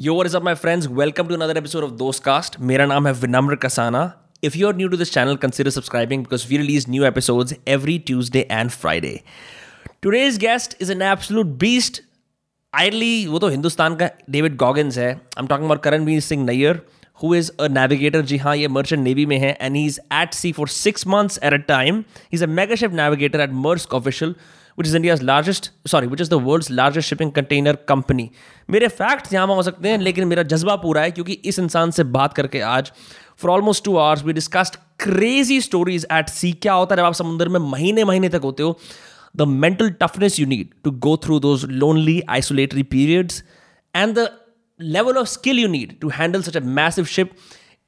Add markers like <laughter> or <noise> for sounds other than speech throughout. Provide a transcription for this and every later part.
Yo, what is up, my friends? Welcome to another episode of Dostcast. मेरा नाम है विनम्र Kasana. If you're new to this channel, consider subscribing because we release new episodes every Tuesday and Friday. Today's guest is an absolute beast. Idly, वो तो हिंदुस्तान का David Goggins है. I'm talking about Karanveer Singh Nayyar, who is a navigator. जी हाँ, ये merchant navy में है and he's at sea for six months at a time. He's a mega ship navigator at Maersk Official. Which is India's largest, sorry, which is the world's largest shipping container company. मेरे facts यहाँ हो सकते हैं लेकिन मेरा जज्बा पूरा है क्योंकि इस इंसान से बात करके आज for almost two hours we discussed crazy stories at sea क्या होता है जब आप समुद्र में महीने महीने तक होते हो? The mental toughness you need to go through those lonely isolatory periods and the level of skill you need to handle such a massive ship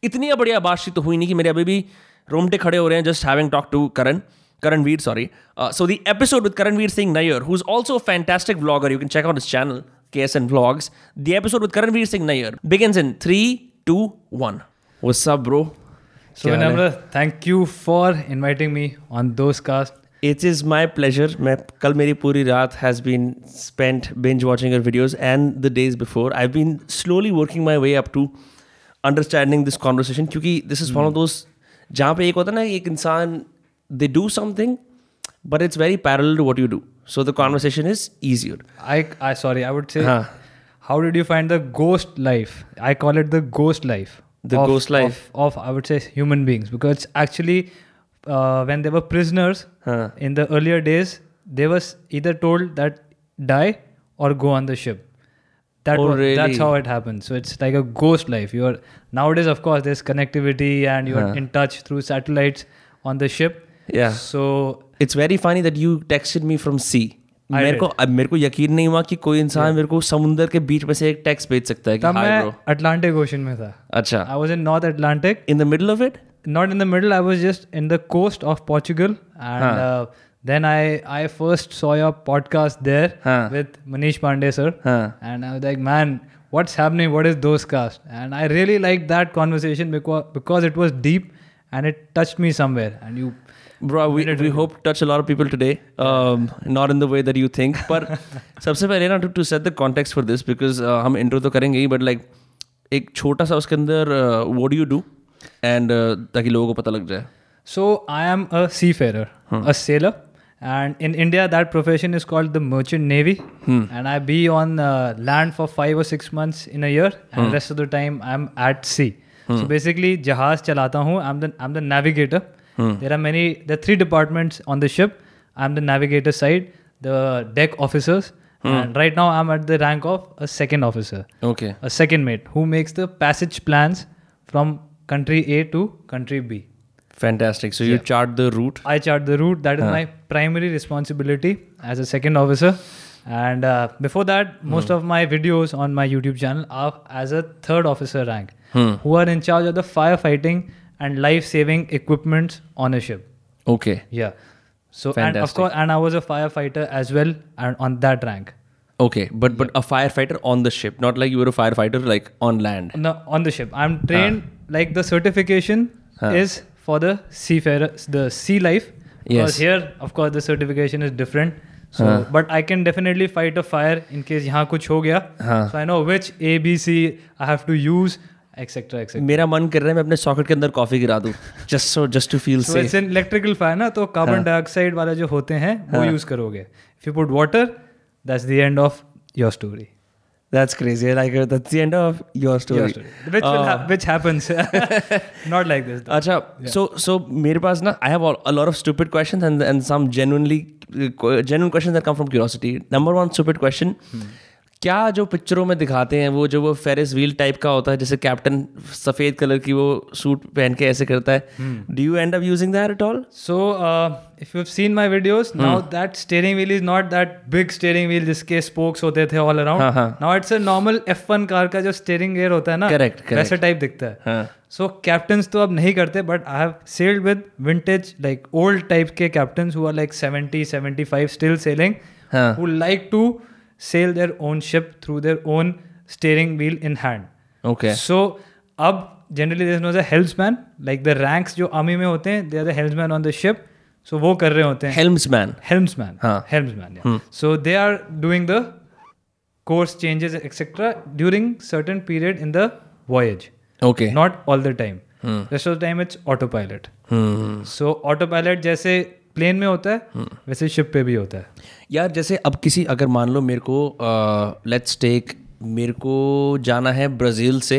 इतनी बढ़िया बातचीत तो हुई नहीं कि मेरे अभी भी रोमटे खड़े हो रहे हैं just having talk to Karan Karanveer, sorry. Uh, so the episode with Karanveer Singh Nayyar, who's also a fantastic vlogger, you can check out his channel, KSN Vlogs. The episode with Karanveer Singh Nayyar begins in three, two, one. What's up, bro? So, Vinamra, thank you for inviting me on those cast. It is my pleasure. मैं कल मेरी पूरी रात has been spent binge watching your videos and the days before. I've been slowly working my way up to understanding this conversation क्योंकि this is mm. one of those जहाँ पे एक होता है ना एक इंसान they do something, but it's very parallel to what you do. So the conversation is easier. I, I sorry, I would say, huh. how did you find the ghost life? I call it the ghost life. The of, ghost life of, of, I would say human beings because actually uh, when they were prisoners huh. in the earlier days, they was either told that die or go on the ship. That oh, was, really? that's how it happens. So it's like a ghost life. You're nowadays, of course, there's connectivity and you're huh. in touch through satellites on the ship Yeah. So it's very funny that you texted me from sea. मेरे को अब मेरे को यकीन नहीं हुआ कि कोई इंसान मेरे को समुद्र के बीच में से एक टेक्स्ट भेज सकता है कि हाय ब्रो अटलांटिक ओशन में था अच्छा I was in North Atlantic in the middle of it not in the middle i was just in the coast of portugal and huh. uh, then i i first saw your podcast there huh. with manish pandey sir huh. and i was like man what's happening what is those cast and i really liked that conversation because because it was deep and it touched me somewhere and you Bro, we, we hope touch a lot of people today. Um, not in the way that you think. But सबसे पहले ना to, to set the context for this because uh, हम intro तो करेंगे ही but like एक छोटा सा उसके अंदर uh, what do you do and uh, ताकि लोगों को पता लग जाए. So I am a seafarer, hmm. a sailor. And in India, that profession is called the merchant navy. Hmm. And I be on uh, land for five or six months in a year, and hmm. rest of the time I'm at sea. Hmm. So basically, जहाज़ चलाता हूँ. I'm the I'm the navigator. Hmm. There are many, there are three departments on the ship. I'm the navigator side, the deck officers, hmm. and right now I'm at the rank of a second officer. Okay. A second mate who makes the passage plans from country A to country B. Fantastic. So you yeah. chart the route? I chart the route. That is huh. my primary responsibility as a second officer. And uh, before that, most hmm. of my videos on my YouTube channel are as a third officer rank, hmm. who are in charge of the firefighting and life saving equipment on a ship. Okay. Yeah. So Fantastic. and of course, and I was a firefighter as well, and on that rank. Okay, but but a firefighter on the ship, not like you were a firefighter like on land. No, on the ship. I'm trained like the certification is for the seafarer, the sea life. Because yes. here, of course, the certification is different. So, but I can definitely fight a fire in case यहाँ कुछ हो गया. So I know which A, B, C I have to use Etcetera etcetera मेरा मन कर रहा है मैं अपने सॉकेट के अंदर कॉफ़ी गिरा दूँ just so just to feel safe it's electrical fan ना तो कार्बन डाइऑक्साइड वाला जो होते हैं वो यूज़ करोगे if you put water that's the end of your story That's crazy. Like uh, that's the end of your story. Your story. Which uh, will ha- which happens. Not like this. Though. Acha, yeah. so so मेरे पास ना I have all, a lot of stupid questions and and some genuinely uh, genuine questions that come from curiosity. Number one stupid question. Hmm. क्या जो पिक्चरों में दिखाते हैं वो जो वो फेरिस व्हील टाइप का होता है जैसे कैप्टन सफ़ेद कलर की वो सूट पहन के ऐसे करता है? Do you end up using that at all so if you seen my videos now that steering wheel is not that big steering wheel जिसके स्पोक्स होते थे all around now it's a normal F1 car का जो steering gear होता है ना correct वैसा type दिखता है. सो कैप्टन्स तो अब नहीं करते but I have sailed with vintage like old type के कैप्टन्स हुआ like 70 75 still sailing who. Like to sail their own ship through their own steering wheel in hand. Okay. So अब generally there is no helmsman like the ranks जो army में होते हैं they are the helmsman on the ship. So वो कर रहे होते हैं helmsman helmsman हाँ helmsman yeah. hmm. so they are doing the course changes etc during certain period in the voyage okay not all the time rest of the time it's autopilot hmm so autopilot जैसे plane में होता है वैसे ship पे भी होता है। यार जैसे अब किसी अगर मान लो मेरे को लेट्स टेक मेरे को जाना है ब्राज़ील से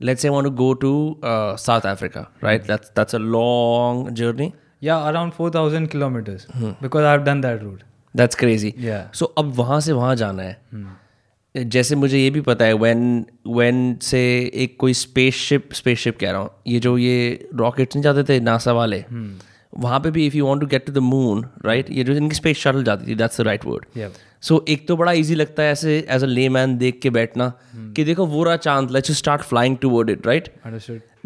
let's say want to go to South Africa right that's that's a long journey yeah around 4000 kilometers because i've done that route. That's crazy so अब वहाँ से वहाँ जाना है। जैसे मुझे ये भी पता है व्हेन व्हेन से एक कोई स्पेसशिप स्पेसशिप कह रहा हूँ ये जो ये रॉकेट्स नहीं जाते थे नासा वाले वहाँ पे भी if you want to get to the moon right ये जो इनकी स्पेस शटल जाती थी that's the right word so एक तो बड़ा ईजी लगता है ऐसे एज अ ले मैन देख के बैठना कि देखो वो रहा चाँद let's you start flying to it right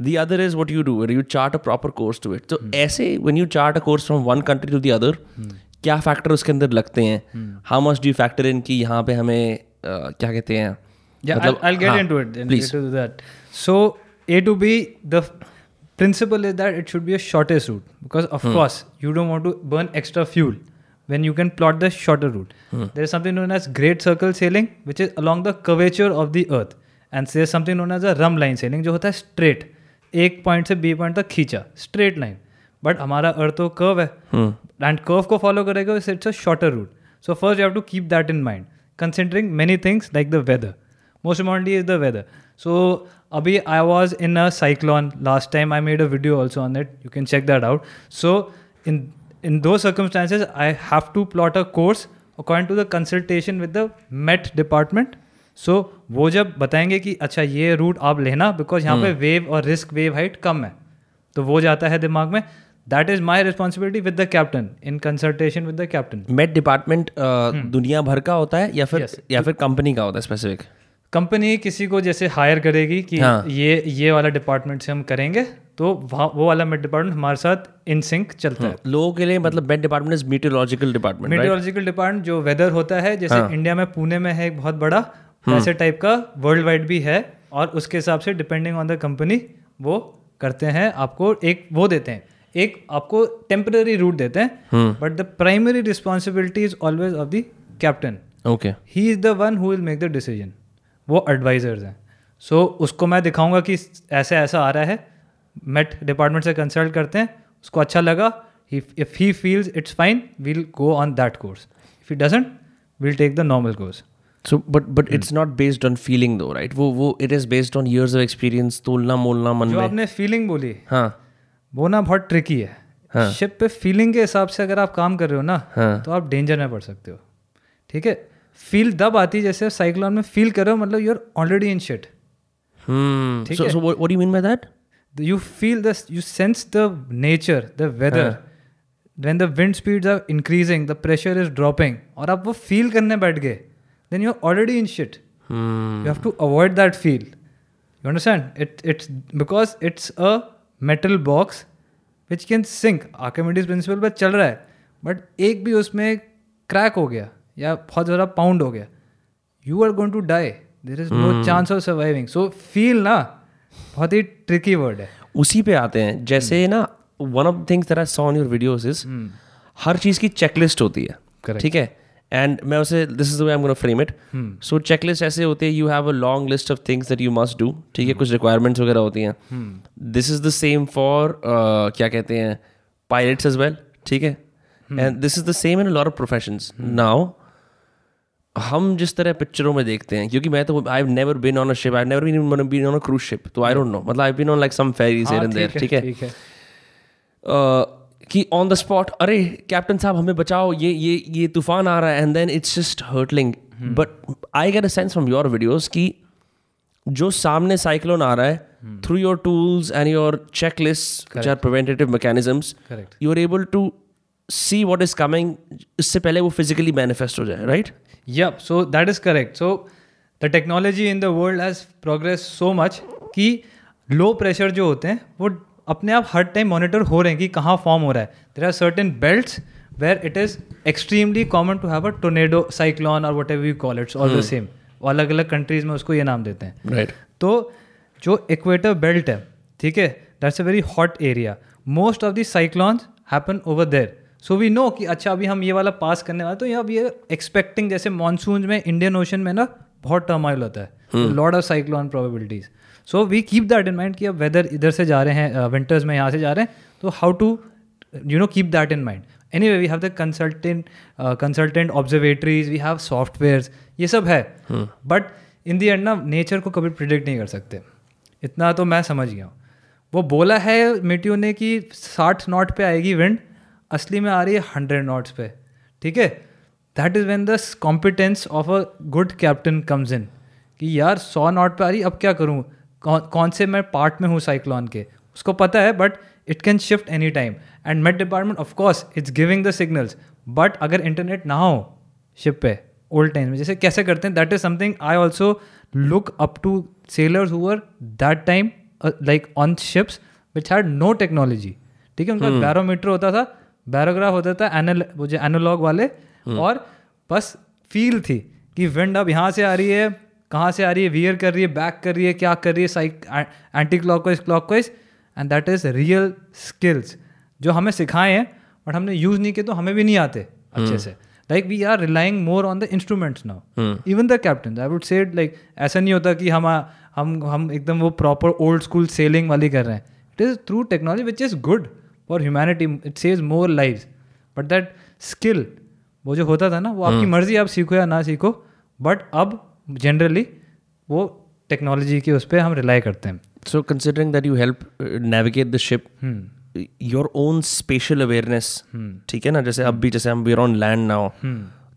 the other is what you do you chart a proper course to it तो ऐसे when you chart a course from one country to the other क्या factor उसके अंदर लगते हैं? How much do factor in कि यहाँ पे हमें क्या कहते हैं? So A to B principle is that it should be a shortest route because, of course, you don't want to burn extra fuel when you can plot the shorter route. There is something known as great circle sailing, which is along the curvature of the Earth, and there's something known as a rum line sailing, जो होता है straight, एक point से B point तक खींचा straight line but हमारा earth तो curve है एंड कर्व को फॉलो करेगा it's a shorter route so first you have to keep that in mind considering many things like the weather most importantly is the weather so अभी I was in a cyclone last time I made a video also on it you can check that out so in in those circumstances I have to plot a course according to the consultation with the met department so वो जब बताएँगे कि अच्छा ये root आप लेना because यहाँ पे हम्म। वेव और रिस्क वेव हाइट कम है. तो वो जाता है दिमाग में. That is my responsibility with the captain in consultation with the captain met department दुनिया भर का होता है या फिर yes. या फिर कंपनी का होता है स्पेसिफिक कंपनी किसी को जैसे हायर करेगी कि हाँ। ये ये वाला डिपार्टमेंट से हम करेंगे तो वो वाला मेड डिपार्टमेंट हमारे साथ इन सिंक चलता है लोगों के लिए मतलब met department is meteorological department right meteorological department जो वेदर होता है जैसे हाँ। इंडिया में पुणे में है एक बहुत बड़ा वैसे टाइप का वर्ल्ड वाइड भी है और उसके हिसाब से डिपेंडिंग ऑन द कंपनी वो करते हैं आपको एक वो देते हैं। एक आपको टेम्पररी रूट देते हैं but the primary responsibility is always of the captain okay he is the one who will make the decision वो एडवाइजर्स हैं। सो so, उसको मैं दिखाऊँगा कि ऐसे ऐसा आ रहा है। मेट डिपार्टमेंट से कंसल्ट करते हैं। उसको अच्छा लगा। If he feels it's fine we'll go on that course if he doesn't will take the normal course so but but it's not based on feeling though right वो वो it is based on years of experience तोलना मोलना मन जो में। आपने feeling बोली हाँ। वो ना बहुत ट्रिकी है। हाँ। शिप पे फीलिंग के हिसाब से अगर आप काम कर रहे हो ना हाँ। तो आप डेंजर में पड़ सकते हो। ठीक है? फील दब आती जैसे साइक्लोन में फील करो मतलब you are already in shit ठीक है? You feel the you sense the nature the weather when the wind speed are increasing the pressure is dropping और आप वो फील करने बैठ गए then you are already in shit you have to avoid that feel you understand it it's because it's a metal box which can sink Archimedes principle पर चल रहा है बट एक भी उसमें क्रैक हो गया। या बहुत ज़्यादा पाउंड हो गया। You are going to die there is no chance of surviving so feel ना बहुत ही ट्रिकी वर्ड है। उसी पे आते हैं। जैसे Hmm. ना one of things that I saw on your videos is हर चीज़ की चेकलिस्ट होती है। Correct. ठीक है? एंड मैं उसे this is the way I am gonna frame it Hmm. So checklist ऐसे होते हैं you have a long list of things that you must do ठीक Hmm. है कुछ रिक्वायरमेंट्स वगैरह होती हैं। This is the same for क्या कहते हैं पायलट्स एज वेल ठीक है? Hmm. And this is the same in lot of profession now हम जिस तरह पिक्चरों में देखते हैं क्योंकि मैं तो I never been on a ship I never been been on a cruise ship तो आई डोंट नो मतलब I been on like some ferries here and there ठीक है ठीक है? कि ऑन द स्पॉट अरे कैप्टन साहब हमें बचाओ ये ये ये तूफ़ान आ रहा है and then it's just hurtling but I get a sense from your videos कि जो सामने साइक्लोन आ रहा है through your tools and your check list are preventative mechanisms you are able to see what is coming इससे पहले वो physically manifest हो जाए right Yep, so that is correct. So the technology in the world has progressed so much कि low pressure जो होते हैं वो अपने आप हर टाइम मॉनिटर हो रहे हैं कि कहाँ फॉर्म हो रहा है। There are certain belts where it is extremely common to have a tornado cyclone और whatever you call it's all the same अलग अलग कंट्रीज़ में उसको ये नाम देते हैं। Right right. तो जो इक्वेटर बेल्ट है ठीक है that's a very hot area most of the cyclones happen over there so we know कि अच्छा अभी हम ये वाला पास करने वाले तो ये अब ये एक्सपेक्टिंग जैसे मानसून में इंडियन ओशन में ना बहुत टर्माइल होता है। Lot of cyclone probabilities so we keep that in mind कि अब वेदर इधर से जा रहे हैं विंटर्स में यहाँ से जा रहे हैं तो how to you know keep that in mind anyway we have the consultant consultant observatories we have software ये सब है। बट इन दी एंड ना नेचर को कभी प्रिडिक्ट नहीं कर सकते। इतना तो मैं समझ गया हूँ। वो बोला है मिट्टियों ने कि साठ नॉट पे आएगी विंड असली में आ रही है हंड्रेड नॉट्स पे। ठीक है? That is when the competence of a good captain comes in कि यार सौ नॉट पे आ रही अब क्या करूँ? कौन कौन से मैं पार्ट में हूँ साइक्लॉन के? उसको पता है but it can shift any time and met department of course it's giving the signals but अगर इंटरनेट ना हो शिप पे ओल्ड टाइम में जैसे कैसे करते हैं that is something I also look up to sailors हुआ that time like on ships which had no technology ठीक है? उनका बैरोमीटर होता था बैरोग्राफ होता था एनल वो जो एनोलॉग वाले और बस फील थी कि विंड अब यहाँ से आ रही है कहाँ से आ रही है वियर कर रही है बैक कर रही है क्या कर रही है साइक anticlockwise clockwise and that is real skills जो हमें सिखाए हैं बट हमने यूज़ नहीं किए तो हमें भी नहीं आते अच्छे से। Like we are relying more on the instruments now even the captain I would say like ऐसा नहीं होता कि हम हम हम एकदम वो प्रॉपर ओल्ड स्कूल सेलिंग वाली कर रहे हैं। It is through technology which is good for humanity it saves more life but that skill वो जो होता था ना वो आपकी मर्ज़ी आप सीखो या ना सीखो बट अब जनरली वो टेक्नोलॉजी के उस पर हम रिलाई करते हैं। So considering that you help navigate the ship your own spatial awareness ठीक है ना? जैसे अब भी जैसे हम वीर ऑन लैंड नाउ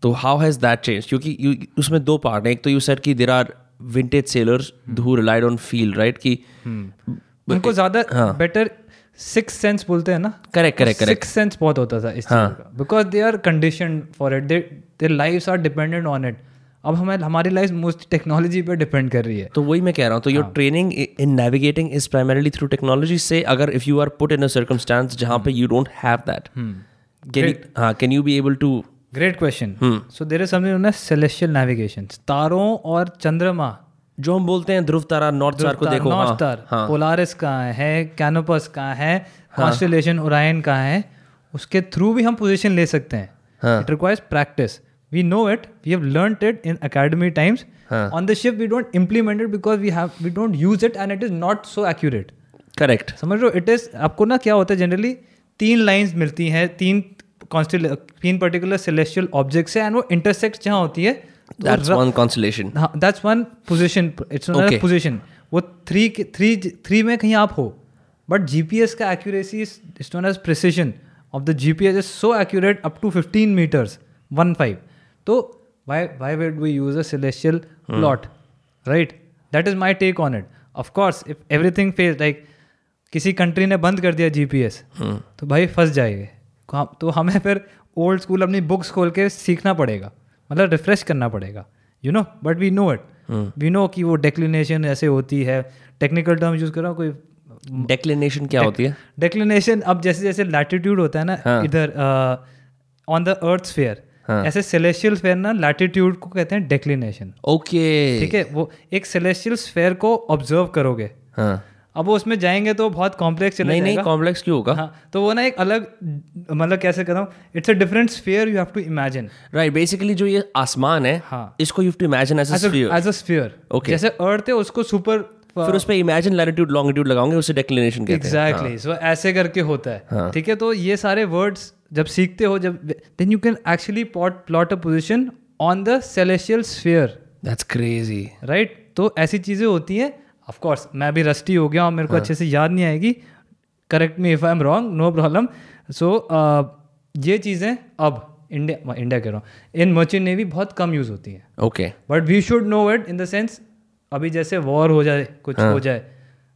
तो हाउ हैज़ दैट चेंज क्योंकि उसमें दो पार्ट हैं। एक तो यू सेट कि there are vintage sailors who relied on feel right कि उनको ज़्यादा बेटर सिक्स सेंस बोलते हैं ना? Correct correct, correct. Sixth sense बहुत होता था इस because they are condition for it their life are dependent on it अब हमें हमारी लाइफ मोस्ट टेक्नोलॉजी पे डिपेंड कर रही है। तो वही मैं कह रहा हूँ तो your training in navigating is primarily through technology से अगर if you are put in a circumstance जहाँ पे you don't have that can हाँ can you be able to great question so there is something known celestial navigation तारों और चंद्रमा जो हम बोलते हैं ध्रुव तारा नॉर्थ स्टार को देखो नॉर्थ हाँ, स्टार पोलारिस कहाँ है कैनोपस कहाँ है कॉन्स्टलेशन ओरायन कहाँ है उसके थ्रू भी हम पोजीशन ले सकते हैं। It requires practice we know it we have learn it in academy times on the ship we don't implement it because we have we don't use it and it is not so accurate correct समझ हो? It is आपको ना क्या होता है generally तीन lines मिलती हैं तीन कॉन्स्टल तीन पर्टिकुलर सेलेस्टियल ऑब्जेक्ट्स है एंड वो इंटरसेक्ट जहाँ होती है तो दैट्स वन कॉन्सुलेशन हाँ that's one position it's Okay. Position वो थ्री थ्री थ्री में कहीं आप हो बट जीपीएस का accuracy is known as precision of the GPS is so accurate up to fifteen metres one five तो why why would we use a celestial plot right that is my take on it of course if everything fails like किसी country ने बंद कर दिया GPS तो भाई फंस जाएँगे। तो हमें फिर ओल्ड स्कूल अपनी बुक्स खोल के सीखना पड़ेगा। मतलब रिफ्रेश करना पड़ेगा you know but we know it we know कि वो डेक्लिनेशन ऐसे होती है। टेक्निकल टर्म यूज़ कर रहा हूँ कोई डेक्लिनेशन क्या होती है? डेक्लिनेशन अब जैसे जैसे लैटिट्यूड होता है ना हाँ। इधर ऑन द अर्थ फेयर। ऐसे सेलेस्टियल स्फेयर ना लैटिट्यूड को कहते हैं डेक्लिनेशन ओके ठीक है? वो एक सेलेस्टियल स्फेयर को ऑब्ज़र्व करोगे। हाँ। अब वो उसमें जाएँगे तो बहुत कॉम्प्लेक्स चला नहीं नहीं कॉम्प्लेक्स क्यों होगा? हाँ तो वो ना एक अलग मतलब कैसे कहता हूँ it's a different sphere you have to imagine right basically जो ये आसमान है हाँ। इसको you to imagine as a sphere as a sphere Okay. जैसे अर्थ है उसको सुपर फिर उस पे इमेजिन लैटिट्यूड लॉन्गिट्यूड लगाओगे उसे डेक्लिनेशन कहते हैं। एग्जैक्टली सो ऐसे करके होता है। ठीक है तो ये सारे वर्ड्स जब सीखते हो जब then you can actually plot plot a position on the celestial sphere that's crazy right तो ऐसी चीज़ें होती हैं ऑफ़ कोर्स मैं अभी रस्टी हो गया और मेरे को अच्छे से याद नहीं आएगी। Correct me if I am wrong no problem so ये चीज़ें अब इंडिया इंडिया कह रहा हूँ। इन मर्चेंट नेवी बहुत कम यूज़ होती हैं। Okay but we should know it in the sense अभी जैसे वॉर हो जाए कुछ हो। जाए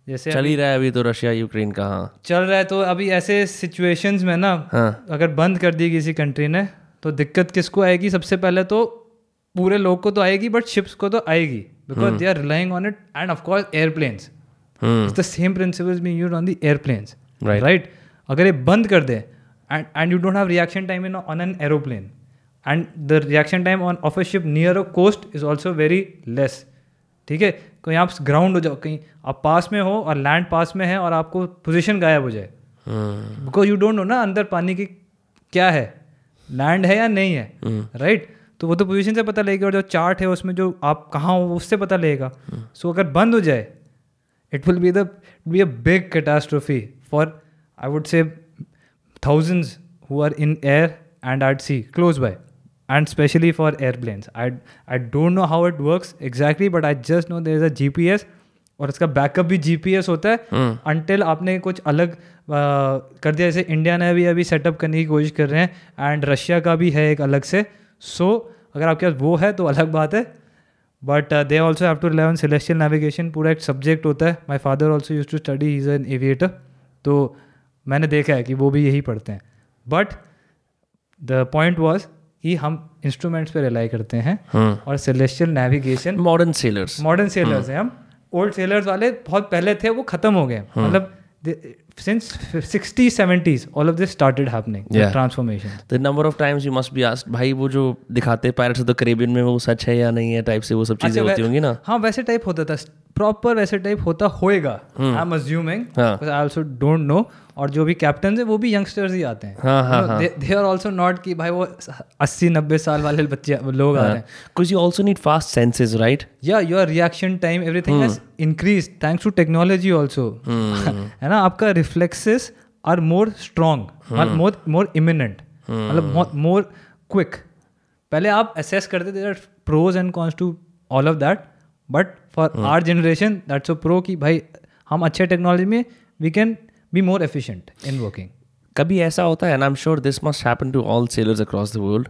जैसे चल ही रहा है अभी तो रशिया यूक्रेन का हाँ। चल रहा है तो अभी ऐसे सिचुएशंस में ना हाँ। अगर बंद कर दी किसी कंट्री ने तो दिक्कत किसको आएगी? सबसे पहले तो पूरे लोग को तो आएगी बट शिप्स को तो आएगी। Because they are relying on it and of course airplanes hmm it's the same principles being used on the airplanes Right. right अगर ये बंद कर दे and and you don't have reaction time in on an aeroplane and the reaction time on of a ship near a coast is also very less ठीक है कहीं आप ground हो जाओ कहीं आप पास में हो और लैंड पास में है और आपको पोजीशन गायब हो जाए बिकॉज़ यू डोंट नो ना अंदर पानी की क्या है लैंड है या नहीं है राइट तो वो तो पोजीशन से पता लगेगा और जो चार्ट है उसमें जो आप कहाँ हो उससे पता लगेगा। सो so, अगर बंद हो जाए it will be the be a big catastrophe for I would say thousands who are in air and at sea close by and especially for airplanes. I i don't know how it works exactly but i just know there is a gps और इसका backup भी GPS होता है until आपने कुछ अलग आ, कर दिया। जैसे इंडिया ने भी अभी सेटअप करने की कोशिश कर रहे हैं एंड रशिया का भी है एक अलग से। सो so, अगर आपके पास वो है तो अलग बात है. But they also have to rely on celestial navigation पूरा एक सब्जेक्ट होता है. My father also use to study is an aviator तो मैंने देखा है कि वो भी यही पढ़ते हैं. बट द पॉइंट वॉज़ कि हम इंस्ट्रूमेंट्स पे रिलाई करते हैं और celestial navigation modern sailors modern sailors हैं. हम. ओल्ड सेलर्स वाले बहुत पहले थे वो खत्म हो गए. मतलब since 60s 70s all of this started happening the Yeah. transformation. Of times you must be asked भाई वो जो दिखाते पायरेट्स ऑफ़ द कैरेबियन में वो सच है या नहीं है? टाइप से वो सब चीज़ें अच्छा, होती वै- होंगी ना। हाँ वैसे टाइप होता था प्रॉपर वैसे टाइप होता होएगा आई एम अज्यूमिंग हाँ। आई आल्सो डोंट नो और जो भी कैप्टन है वो भी यंगस्टर्स ही आते हैं। हाँ, हाँ, दे आर आल्सो नॉट कि भाई वो 80 90 साल वाले बच्चे लोग आ रहे हैं। Because you also need fast senses right या your reaction time everything has increase thanks to technology also है ना आपका reflexes are more strong more more eminent मतलब मोर क्विक पहले आप असेस करते थे pros and cons to all of that but for our generation that's a pro कि भाई हम अच्छे टेक्नोलॉजी में we can be more efficient in working कभी ऐसा होता है and I am sure this must happen to all sailors across the world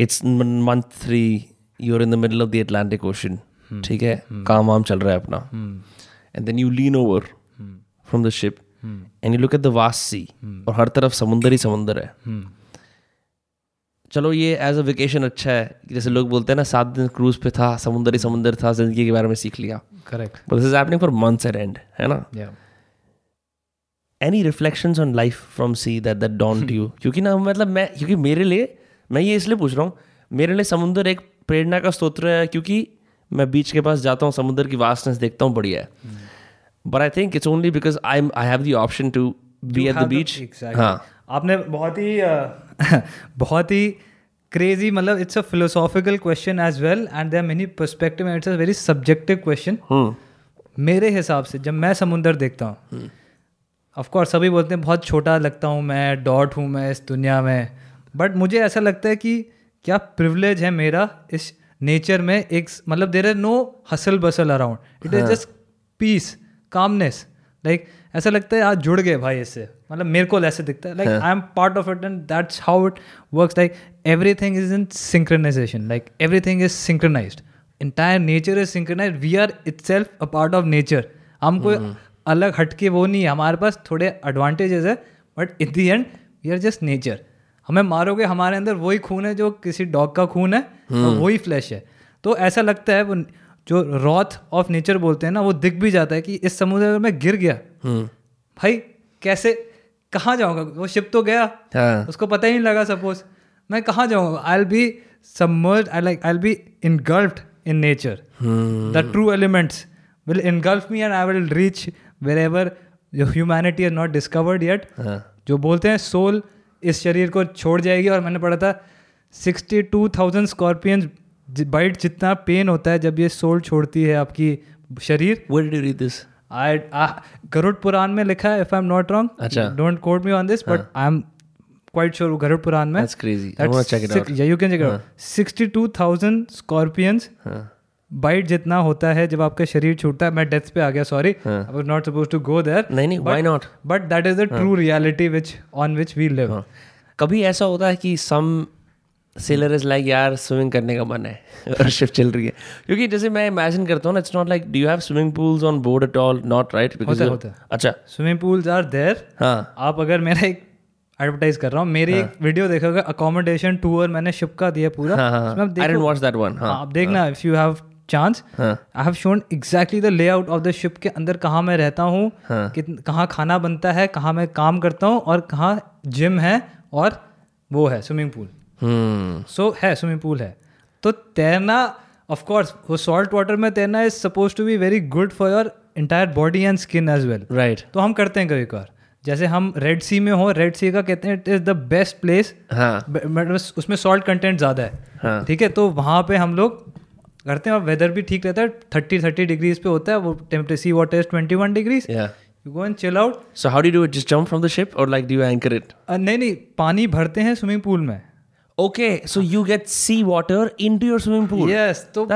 it's month three you're in the middle of the Atlantic ocean ठीक है? काम वाम चल रहा है अपना। And then you lean over from the ship and you look at the vast sea और हर तरफ़ समुंदर ही समुंदर है। चलो ये एज अ वेकेशन अच्छा है जैसे लोग बोलते हैं ना सात दिन क्रूज पे था समुंदर ही समुंदर था ज़िंदगी के बारे में सीख लिया। Correct but this is happening for months at end है ना? Any reflections on life from sea that that don't you क्योंकि ना मतलब मैं क्योंकि मेरे लिए मैं ये इसलिए पूछ रहा हूँ मेरे लिए समुंदर एक प्रेरणा का स्तोत्र है क्योंकि मैं बीच के पास जाता हूँ समुंदर की वास्टनेस देखता हूँ बढ़िया है। But I think it's only because I I have the option to be at the beach हाँ आपने बहुत ही <laughs> बहुत ही क्रेजी मतलब it's a philosophical question as well and there many perspective it's a very subjective question मेरे हिसाब से जब मैं समुंदर देखता हूँ ऑफकोर्स सभी बोलते हैं बहुत छोटा लगता हूँ मैं डॉट हूँ मैं इस दुनिया में. बट मुझे ऐसा लगता है कि क्या प्रिविलेज है मेरा इस नेचर में एक मतलब there are no hustle bustle around it is just peace calmness like ऐसा लगता है आज जुड़ गए भाई इससे। मतलब मेरे को ऐसे दिखता है। Like I am part of it and that's how it works like everything is in synchronization like everything is synchronize entire nature is synchronize we are itself a part of nature हम कोई अलग हटके वो नहीं है। हमारे पास थोड़े एडवांटेजेस है but in the end we are just nature हमें मारोगे हमारे अंदर वही खून है जो किसी डॉग का खून है और वही फ्लैश है। तो ऐसा लगता है वो जो रॉथ ऑफ़ नेचर बोलते हैं ना वो दिख भी जाता है कि इस समुद्र में गिर गया। भाई कैसे कहाँ जाऊँगा? वो शिप तो गया। हाँ। उसको पता ही नहीं लगा सपोज़ मैं कहाँ जाऊँगा? I'll be I like I'll be engulfed in nature the true elements will engulf me and I will reach wherever humanity is not discovered yet हाँ। जो बोलते हैं सोल इस शरीर को छोड़ जाएगी। और मैंने पढ़ा था sixty two thousand scorpions bite जितना पेन होता है जब ये सोल छोड़ती है आपकी शरीर Where did you read this? आई गरुड़ पुराण में लिखा है if I am not wrong अच्छा। Don't quote me on this but I am quite sure Garuda Purana में That's crazy. I want to check it out. या you can check out sixty two thousand scorpions bite जितना होता है जब आपका शरीर छूटता है मैं डेथ पे आ गया sorry I was not suppose to go there नहीं नहीं why not? But that is the true reality which on which we live. कभी ऐसा होता है कि सम सेलर इज़ लाइक यार स्विमिंग करने का मन है और शिफ्ट चल रही है क्योंकि जैसे मैं इमेजिन करता हूँ ना it's not like do you have swimming pools on board at all not right होता है, होता है। अच्छा स्विमिंग पूल्स आर देयर हाँ आप अगर मेरा एक एडवर्टाइज कर रहा हूँ मेरी हाँ. एक वीडियो देखोगे अकोमोडेशन टूर मैंने शिप का दिया पूरा। हाँ हाँ आप देखो- वॉच दैट हाँ, हाँ आप देखना इफ़ यू हैव चांस हाँ. I have shown exactly the layout of the ship के अंदर कहाँ मैं रहता हूँ हाँ। कहाँ खाना बनता है कहाँ मैं काम करता हूँ और कहाँ जिम है और वो है स्विमिंग पूल सो है स्विमिंग पूल है। तो तैरना ऑफ़ कोर्स वो सॉल्ट वाटर में तैरना is suppose to be very good for your entire body and skin as well right तो हम करते हैं कभी कभार। जैसे हम रेड सी में हो रेड सी का कहते हैं it is the best place हाँ। मतलब उसमें सॉल्ट कंटेंट ज़्यादा है। हाँ। ठीक है तो वहाँ पे हम लोग करते हैं और वेदर भी ठीक रहता है थर्टी थर्टी डिग्रीज पे होता है वो temperature sea water is twenty one degrees you go and chill out how do you do it? Just jump from the ship or like do you anchor it? नहीं नहीं पानी भरते हैं swimming pool में। Okay so you get sea water into your swimming pool तो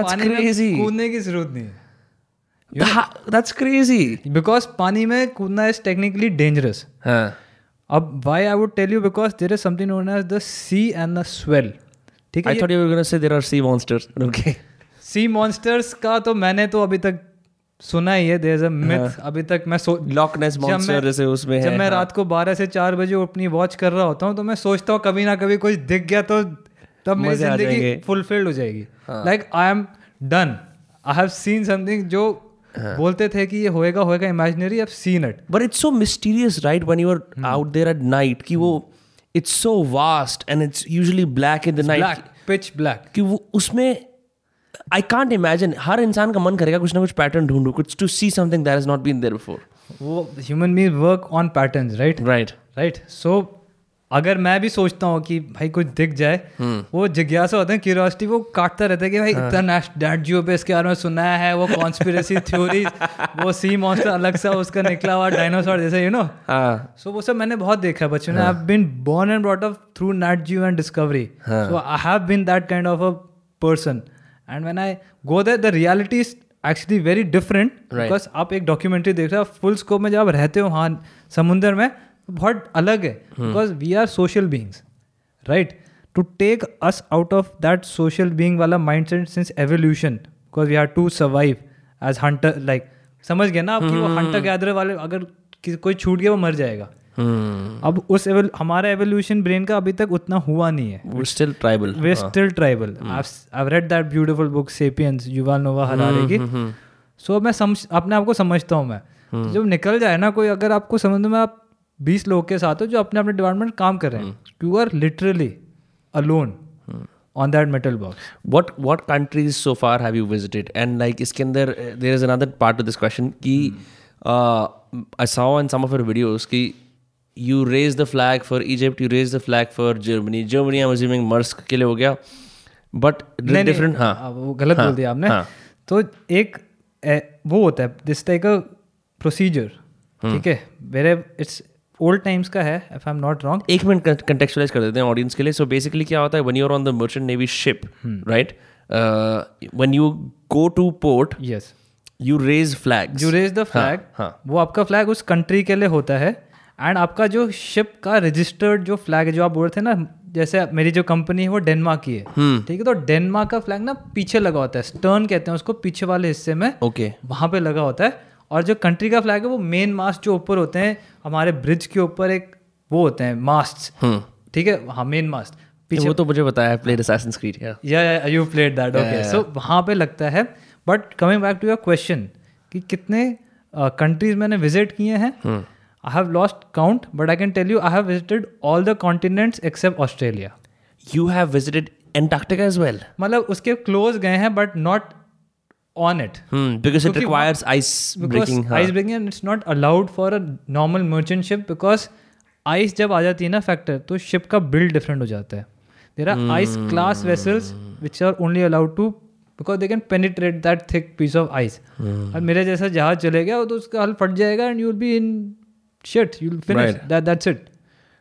कूदने की ज़रूरत नहीं दैट्स क्रेजी बिकॉज़ पानी में कूदना इज़ टेक्निकली डेंजरस अब why I would tell you because there is something known as the sea and the swell ठीक है आई सी मॉन्स्टर्स का तो मैंने तो अभी तक सुना ही है देर इज़ अ मिथ अभी तक मैं सो Loch Ness जब monster मैं- जैसे उसमें जब है मैं हाँ। रात को बारह से चार बजे अपनी वॉच कर रहा होता हूँ तो मैं सोचता हूँ कभी ना कभी कुछ दिख गया तो तब मेरी ज़िंदगी फुलफिल्ड हो जाएगी। Like I am done I have seen something जो हाँ। बोलते थे कि ये होएगा होएगा imaginary I seen it but it's so mysterious right when you're out there at night कि वो it's so vast and it's usually black in the night black pitch black कि वो उसमें आई कांट इमेजिन हर इंसान का मन करेगा कुछ ना कुछ पैटर्न ढूंढो कुछ to see something that has not been there before वो human being work on patterns right right right so अगर मैं भी सोचता हूँ कि भाई कुछ दिख जाए वो जिज्ञासा होता है क्यूरियोसिटी वो काटता रहता है कि भाई इतना डैट जियो पे इसके बारे में सुना है वो कॉन्स्पिरसी थ्योरी <laughs> वो सी मॉन्स्टर अलग सा उसका निकला हुआ डायनासोर जैसे यू नो हाँ। सो वो सब मैंने बहुत देखा है बच्चों ने। I been born and brought up through Nat Geo and Discovery so I have been that kind of a person and when I go that the reality is actually very different because आप एक documentary देख रहे हो full scope में जब आप रहते हो वहाँ समुंदर में तो बहुत अलग है because we are social beings right to take us out of that social being वाला mindset since evolution because we are to survive as hunter like समझ गए ना आपकी वो हंटर गैदर वाले अगर किसी कोई छूट गया वो मर जाएगा। अब उस एवल हमारा एवोल्यूशन ब्रेन का अभी तक उतना हुआ नहीं है। We're still tribal we still tribal I read that beautiful book Sapiens Yuval Noah Harari की सो मैं समझ अपने आप को समझता हूँ मैं। तो जब निकल जाए ना कोई अगर आपको समझ में आप बीस लोग के साथ हो जो अपने अपने डिपार्टमेंट काम कर रहे हैं। You are literally alone on that metal box what what countries so far have you visited? And like इसके अंदर uh, there is another part to this question कि uh, I saw in some of your videos कि you raise the flag for Egypt you raise the flag for Germany. Germany I'm assuming Maersk के लिए हो गया। But different हाँ। वो गलत बोल दिया आपने। हाँ। तो एक ए, वो होता है दिस टाइप का प्रोसीजर ठीक है? मेरे इट्स ओल्ड टाइम्स का है if I am not wrong एक मिनट कंटेक्चुअलाइज कर देते हैं ऑडियंस के लिए। सो बेसिकली क्या होता है when you are on the merchant navy ship right when you go to port yes you raise flags you raise the flag हाँ वो आपका फ्लैग उस कंट्री के लिए होता है एंड आपका जो शिप का रजिस्टर्ड जो फ्लैग है जो आप बोल रहे थे ना जैसे मेरी जो कंपनी है वो डेनमार्क की है। ठीक है तो डेनमार्क का फ्लैग ना पीछे लगा होता है स्टर्न कहते हैं उसको पीछे वाले हिस्से में। Okay okay. वहाँ पे लगा होता है। और जो कंट्री का फ्लैग है वो मेन मास्ट जो ऊपर होते हैं हमारे ब्रिज के ऊपर एक वो होते हैं मास्ट ठीक है हाँ मेन मास्ट पीछे वो तो मुझे बताया प्लेड yeah या you played that okay so वहाँ पे लगता है but coming back to your question कि कितने कंट्रीज़ मैंने विज़िट किए हैं? I have lost count but I can tell you I have visited all the continents except Australia you have visited Antarctica as well? मतलब उसके close गए हैं but not on it hmm, because it क्योंकि requires ice breaking because ice breaking and it's not allowed for a normal merchant ship because ice जब आ जाती है ना फैक्टर तो शिप का बिल्ड डिफरेंट हो जाता है। There are ice class vessels which are only allowed to because they can penetrate that thick piece of ice और मेरे जैसा जहाज़ चले गया तो उसका हल फट जाएगा and you will be in you will finish Right. That that's it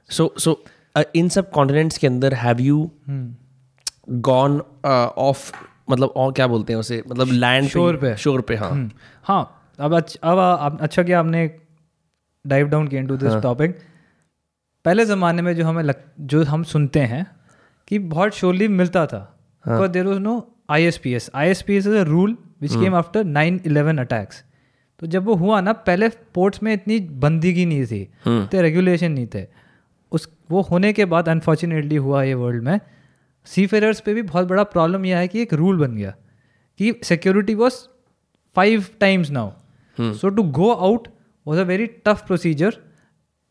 so so uh, इन सब कॉन्टिनेंट्स के अंदर हैव यू गॉन ऑफ़ मतलब और क्या बोलते हैं उसे? मतलब लैंड Shore पे। शोर पे। हाँ। हाँ अब अच्छ, अब अच्छा किया आपने डाइव डाउन किया टू दिस टॉपिक पहले ज़माने में जो हमें लग, जो हम सुनते हैं कि बहुत शोरली मिलता था। Because there was no I S P S I S P S is a rule which came after nine eleven attacks तो जब वो हुआ ना पहले पोर्ट्स में इतनी बंदगी नहीं थी इतने रेगुलेशन नहीं थे। उस वो होने के बाद अनफॉर्चुनेटली हुआ ये वर्ल्ड में। सी फेयरर्स पे भी बहुत बड़ा प्रॉब्लम यह है कि एक रूल बन गया कि security was five times now so to go out was a very tough procedure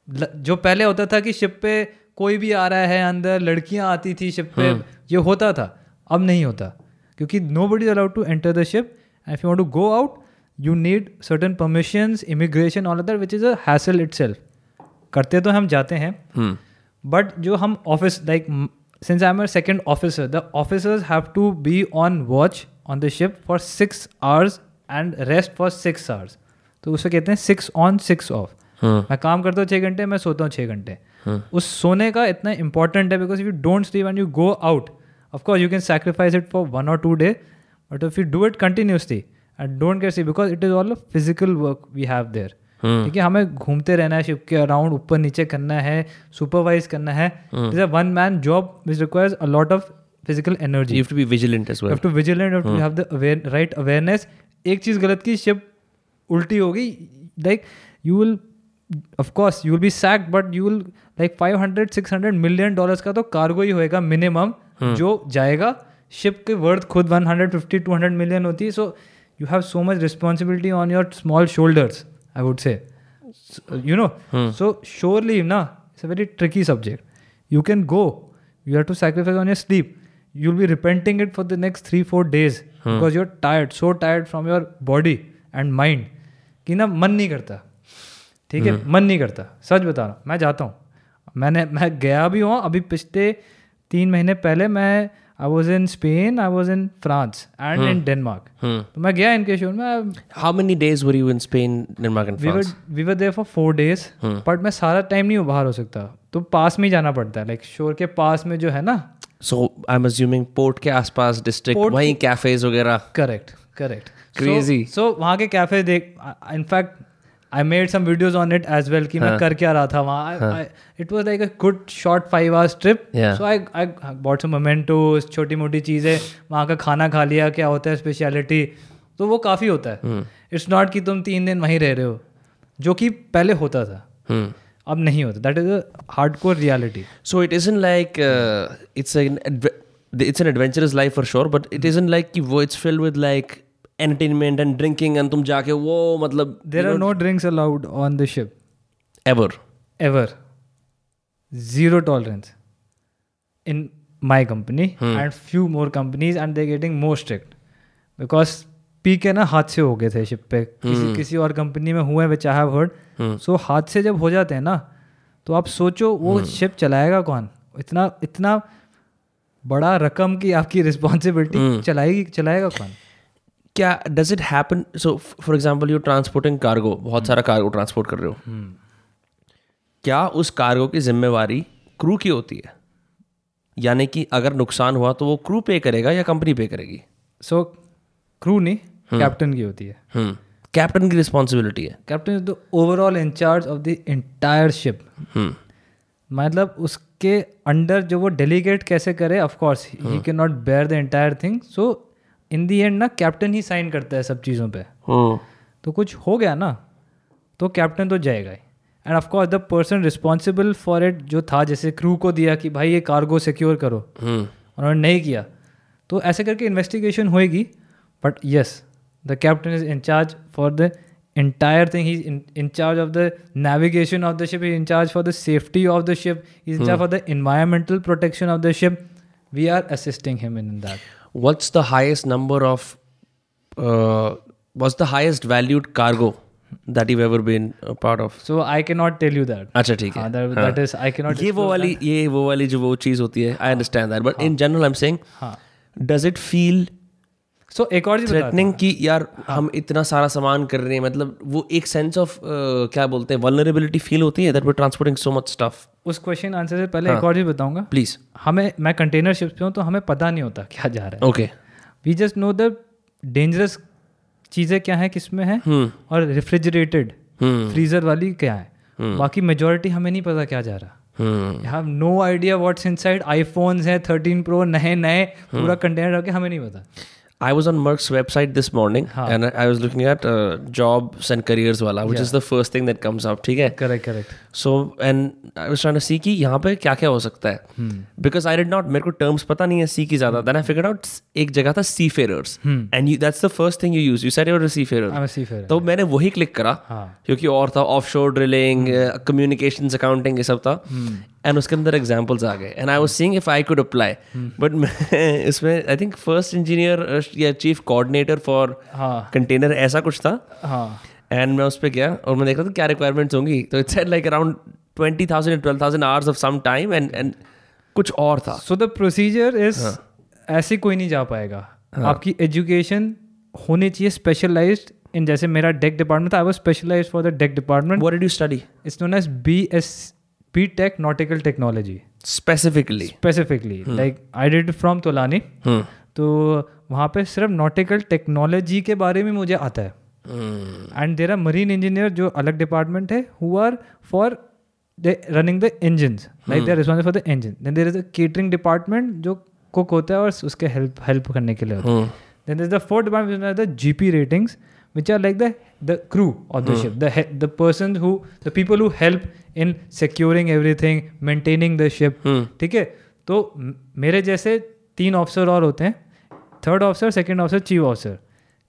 जो पहले होता था कि शिप पे कोई भी आ रहा है अंदर लड़कियाँ आती थी शिप पे ये होता था अब नहीं होता। क्योंकि nobody is allowed to enter the ship and if you want to go out you need certain permissions immigration all other which is a hassle itself करते तो हम जाते हैं Hmm. बट जो हम office like since I am second officer the officers have to be on watch on the ship for six hours and rest for six hours तो उसे कहते हैं सिक्स ऑन सिक्स ऑफ़. मैं काम करता हूँ छः घंटे मैं सोता हूँ छः घंटे। उस सोने का इतना इंपॉर्टेंट है because if you don't sleep and you go out of course you can sacrifice it for one और two day but if you do it continuously and don't get see because it is all physical work we have there Hmm. ठीक है हमें घूमते रहना है ship के around ऊपर नीचे करना है सुपरवाइज करना है। Is a one man job which requires a lot of physical energy You have to be vigilant as well. To vigilant to have the right awareness एक चीज़ गलत की शिप उल्टी होगी like you will of course you will be sacked but you will like 500 600 million dollars का तो cargo ही होएगा मिनिमम जो जाएगा। शिप के वर्थ खुद 150 200 मिलियन होती है so you have so much responsibility on your small shoulders I would say you know so surely ना it's a very tricky subject you can go you have to sacrifice on your sleep you will be repenting it for the next three four days because you are tired so tired from your body and mind कि ना मन नहीं करता। ठीक है? Hmm. मन नहीं करता। सच बता रहा मैं जाता हूँ। मैंने मैं गया भी हूँ। अभी पिछले तीन महीने पहले मैं I was in Spain I was in France and in Denmark. तो मैं गया इनके शो में How many days were you in Spain, Denmark, and we were France? We were there for four days but मैं सारा time नहीं बाहर हो सकता तो पास में ही जाना पड़ता है लाइक शोर के पास में जो है ना So I'm assuming port के आसपास district Port वहीं cafes वगैरह. Correct correct Crazy. सो वहाँ के कैफ़े देख in fact I made some videos on it as well कि मैं कर क्या रहा था वहाँ। It was like a good short five hours trip so I I bought some mementos छोटी मोटी चीज़ें वहाँ का खाना खा लिया क्या होता है स्पेशलिटी तो वो काफ़ी होता है। इट्स नॉट कि तुम तीन दिन वहीं रह रहे हो जो कि पहले होता था। Hmm. अब नहीं होता। That is a hardcore reality so it isn't like uh, it's an adve- it's an adventurous life for sure, but it isn't like कि वो it's filled with like entertainment and drinking and तुम जाके वो मतलब there are no drinks allowed on the ship ever. Ever zero tolerance. In my company and few more companies and they're getting more strict. Because पी के ना हादसे हो गए थे शिप पे। किसी किसी और कंपनी में हुए विच आई हैव हर्ड सो हादसे जब हो जाते हैं ना तो आप सोचो वो शिप चलाएगा कौन? इतना इतना बड़ा रकम की आपकी रिस्पॉन्सिबिलिटी चलाएगी चलाएगा कौन? क्या does it happen so for example you transporting cargo बहुत सारा कार्गो ट्रांसपोर्ट कर रहे हो। क्या उस कार्गो की जिम्मेवारी क्रू की होती है? यानी कि अगर नुकसान हुआ तो वो क्रू पे करेगा या कंपनी पे करेगी? सो so, क्रू नहीं कैप्टन की होती है। कैप्टन की रिस्पॉन्सिबिलिटी है। Captain is the overall in charge of the entire ship hmm, मतलब उसके अंडर जो वो डेलीगेट कैसे करे of course he can not bear the entire thing so in the end ना कैप्टन ही साइन करता है सब चीज़ों पे। हाँ। तो कुछ हो गया ना तो कैप्टन तो जाएगा ही। And of course the person responsible for it जो था जैसे क्रू को दिया कि भाई ये कार्गो सिक्योर करो हाँ। उन्होंने नहीं किया। तो ऐसे करके इन्वेस्टिगेशन होएगी but yes the captain is in charge for the entire thing he in charge of the navigation of the ship is in charge for the safety of the ship is in charge for the environmental protection of the ship we are assisting him in that what's the highest number of uh, what's the highest valued cargo that you've ever been a part of? So i cannot tell you that. अच्छा ठीक है। हाँ, that, that is i cannot ये वो वाली ये वो वाली जो वो चीज़ होती है I understand that but in general I am saying हाँ। डज इट so एक और थ्रेटनिंग कि यार हम इतना सारा सामान कर रहे हैं? मतलब वो एक सेंस ऑफ़ क्या बोलते हैं वल्नरेबिलिटी फील होती है that we transporting so much stuff उस क्वेश्चन आंसर से पहले हाँ, एक और चीज़ बताऊँगा। प्लीज़ हमें मैं कंटेनर शिप्स पे हूँ तो हमें पता नहीं होता क्या जा रहा है। Okay we just know the dangerous चीज़ें क्या है किसमें है और रेफ्रिजरेटेड फ्रीजर वाली क्या है। बाकी मेजोरिटी हमें नहीं पता क्या जा रहा। हम्म। Have no idea what's inside iPhones हैं थर्टीन प्रो नए नए पूरा कंटेनर रखे हमें नहीं पता। I was on Merck's website this morning and I, I was looking at uh, jobs and careers wala, which is the first thing that comes up. ठीक है? Correct correct so and I was see कि यहाँ पे क्या क्या हो सकता है। बिकॉज़ आई डिड नॉट मेरे को टर्म्स पता नहीं है सी की ज़्यादा। देन आई फिगर्ड आउट एक जगह था seafarers and you that's the first thing you use you said you are a seafarer तो मैंने वही क्लिक करा हाँ। क्योंकि और था ऑफ़ शोर ड्रिलिंग कम्युनिकेशन अकाउंटिंग ये सब था। एंड उसके अंदर एग्जाम्पल्स आ गए. And I was seeing if I could apply but मैं <laughs> इसमें आई थिंक फ़र्स्ट इंजीनियर या चीफ कोऑर्डिनेटर फॉर हाँ. कंटेनर ऐसा कुछ था. हाँ. एंड मैं उस पर गया और मैं देख रहा था क्या रिक्वायरमेंट्स होंगी. तो it's like around twenty thousand twelve thousand hours of some time and and कुछ और था. सो द प्रोसीजर इज़ ऐसे कोई नहीं जा पाएगा. हाँ. आपकी एजुकेशन होनी चाहिए स्पेशलाइज्ड इन जैसे मेरा डेक डिपार्टमेंट था I was specialized for the deck department what did you study it's known as B S B tech nautical technology specifically specifically like I did from Tolani तो वहाँ पे सिर्फ़ nautical technology के बारे में मुझे आता है। And there are marine engineer जो अलग डिपार्टमेंट है who are for running the engine like they responsible for the engine then there is a catering department जो कुक होता है और उसके हेल्प हेल्प करने के लिए होता है। Then is the fourth department the G P ratings which are like the the crew of the ship the he- the person who the people who help in securing everything maintaining the ship. ठीक है? तो मेरे जैसे तीन officer और होते हैं. Third officer second officer chief officer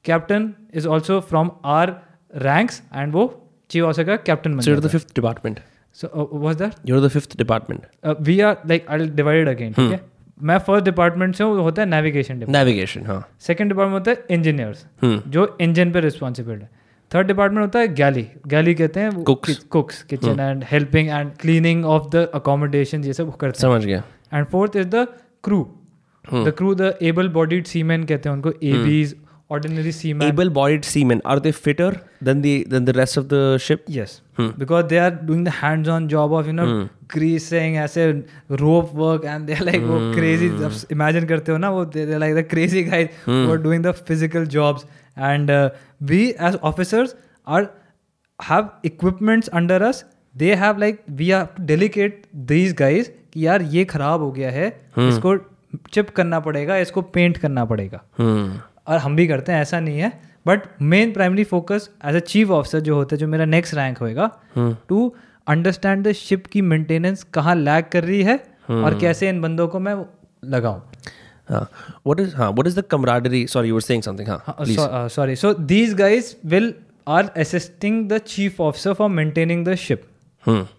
captain is also from our ranks and वो चीफ ऑफिसर का कैप्टन बन the fifth department. So was that You're the fifth department. We are like I divided again ठीक है? मैं first department से हूँ, वो होता है नेविगेशन डिपार्टमेंट Navigation, हाँ. सेकंड डिपार्टमेंट होता है इंजीनियर्स Hmm. जो इंजन पे रिस्पॉन्सिबल है. थर्ड डिपार्टमेंट होता है गैली। गैली कहते हैं cooks kitchen and helping and cleaning of the accommodation ये सब करते समझ गया. And fourth is the crew the crew the able bodied seamen कहते हैं उनको ABs ordinary seaman Able-bodied seamen are they fitter than the than the rest of the ship? yes hmm. because they are doing the hands on job of you know hmm. greasing ऐसे rope work and they're like वो crazy जब imagine करते हो ना वो they're like the crazy guys hmm. who are doing the physical jobs and uh, we as officers are have equipments under us they have like we have to delegate these guys कि यार ये खराब हो गया है इसको chip करना पड़ेगा इसको पेंट करना पड़ेगा Hmm. और हम भी करते हैं ऐसा नहीं है but main primary focus as a chief officer जो होता है जो मेरा नेक्स्ट रैंक होएगा टू अंडरस्टैंड द शिप की मेंटेनेंस कहाँ लैग कर रही है hmm. और कैसे इन बंदों को मैं लगाऊँ. What is हाँ? What is the camaraderie? Sorry, you were saying something. हाँ. Sorry so these guys will are assisting the chief officer for maintaining the ship.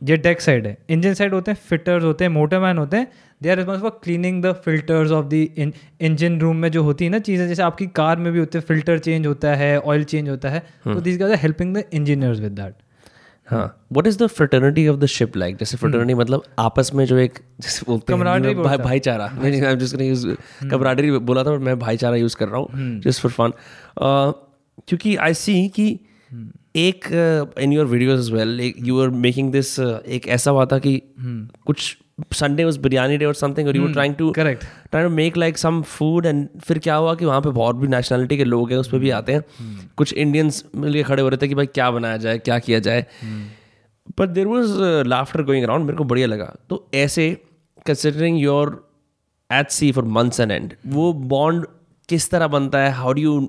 ये डेक साइड है इंजन साइड होते हैं फिटर्स होते हैं मोटरमैन होते हैं they are responsible for cleaning the filters of the engine room में जो होती है ना चीज़ें जैसे आपकी कार में भी होते हैं फ़िल्टर चेंज होता है ऑयल चेंज होता है तो this guys are helping the engineers with that हाँ what is the fraternity of the ship like जैसे फ्रेटर्निटी मतलब आपस में जो एक जैसे बोलते हैं भाई भाईचारा। यूज़ camaraderie बोला था मैं भाईचारा यूज़ कर रहा हूँ जस्ट फॉर फन क्योंकि आई सी कि एक in your videos as well you are making this एक ऐसा हुआ था कि कुछ संडे वाज बिरयानी डे और समथिंग और you trying to correct. Trying to make like some food and फिर क्या हुआ कि वहाँ पे बहुत भी नेशनलिटी के लोग हैं उस पर भी आते हैं। कुछ इंडियंस मिलके खड़े हो रहे थे कि भाई क्या बनाया जाए क्या किया जाए। But there was laughter going around मेरे को बढ़िया लगा। तो ऐसे considering your at sea for months and and वो बॉन्ड किस तरह बनता है? How do you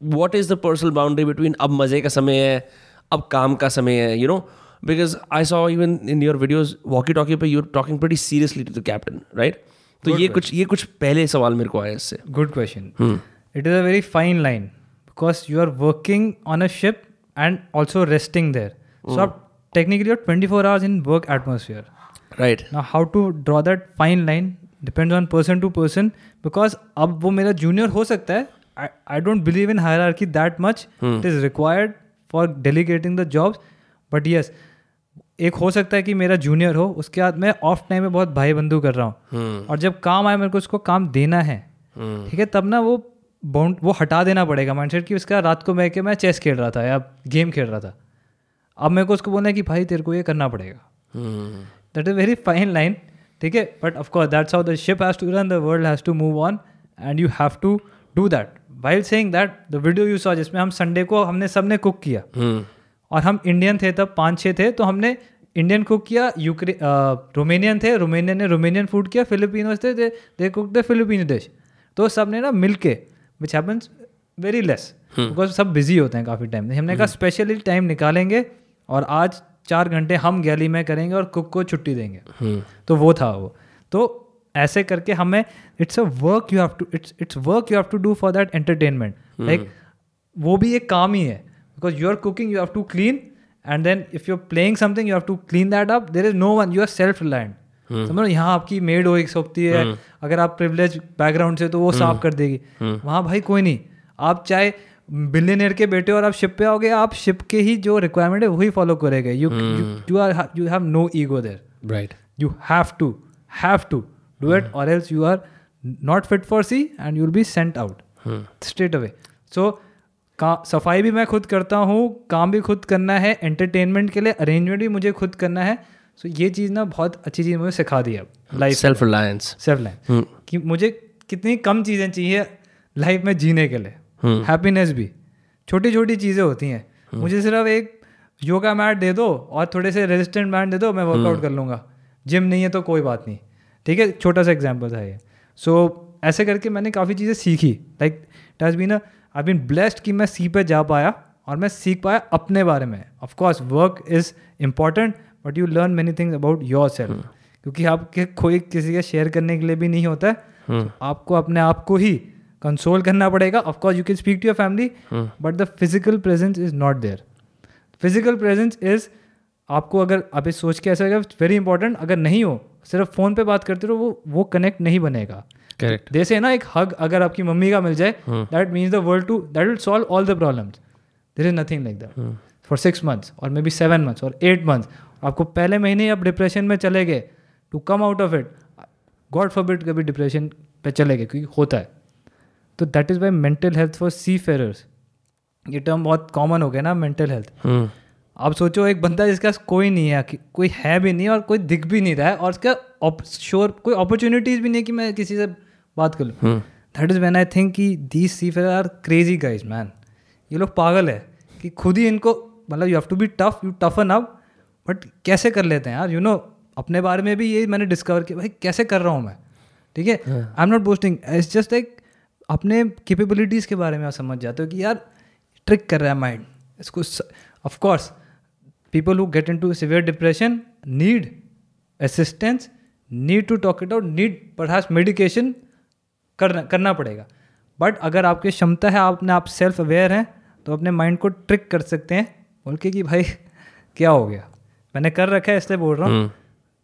what is the personal boundary between अब मज़े का समय है अब काम का समय है you know because I saw even in your videos walkie talkie पे you talking pretty seriously to the captain right तो ये कुछ ये कुछ पहले सवाल मेरे को आए इससे। Good question it is a very fine line because you are working on a ship and also resting there so आप technically are twenty four hours in work atmosphere right now how to draw that fine line depends on person to person because अब वो मेरा junior हो सकता है। I, I don't believe in hierarchy that much. It is required for delegating the but yes एक हो सकता है कि मेरा जूनियर हो उसके बाद मैं ऑफ़ टाइम में बहुत भाई बंधु कर रहा हूँ। और जब काम आए मेरे को उसको काम देना है। ठीक है तब ना वो बाउंड वो हटा देना पड़ेगा माइंडसेट कि उसका रात को मैं के मैं चेस खेल रहा था या गेम खेल रहा था। अब मेरे को उसको बोलना है कि भाई तेरे को ये करना पड़ेगा। that is very fine line ठीक है? But of course that's that's how the ship has to run the world has to move on you have to do that. While saying that the video you saw जिसमें हम Sunday को हमने सबने cook किया और हम Indian थे तब पाँच छः थे तो हमने इंडियन कुक किया यूक्रे रोमेनियन थे रोमेनियन ने रोमेनियन फ़ूड किया फिलिपिनोज थे they they cook the Philippine dish तो सबने ना मिल के which happens very less because सब बिज़ी होते हैं काफ़ी टाइम हमने कहा स्पेशली टाइम निकालेंगे और आज चार घंटे हम गैली में करेंगे और कुक को छुट्टी देंगे। तो वो था वो। तो ऐसे करके हमें it's a work you have to it's it's work you have to do for that entertainment like वो भी एक काम ही है। Because you are cooking you have to clean and then if you are playing something you have to clean that up there is no one you are self reliant समझ यहाँ आपकी maid हो एक सकती है। अगर आप प्रिविलेज बैकग्राउंड से तो वो साफ़ कर देगी। वहाँ भाई कोई नहीं। आप चाहे बिलियनियर के बेटे और आप शिप पे आओगे आप शिप के ही जो रिक्वायरमेंट है वही फॉलो करेंगे। You you are you have no ego there right you have to have to do it or else you are not fit for sea and you'll be sent out straight away. So का सफ़ाई भी मैं खुद करता हूँ काम भी खुद करना है एंटरटेनमेंट के लिए अरेंजमेंट भी मुझे खुद करना है। सो ये चीज़ ना बहुत अच्छी चीज़ मुझे सिखा दी अब life self reliance self life कि मुझे कितनी कम चीज़ें चाहिए लाइफ में जीने के लिए। हैप्पीनेस भी। छोटी छोटी चीज़ें होती हैं। मुझे सिर्फ़ एक योगा मैट दे दो और थोड़े से रेजिस्टेंट बैंड दे दो मैं वर्कआउट कर लूँगा। जिम नहीं है तो कोई बात नहीं। ठीक है? छोटा सा एग्ज़ाम्पल था ये। सो so, ऐसे करके मैंने काफ़ी चीज़ें सीखी। Like it has been I been blessed कि मैं सी पे जा पाया और मैं सीख पाया अपने बारे में। Of course work is important but you learn many things about yourself क्योंकि आपके कोई किसी का शेयर करने के लिए भी नहीं होता है। तो आपको अपने आप को ही कंसोल करना पड़ेगा। Of course you can speak to your family but the physical presence is not there physical presence is आपको अगर आप इस सोच के ऐसा वेरी इंपॉर्टेंट अगर नहीं हो सिर्फ़ फ़ोन पे बात करते रहो वो वो कनेक्ट नहीं बनेगा। करेक्ट जैसे ना एक हग अगर आपकी मम्मी का मिल जाए that means the world to that will solve all the problems there is nothing like that for six months और मे बी सेवन मंथ्स और एट मंथ्स आपको पहले महीने ही आप डिप्रेशन में चले गए to come out of it God forbid कभी डिप्रेशन पे चले गए क्योंकि होता है। तो that is why mental health for seafarers ये टर्म बहुत कॉमन हो गया ना मेंटल हेल्थ आप सोचो एक बंदा जिसका कोई नहीं है कि कोई है भी नहीं और कोई दिख भी नहीं रहा है और उसका श्योर कोई अपॉर्चुनिटीज़ भी नहीं कि मैं किसी से बात कर लो। That is when I think कि these seafarers are crazy guys man ये लोग पागल है कि खुद ही इनको मतलब you have to be tough you toughen up but कैसे कर लेते हैं यार? यू you नो know, अपने बारे में भी ये मैंने डिस्कवर किया भाई कैसे कर रहा हूँ मैं? ठीक है? I am not boasting it's just like अपने कैपेबिलिटीज़ के बारे में आप समझ जाते हो कि यार ट्रिक कर रहा है माइंड इसको of course people who get into severe depression need assistance need to talk it out need पर medication करना करना पड़ेगा। बट अगर आपकी क्षमता है आपने आप सेल्फ अवेयर हैं तो अपने माइंड को ट्रिक कर सकते हैं। बोल के कि भाई क्या हो गया? मैंने कर रखा है इसलिए बोल रहा हूँ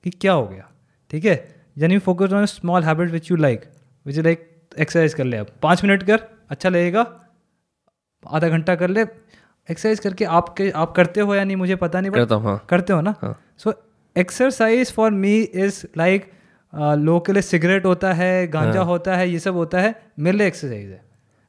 कि क्या हो गया? ठीक है? यानी focus on small habit which you like which you like exercise कर ले आप पाँच मिनट कर अच्छा लगेगा। आधा घंटा कर ले। एक्सरसाइज करके आपके आप करते हो या नहीं मुझे पता नहीं करता हूँ हाँ. करते हो ना? So exercise for me is like लोग के लिए सिगरेट होता है गांजा हाँ. होता है ये सब होता है मेरे लिए एक्सरसाइज है।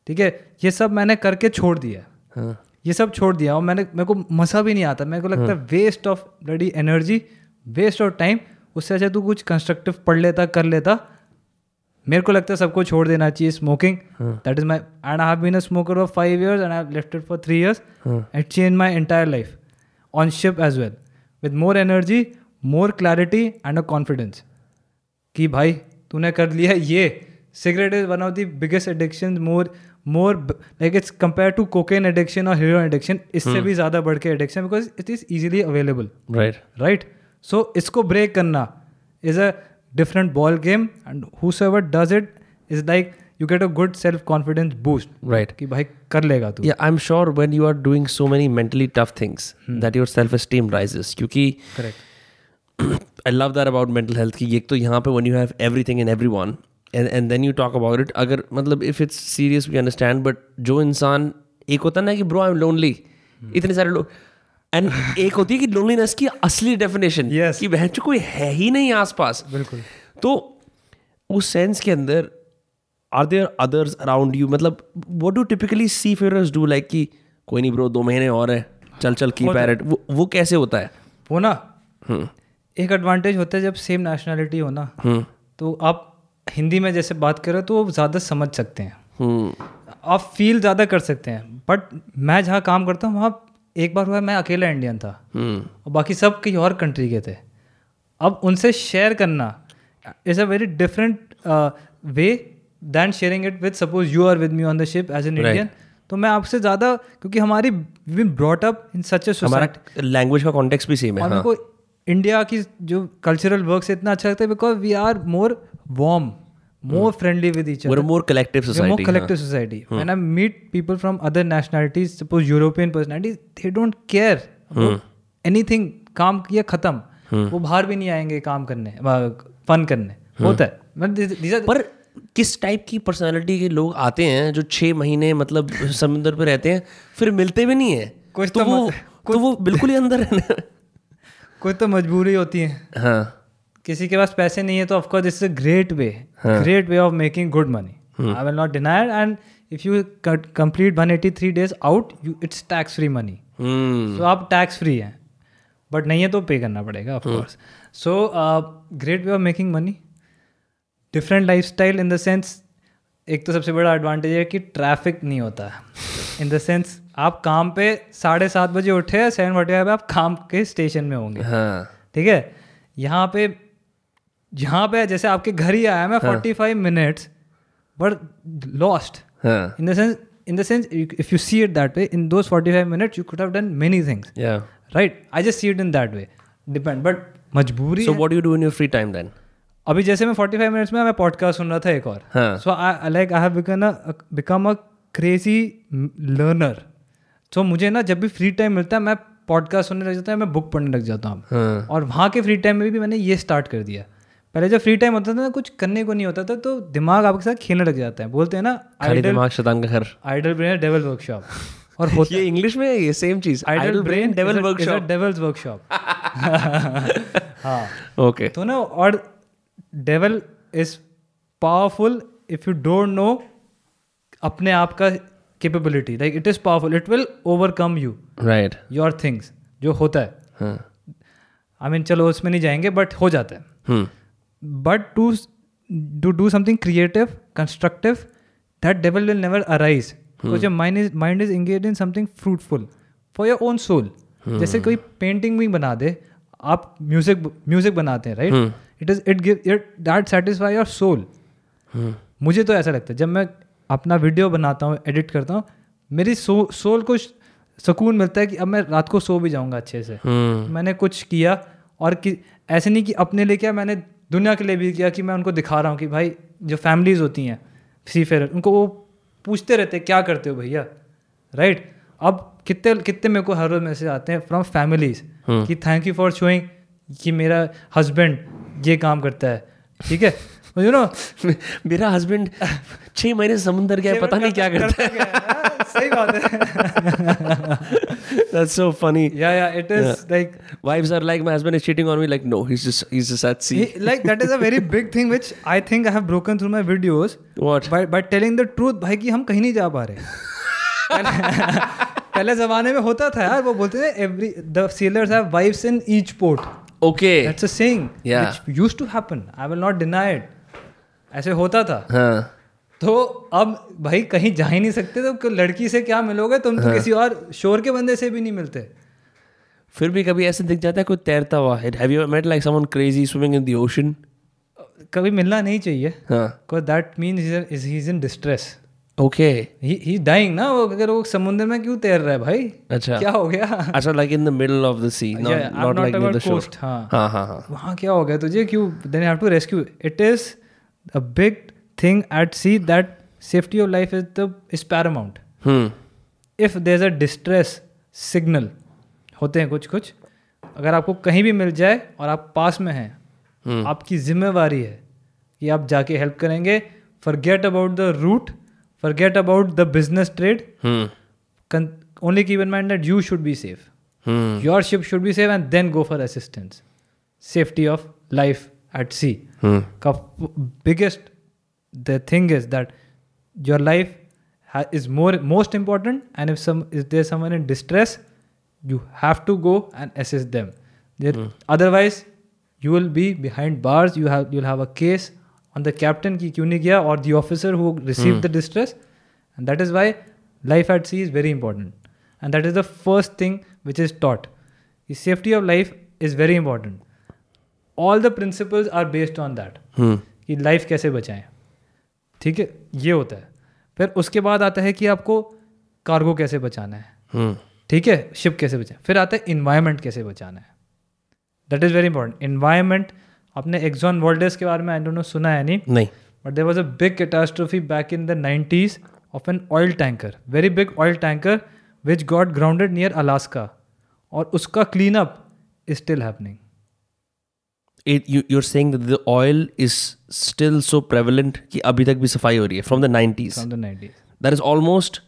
ठीक है? ये सब मैंने करके छोड़ दिया। हाँ. ये सब छोड़ दिया और मैंने मेरे को मज़ा भी नहीं आता। मेरे को लगता है waste of ready energy waste of time उससे अच्छा तू कुछ कंस्ट्रक्टिव पढ़ लेता कर लेता। मेरे को लगता है सबको छोड़ देना चाहिए smoking that is my and I have been a smoker for five years and I left it for three years and change my entire life on ship as well with more energy more clarity and a confidence कि भाई तूने कर लिया ये cigarette is one of the biggest addiction more more like it's compare to cocaine addiction और heroin addiction इससे भी ज़्यादा बढ़ के addiction because it is easily available right right so इसको ब्रेक करना is a different ball game and whosoever does it is like you get a good self confidence boost right कि भाई कर लेगा तू yeah i'm sure when you are doing so many mentally tough things hmm. that your self esteem rises क्योंकि correct I love that about mental health की एक तो यहाँ पे when you have everything in everyone and and then you talk about it अगर मतलब if it's serious we understand but जो इंसान एक होता ना कि ब्रो आई एम लोनली इतने सारे लोग एंड एक होती है कि लोनलीनेस की असली डेफिनेशन yes. कि बहन कोई है ही नहीं आसपास। बिल्कुल। तो उस सेंस के अंदर are there others around you मतलब what do typically seafarers do like कि कोई नहीं ब्रो दो महीने और है चल चल की पैरेट वो वो कैसे होता है? वो ना हम्म। एक एडवांटेज होता है जब सेम नेशनैलिटी हो ना हम्म। तो आप हिंदी में जैसे बात करें तो ज़्यादा समझ सकते हैं हम्म। आप फील ज़्यादा कर सकते हैं बट मैं जहाँ काम करता हूँ वहाँ एक बार हुआ मैं अकेला इंडियन था हम्म। और बाकी सब कहीं और कंट्री के थे अब उनसे शेयर करना is a very different way than sharing it with suppose you are with me on the ship as an Indian तो मैं आपसे ज़्यादा क्योंकि हमारी brought up in such a society language का कॉन्टेक्स्ट भी सेम है हाँ. इंडिया की जो कल्चरल वर्क से इतना अच्छा लगता है because we are more warm more friendly with each more collective more collective society when I meet people from other nationalities suppose European personality they don't care anything काम किया खत्म hmm. वो बाहर भी नहीं आएँगे काम करने फन करने hmm. होता है। पर किस टाइप की पर्सनैलिटी के लोग आते हैं जो छह महीने मतलब <laughs> समुद्र पर रहते हैं फिर मिलते भी नहीं है? कुछ तो, वो, तो वो तो बिल्कुल ही अंदर कोई तो मजबूरी होती है। हाँ। किसी के पास पैसे नहीं है तो of course it's a great way great way of making good money I will not deny and if you complete one eighty three days out you it's tax free money so आप tax free हैं but नहीं है तो पे करना पड़ेगा of course so great way of making money different lifestyle in the sense एक तो सबसे बड़ा एडवांटेज है कि ट्रैफ़िक नहीं होता। है इन द सेंस आप काम पे साढ़े सात बजे उठे हैं सेवन फोर्टी आप काम के स्टेशन में होंगे। ठीक है? यहाँ पे यहाँ पे जैसे आपके घर ही आया मैं forty five minutes but lost in dense in dense if you see it that way in those forty five minutes you could have done many things right I just see it in that way depend but मजबूरी so what you do in your free time then अभी जैसे मैं forty five minutes में मैं podcast सुन रहा था एक और। So I like I have become a crazy learner so मुझे ना जब भी फ्री टाइम मिलता है मैं पॉडकास्ट सुनने लग जाता है मैं बुक पढ़ने लग जाता हूँ। हाँ। और वहाँ के फ्री टाइम में भी मैंने ये स्टार्ट कर दिया। पहले जब फ्री टाइम होता था ना कुछ करने को नहीं होता था तो दिमाग आपके साथ खेलने लग जाता है। बोलते हैं ना आइडल दिमाग शैतान का घर। आइडल ब्रेन डेवल वर्कशॉप और होता <laughs> ये इंग्लिश में ये सेम चीज़। Idle brain devil workshop devil's workshop हाँ। ओके तो ना और devil is powerful if you don't know अपने आप का capability like it is powerful it will overcome you right your things जो होता है। हाँ। आई मीन चलो उसमें नहीं जाएँगे बट हो जाता है। but to to do something creative constructive that devil will never arise. because your mind is mind is engaged in something fruitful for your own soul. जैसे कोई पेंटिंग भी बना दे आप म्यूज़िक म्यूज़िक बनाते हैं right it is it give it that satisfy your soul मुझे तो ऐसा लगता है जब मैं अपना वीडियो बनाता हूँ एडिट करता हूँ। मेरी सो, सोल को सुकून मिलता है कि अब मैं रात को सो भी जाऊँगा अच्छे से। हम्म। मैंने कुछ किया और कि ऐसे नहीं कि अपने लिए किया मैंने दुनिया के लिए भी किया कि मैं उनको दिखा रहा हूँ कि भाई जो फैमिलीज़ होती हैं सी फेयर उनको वो पूछते रहते क्या करते हो भैया? राइट अब कितने कितने मेरे को हर रोज मैसेज आते हैं फ्रॉम फैमिलीज़ कि थैंक यू फॉर शोइंग कि मेरा हस्बैंड ये काम करता है। ठीक है? यू नो मेरा हस्बैंड छह महीने समुंदर गया पता नहीं क्या करता है सही बात है है that's so funny yeah yeah it is like wives are like my husband is cheating on me like no he's just he's just at sea He- like that is a very big thing which I think I have broken through my videos what by by telling the truth भाई कि हम कहीं नहीं जा पा रहे पहले, जमाने में होता था यार वो बोलते थे every the sailors have wives in each port okay that's a saying Yeah. Which used to happen I will not deny it ऐसे होता था। हाँ। तो अब भाई कहीं जा ही नहीं सकते तो लड़की से क्या मिलोगे? तुम तो किसी और शोर के बंदे से भी नहीं मिलते। फिर भी कभी ऐसे दिख जाता है कोई तैरता हुआ है have you met like someone crazy swimming in the ocean कभी मिलना नहीं चाहिए। हाँ। That mean is he is in distress okay he dying ना वो अगर वो समुद्र में क्यों तैर रहा है भाई? अच्छा। क्या हो गया? अच्छा like in the middle of the sea not not like near the shore हाँ। हाँ हाँ हाँ। क्या हो गया तुझे? क्यों? Then have to rescue it is big thing at sea that safety of life is the is paramount hmm if there is a distress signal होते हैं कुछ कुछ अगर आपको कहीं भी मिल जाए और आप पास में हैं हम्म। आपकी जिम्मेवारी है कि आप जाके हेल्प करेंगे forget about the route forget about the business trade only keep in mind that you should be safe your ship should be safe and then go for assistance. Safety of life at sea हम्म का biggest the thing is that your life ha- is more most important and if some if there's someone in distress you have to go and assist them there, otherwise you will be behind bars you have you'll have a case on the captain ki kyun nahi kiya or the officer who received the distress and that is why life at sea is very important and that is the first thing which is taught the safety of life is very important All the principles are based on that hmm कि life कैसे बचाएँ। ठीक है? ये होता है। फिर उसके बाद आता है कि आपको कार्गो कैसे बचाना है। हम्म ठीक है? शिप कैसे बचाएँ। फिर आता है इन्वायरमेंट कैसे बचाना है। That is very important environment आपने एक्जॉन वोल्डेस के बारे में आई डोंट नो सुना है नहीं? नहीं। But there was a big catastrophe back in the nineties of an oil tanker very big oil tanker which got grounded near Alaska और उसका clean up is still happening it you you're saying the oil is still so prevalent कि अभी तक भी सफ़ाई हो रही है from the nineties that is almost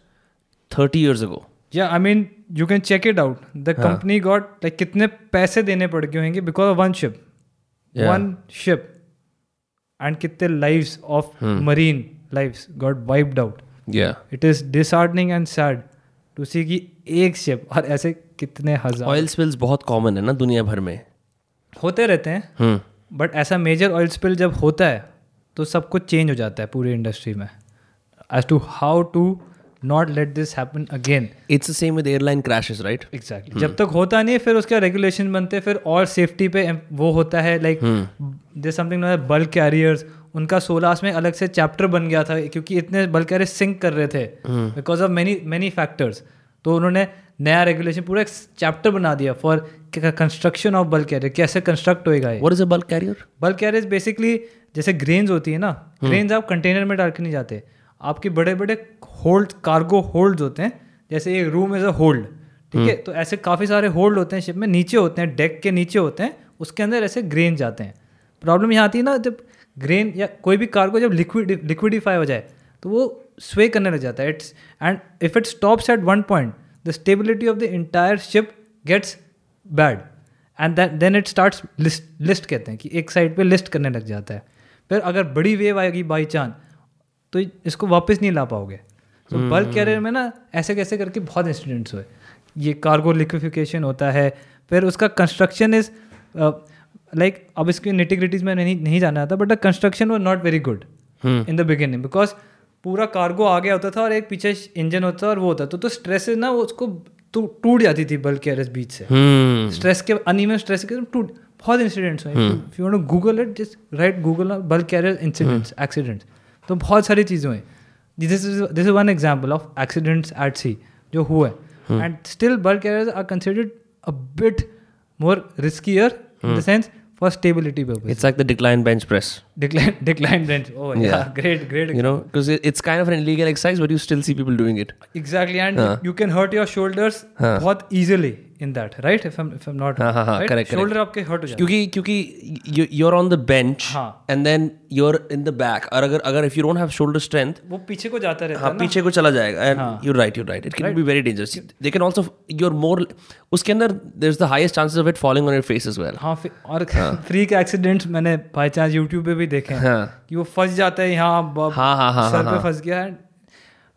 thirty years ago yeah I mean you can check it out the company got like कितने पैसे देने पड़ गए होंगे? Because of one ship one ship and कितने lives of marine lives got wiped out it is disheartening and sad to see की एक शिप और ऐसे कितने हज़ार। ऑयल स्पिल्स बहुत कॉमन है ना दुनिया भर में। होते रहते हैं हम्म। बट ऐसा मेजर ऑयल स्पिल जब होता है तो सब कुछ चेंज हो जाता है पूरी इंडस्ट्री में as to how to not let this happen again it's the same with airline crashes right? Exactly जब तक होता नहीं फिर उसका रेगुलेशन बनते फिर और सेफ्टी पे वो होता है like they something bulk carriers उनका सोलास में अलग से चैप्टर बन गया था क्योंकि इतने बल्क कैरियर सिंक कर रहे थे because of many many factors तो उन्होंने नया रेगुलेशन पूरा एक चैप्टर बना दिया for construction of bulk carrier कैसे कंस्ट्रक्ट होएगा ये? What is a bulk carrier? Bulk carriage basically जैसे ग्रेन्स होती है ना ग्रेन्स आप कंटेनर में डाल के नहीं जाते। आपके बड़े बड़े होल्ड कार्गो होल्ड होते हैं जैसे एक रूम इज़ अ होल्ड ठीक है? तो ऐसे काफ़ी सारे होल्ड होते हैं शिप में नीचे होते हैं डेक के नीचे होते हैं उसके अंदर ऐसे ग्रेन जाते हैं। प्रॉब्लम यहाँ आती है ना जब ग्रेन या कोई भी कार्गो जब लिक्विड लिक्विडिफाई हो जाए तो वो स्वे करने लग जाता है। It's and if it stops at one point the stability of the entire ship gets bad and then it start list list कहते हैं कि एक साइड पे लिस्ट करने लग जाता है। फिर अगर बड़ी वेव आएगी बाई चांस तो इसको वापस नहीं ला पाओगे। तो बल्क कैरियर में ना ऐसे कैसे करके बहुत इंसिडेंट्स हुए। ये कार्गो लिक्विफिकेशन होता है। फिर उसका कंस्ट्रक्शन इज़ लाइक अब इसकी निटिग्रिटीज में नहीं नहीं जाना आता but the construction was not very good in the beginning because पूरा कार्गो आ गया होता था और एक पीछे इंजन होता था और वो होता तो, तो स्ट्रेस ना उसको टूट जाती थी बल्क कैरियर बीच से। स्ट्रेस के अनइवन स्ट्रेस के टूट बहुत इंसिडेंट्स हुए। If you want to Google it just write Google bulk carrier incidents accidents तो बहुत सारी चीज़ें हुई। This is this is one example of accidents at sea जो हुए। And still bulk carriers are considered a bit more riskier in the sense for stability. It's like the decline bench press. Decline, <laughs> decline bench. Oh yeah, yeah great, great. You know, because it's kind of an illegal exercise, but you still see people doing it. Exactly, and huh. you can hurt your shoulders huh. easily. In that right if if am not correct shoulder आपके hurt हो क्योंकि क्योंकि you are on the bench and then you are in the back और अगर अगर if you don't have shoulder strength वो पीछे को जाता रहता है ना। पीछे को चला जाएगा। And you are right you right it can be very dangerous they can also you are more उसके अंदर there is the highest chances of it falling on your face as well हाँ। और <laughs> फ्रीक एक्सीडेंट्स मैंने by chance YouTube पे भी देखे हैं हाँ। कि वो फंस जाते हैं यहाँ सर पे फंस गया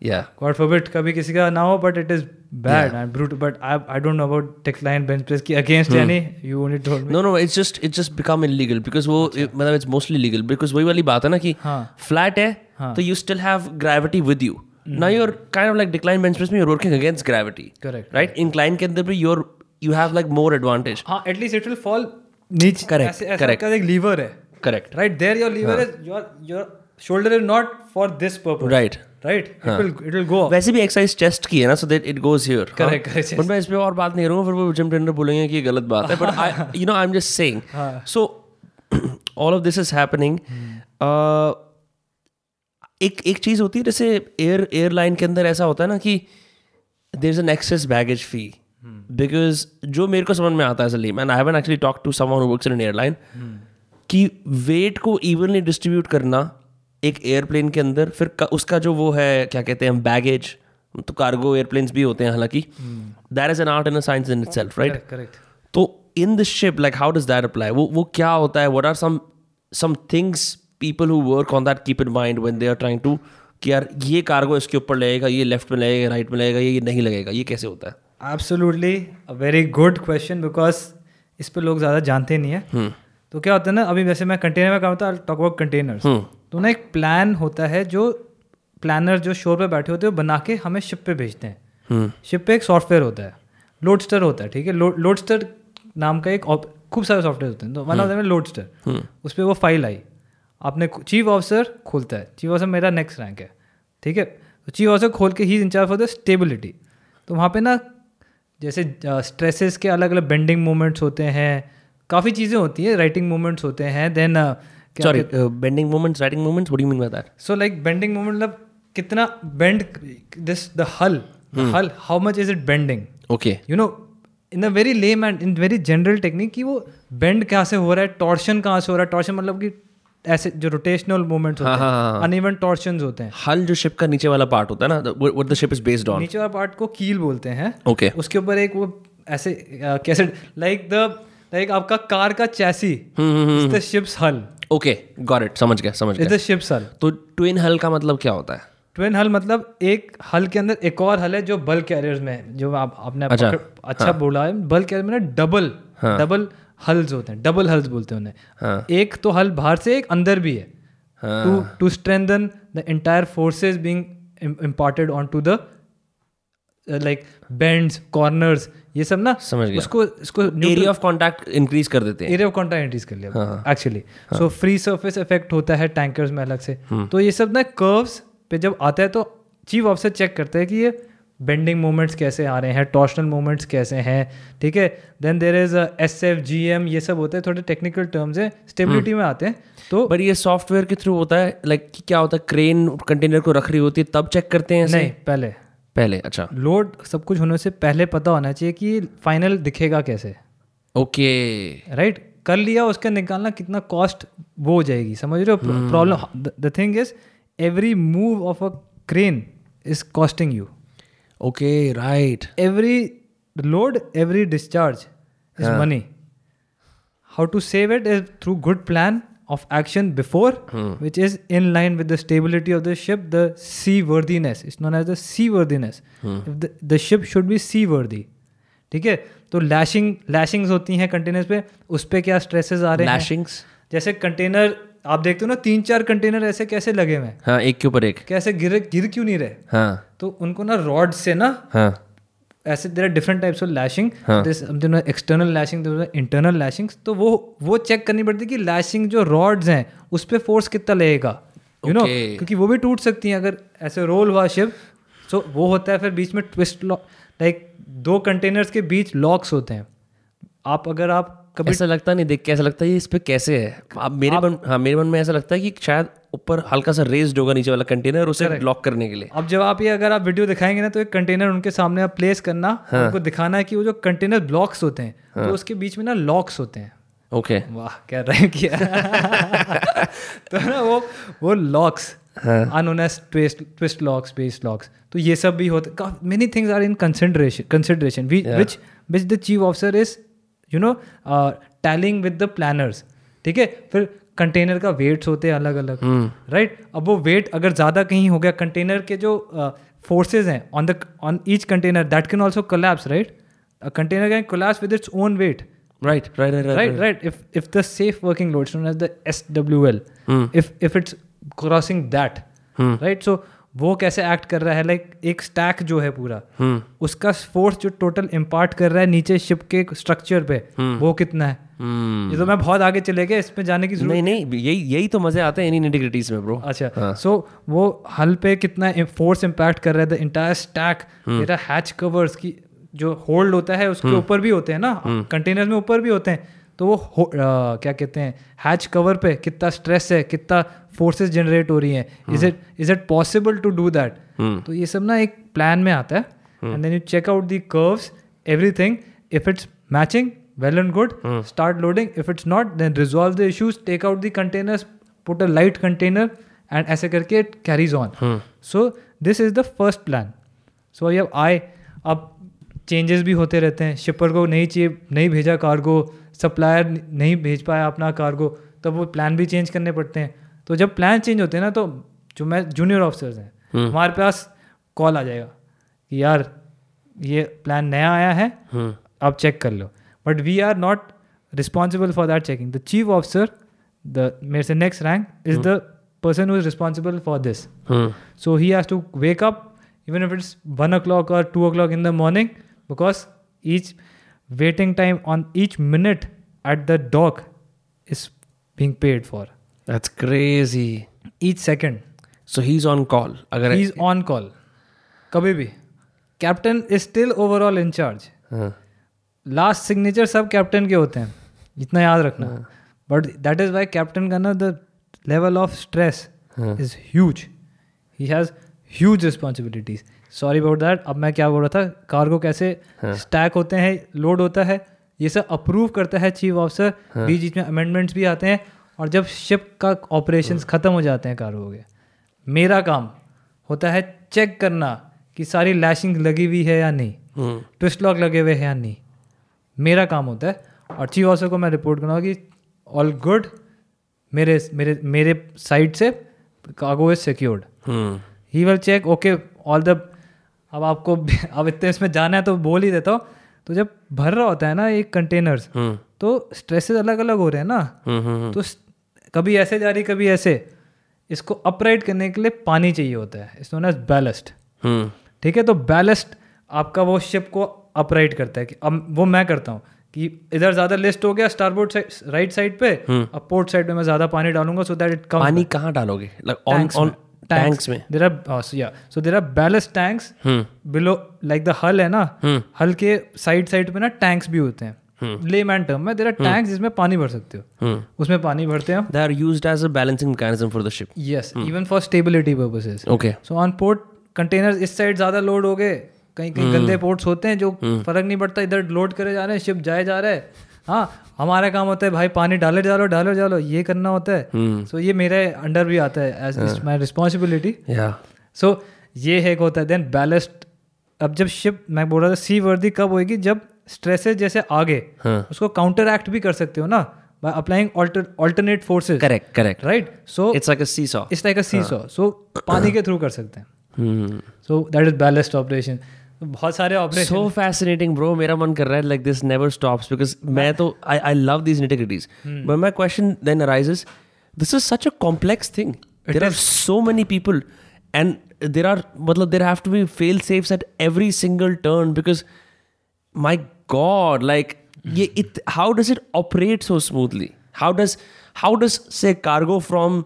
या गॉड फॉरबिड कभी किसी का ना हो but it is bad and brute but I I don't know about decline bench press की अगेंस्ट यानी you only told me no no it's just it's just become illegal because वो मतलब it's mostly legal because वही वाली बात है ना कि हाँ flat है तो you still have gravity with you now you're kind of like decline bench press में you're working against gravity correct right incline के अंदर भी you're you have like more advantage हाँ at least it will fall नीचे Correct, ऐसे ऐसा correct. एक liver है correct right there your lever is your your shoulder is not for this purpose right right? It will it will go up. वैसे भी exercise chest की है ना so that it goes here but मैं इस पे और बात नहीं करूँगा फिर वो जिम ट्रेनर बोलेंगे कि ये गलत बात है but I you know I am just saying. So all of this is happening एक एक चीज़ होती है जैसे एयर एयरलाइन के अंदर ऐसा होता है ना कि there is an excess baggage fee because जो मेरे को समझ में आता है Salim and I haven't actually talk to someone who works in an airline कि वेट को इवनली डिस्ट्रीब्यूट करना एक एयरप्लेन के अंदर फिर उसका जो वो है क्या कहते हैं बैगेज तो कार्गो एयरप्लेन्स भी होते हैं हालाँकि। That is an art and science in self right correct तो in the ship like how does that apply वो वो क्या होता है? What are some some things people who work on that keep in mind when they are trying to कि यार ये cargo इसके ऊपर लगेगा ये लेफ़्ट में लगेगा राइट में लगेगा ये नहीं लगेगा ये कैसे होता है? Absolutely a very good question because इस पर लोग ज़्यादा जानते नहीं है। तो क्या होता है ना अभी वैसे मैं कंटेनर में काम होता टॉक अबाउट कंटेनर्स तो ना एक प्लान होता है जो प्लानर जो शोर पे बैठे होते हैं वो बना के हमें शिप पे भेजते हैं। शिप पे एक सॉफ्टवेयर होता है। लोडस्टर होता है ठीक है? लोडस्टर नाम का एक खूब सारे सॉफ्टवेयर होते हैं। तो वन ऑफ़ देम लोडस्टर उस पर वो फ़ाइल आई। आपने चीफ ऑफिसर खोलता है। चीफ ऑफिसर मेरा नेक्स्ट रैंक है ठीक है? तो चीफ ऑफिसर खोल के ही in charge for the stability तो वहाँ पे ना जैसे स्ट्रेसेस के अलग अलग बेंडिंग मोमेंट्स होते हैं काफ़ी चीज़ें होती हैं राइटिंग मोमेंट्स होते हैं then sorry bending moments righting moments what do you mean by that so like bending moment मतलब कितना bend this the hull hull how much is it bending okay you know in a very lame and in very general technique कि वो bend कहाँ से हो रहा है? Torsion कहाँ से हो रहा है? टॉर्शन मतलब कि ऐसे जो रोटेशनल मूवमेंट्स होते हाँ, हाँ, हाँ, हैं अनइवन टॉर्शंस होते हैं। हल जो शिप का नीचे वाला पार्ट होता है ना what the ship is based on नीचे वाला पार्ट को कील बोलते हैं। ओके उसके ऊपर एक वो ऐसे कैसे लाइक द लाइक आपका कार का chassis the ship's hull okay got it समझ गया समझ गया। द शिप्स हल तो ट्विन हल का मतलब क्या होता है? ट्विन हल मतलब एक हल के अंदर एक और हल है जो बल्क कैरियर्स में है, जो आप आपने अच्छा, पकड़- अच्छा बोला है। बल्क कैरियर में ना डबल हाँ. डबल हल्स होते हैं डबल हल्स बोलते हैं उन्हें। हाँ। एक तो हल बाहर से एक अंदर भी है। हाँ। To to strengthen the entire forces being imparted on to the like bends corners ये सब ना समझ गया। उसको इसको एरिया ऑफ़ कांटेक्ट इंक्रीज कर देते हैं। एरिया ऑफ़ कॉन्टैक्ट इंक्रीज कर लिया। Actually so free surface effect होता है टैंकर्स में अलग से। तो ये सब ना कर्व्स पे जब आता है तो चीफ ऑफिसर चेक करते हैं कि ये बेंडिंग मोमेंट्स कैसे आ रहे हैं टॉर्शनल मोमेंट्स कैसे हैं ठीक है? Then there is S F G M ये सब होते हैं थोड़े टेक्निकल टर्म्स हैं स्टेबिलिटी में आते हैं। तो बट ये सॉफ्टवेयर के थ्रू होता है लाइक like, क्या होता है क्रेन कंटेनर को रख रही होती है तब चेक करते हैं नहीं पहले। पहले अच्छा। लोड सब कुछ होने से पहले पता होना चाहिए कि फाइनल दिखेगा कैसे। ओके। राइट कर लिया उसका निकालना कितना कॉस्ट वो हो जाएगी समझ रहे हो? Problem the thing is every move of a crane is costing you okay right every load every discharge is money how to save it is through good plan of action before hmm. which is in line with the stability of the ship the seaworthiness it's known as the seaworthiness if the, the ship should be seaworthy ठीक है तो lashing लैशिंग्स होती हैं containers पे उस पे क्या stresses आ रहे हैं लैशिंग्स जैसे कंटेनर आप देखते हो ना तीन चार कंटेनर ऐसे कैसे लगे हुए हैं हाँ एक के ऊपर एक कैसे गिर गिर क्यों नहीं रहे हाँ तो उनको ना रॉड से ना हाँ ऐसे there different types of lashing हाँ। एक्सटर्नल लैशिंग इंटरनल लैशिंग तो वो वो चेक करनी पड़ती है कि लैशिंग जो रॉड्स हैं उस पर फोर्स कितना लगेगा? यू नो क्योंकि वो भी टूट सकती हैं अगर ऐसे रोल हुआ शिप सो वो होता है फिर बीच में ट्विस्ट लॉक लाइक दो कंटेनर्स के बीच लॉक्स होते हैं। आप अगर आप कभी ऐसा लगता नहीं देख के ऐसा लगता है ये इस पे कैसे है? अब मेरे मन हाँ मेरे मन में ऐसा लगता है कि शायद ऊपर हल्का सा रेस्ड होगा नीचे वाला कंटेनर उसे लॉक करने के लिए। अब जब आप ये अगर आप वीडियो दिखाएँगे ना तो एक कंटेनर उनके सामने आप प्लेस करना हाँ। उनको दिखाना है कि वो जो कंटेनर ब्लॉक्स होते हैं तो उसके बीच में ना लॉक्स होते हैं। ओके वाह क्या रैंक किया <laughs> तो ना वो वो locks unknown as twist twist locks based locks तो ये सब भी होते many things are in consideration consideration which which the chief officer is you know tallying with the planners ठीक है? फिर कंटेनर का वेट्स होते हैं अलग अलग राइट right? अब वो वेट अगर ज़्यादा कहीं हो गया कंटेनर के जो फोर्सेज हैं on the on each container that can also collapse right container can collapse with its own weight right right right right right if if the safe working load known as the swl if if it's crossing that right? So वो कैसे act कर रहा है? Like एक stack जो है पूरा उसका फोर्स जो टोटल इम्पार्ट कर रहा है नीचे शिप के स्ट्रक्चर पे वो कितना है? ये तो मैं बहुत आगे चले गया इसमें जाने की ज़रूरत नहीं नहीं। यही यही तो मज़े आते हैं इन इंटीग्रिटीज में ब्रो अच्छा सो वो हल पे कितना फोर्स इम्पैक्ट कर रहा है द इंटायर स्टैक मेरा हैच कवर्स की जो होल्ड होता है उसके ऊपर भी होते हैं ना? कंटेनर में ऊपर भी होते हैं। तो वो आ, क्या कहते हैं हैच कवर पे कितना स्ट्रेस है कितना फोर्सेस जनरेट हो रही हैं। Is it is it possible to do that तो ये सब ना एक प्लान में आता है। And then you check out the curves everything if it's matching well and good start loading if it's not then resolve the issues take out the containers put a light container and ऐसे करके it carries on so this is the first plan so अब आए अब changes भी होते रहते हैं। शिपर को नहीं चाहिए नहीं भेजा कार्गो सप्लायर नहीं भेज पाया अपना कार्गो तब वो प्लान भी चेंज करने पड़ते हैं। तो जब प्लान चेंज होते हैं ना तो जो मैं जूनियर ऑफिसर्स हैं हमारे पास कॉल आ जाएगा कि यार ये प्लान नया आया है आप चेक कर लो। But we are not responsible for that checking the chief officer the मेरे से next rank is the person who is responsible for this. So he has to even if it's one o'clock और two o'clock in the morning because each waiting time on each minute at the dock is being paid for. That's crazy. Each second. So he's on call. अगर He's on call. कभी भी captain is still overall in charge हाँ, last signature सब captain के होते हैं इतना याद रखना but that is why captain का ना the level of stress is huge he has huge responsibilities sorry about that अब मैं क्या बोल रहा था? कार्गो कैसे स्टैक होते हैं लोड होता है ये सब अप्रूव करता है चीफ ऑफिसर बीच बीच में अमेंडमेंट्स भी आते हैं और जब शिप का ऑपरेशंस खत्म हो जाते हैं कार्गो के मेरा काम होता है चेक करना कि सारी लैशिंग लगी हुई है या नहीं हम्म। ट्विस्ट लॉक लगे हुए हैं या नहीं। मेरा काम होता है और चीफ ऑफिसर को मैं रिपोर्ट करूँगा कि ऑल गुड मेरे मेरे मेरे साइड से cargo is secured hmm. He will check okay all the अब आपको अब इतने इसमें जाना है तो बोल ही देता हूँ। तो जब भर रहा होता है ना एक कंटेनर्स हम्म। तो स्ट्रेसेस अलग अलग हो रहे हैं ना। हम्म हम्म तो कभी ऐसे जा रही कभी ऐसे। इसको अपराइट करने के लिए पानी चाहिए होता है। इस नोन एज बैलेस्ट ठीक है तो बैलेस्ट आपका वो शिप को अपराइट करता है कि अब वो मैं करता हूँ कि इधर ज़्यादा लिस्ट हो गया स्टारबोर्ड राइट साइड पे अब पोर्ट साइड में मैं ज़्यादा पानी डालूँगा सो दैट इट कम पानी कहाँ डालोगे? लाइक ऑन ऑन टैंक्स में। देर आर या so there are ballast tanks below like the hull है ना? हल के साइड साइड पे ना टैंक्स भी होते हैं। ले मैन टर्म में देर आर टैंक्स जिसमें पानी भर सकते हो। हम्म उसमें पानी भरते हैं। They are used as a balancing mechanism for the ship. Yes even for stability purposes okay. So on port container इस साइड ज़्यादा लोड हो गए। कहीं कहीं गंदे पोर्ट्स होते हैं जो फ़र्क नहीं पड़ता। इधर लोड करे जा रहे हैं शिप जाए जा रहे हैं। हाँ हमारा काम होता है भाई पानी डाले डालो डालो डालो ये करना होता है। सो ये मेरे अंडर भी आता है एज माई रिस्पॉन्सिबिलिटी सो ये है एक होता है देन बैलेस्ट अब जब शिप मैं बोल रहा था सी वर्दी कब होएगी? जब स्ट्रेसेस जैसे आगे हाँ। उसको काउंटर एक्ट भी कर सकते हो ना by applying alternate forces correct correct right so it's like a seesaw it's like a seesaw so पानी के थ्रू कर सकते हैं. So that is ballast operation बहुत सारे ऑपरेशन सो फैसिनेटिंग ब्रो मेरा मन कर रहा है like this never stops because मैं तो I I love this integrities but my question then arises this is such a complex thing there are so many people and there are मतलब there have to be fail safes at every single turn because my god like ये it how does it operate so smoothly how does how does say cargo from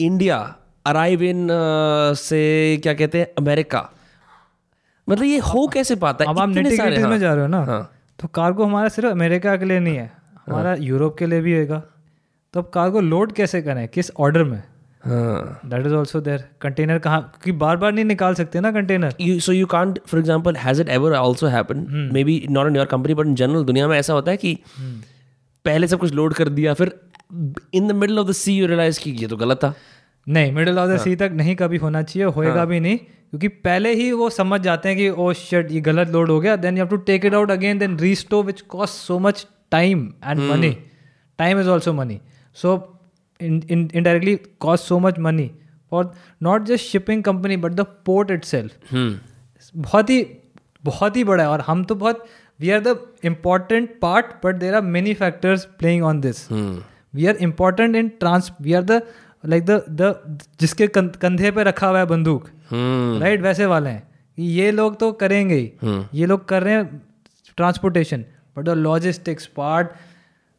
India arrive in say क्या कहते हैं America मतलब ये हो कैसे पाता है? अब आप इतने निटी में हाँ, जा रहे हो ना हाँ। तो कार्गो हमारा सिर्फ़ अमेरिका के लिए नहीं है हमारा यूरोप के लिए भी होगा तो अब कार्गो लोड कैसे करें? किस ऑर्डर में? हाँ। That is also there container कहाँ? क्योंकि बार बार नहीं निकाल सकते ना container you so you can't for example has it ever also happened? maybe not in your company but in general दुनिया में ऐसा होता है कि पहले सब कुछ लोड कर दिया फिर in the middle of the sea you realise कि ये तो गलत था। नहीं मिडिल ऑफ़ द सी तक नहीं कभी होना चाहिए होएगा भी नहीं क्योंकि पहले ही वो समझ जाते हैं कि ओ शर्ट ये गलत लोड हो गया then you have to take it out again then restore which cost so much time and money time is also money so indirectly cost so much money for not just shipping company but the port itself. बहुत ही बहुत ही बड़ा है और हम तो बहुत we are the important part but there are many factors playing on this we are important in trans we are the like the the जिसके कंधे पे रखा हुआ है बंदूक राइट वैसे वाले हैं। ये लोग तो करेंगे ही। ये लोग कर रहे हैं transportation but the logistics part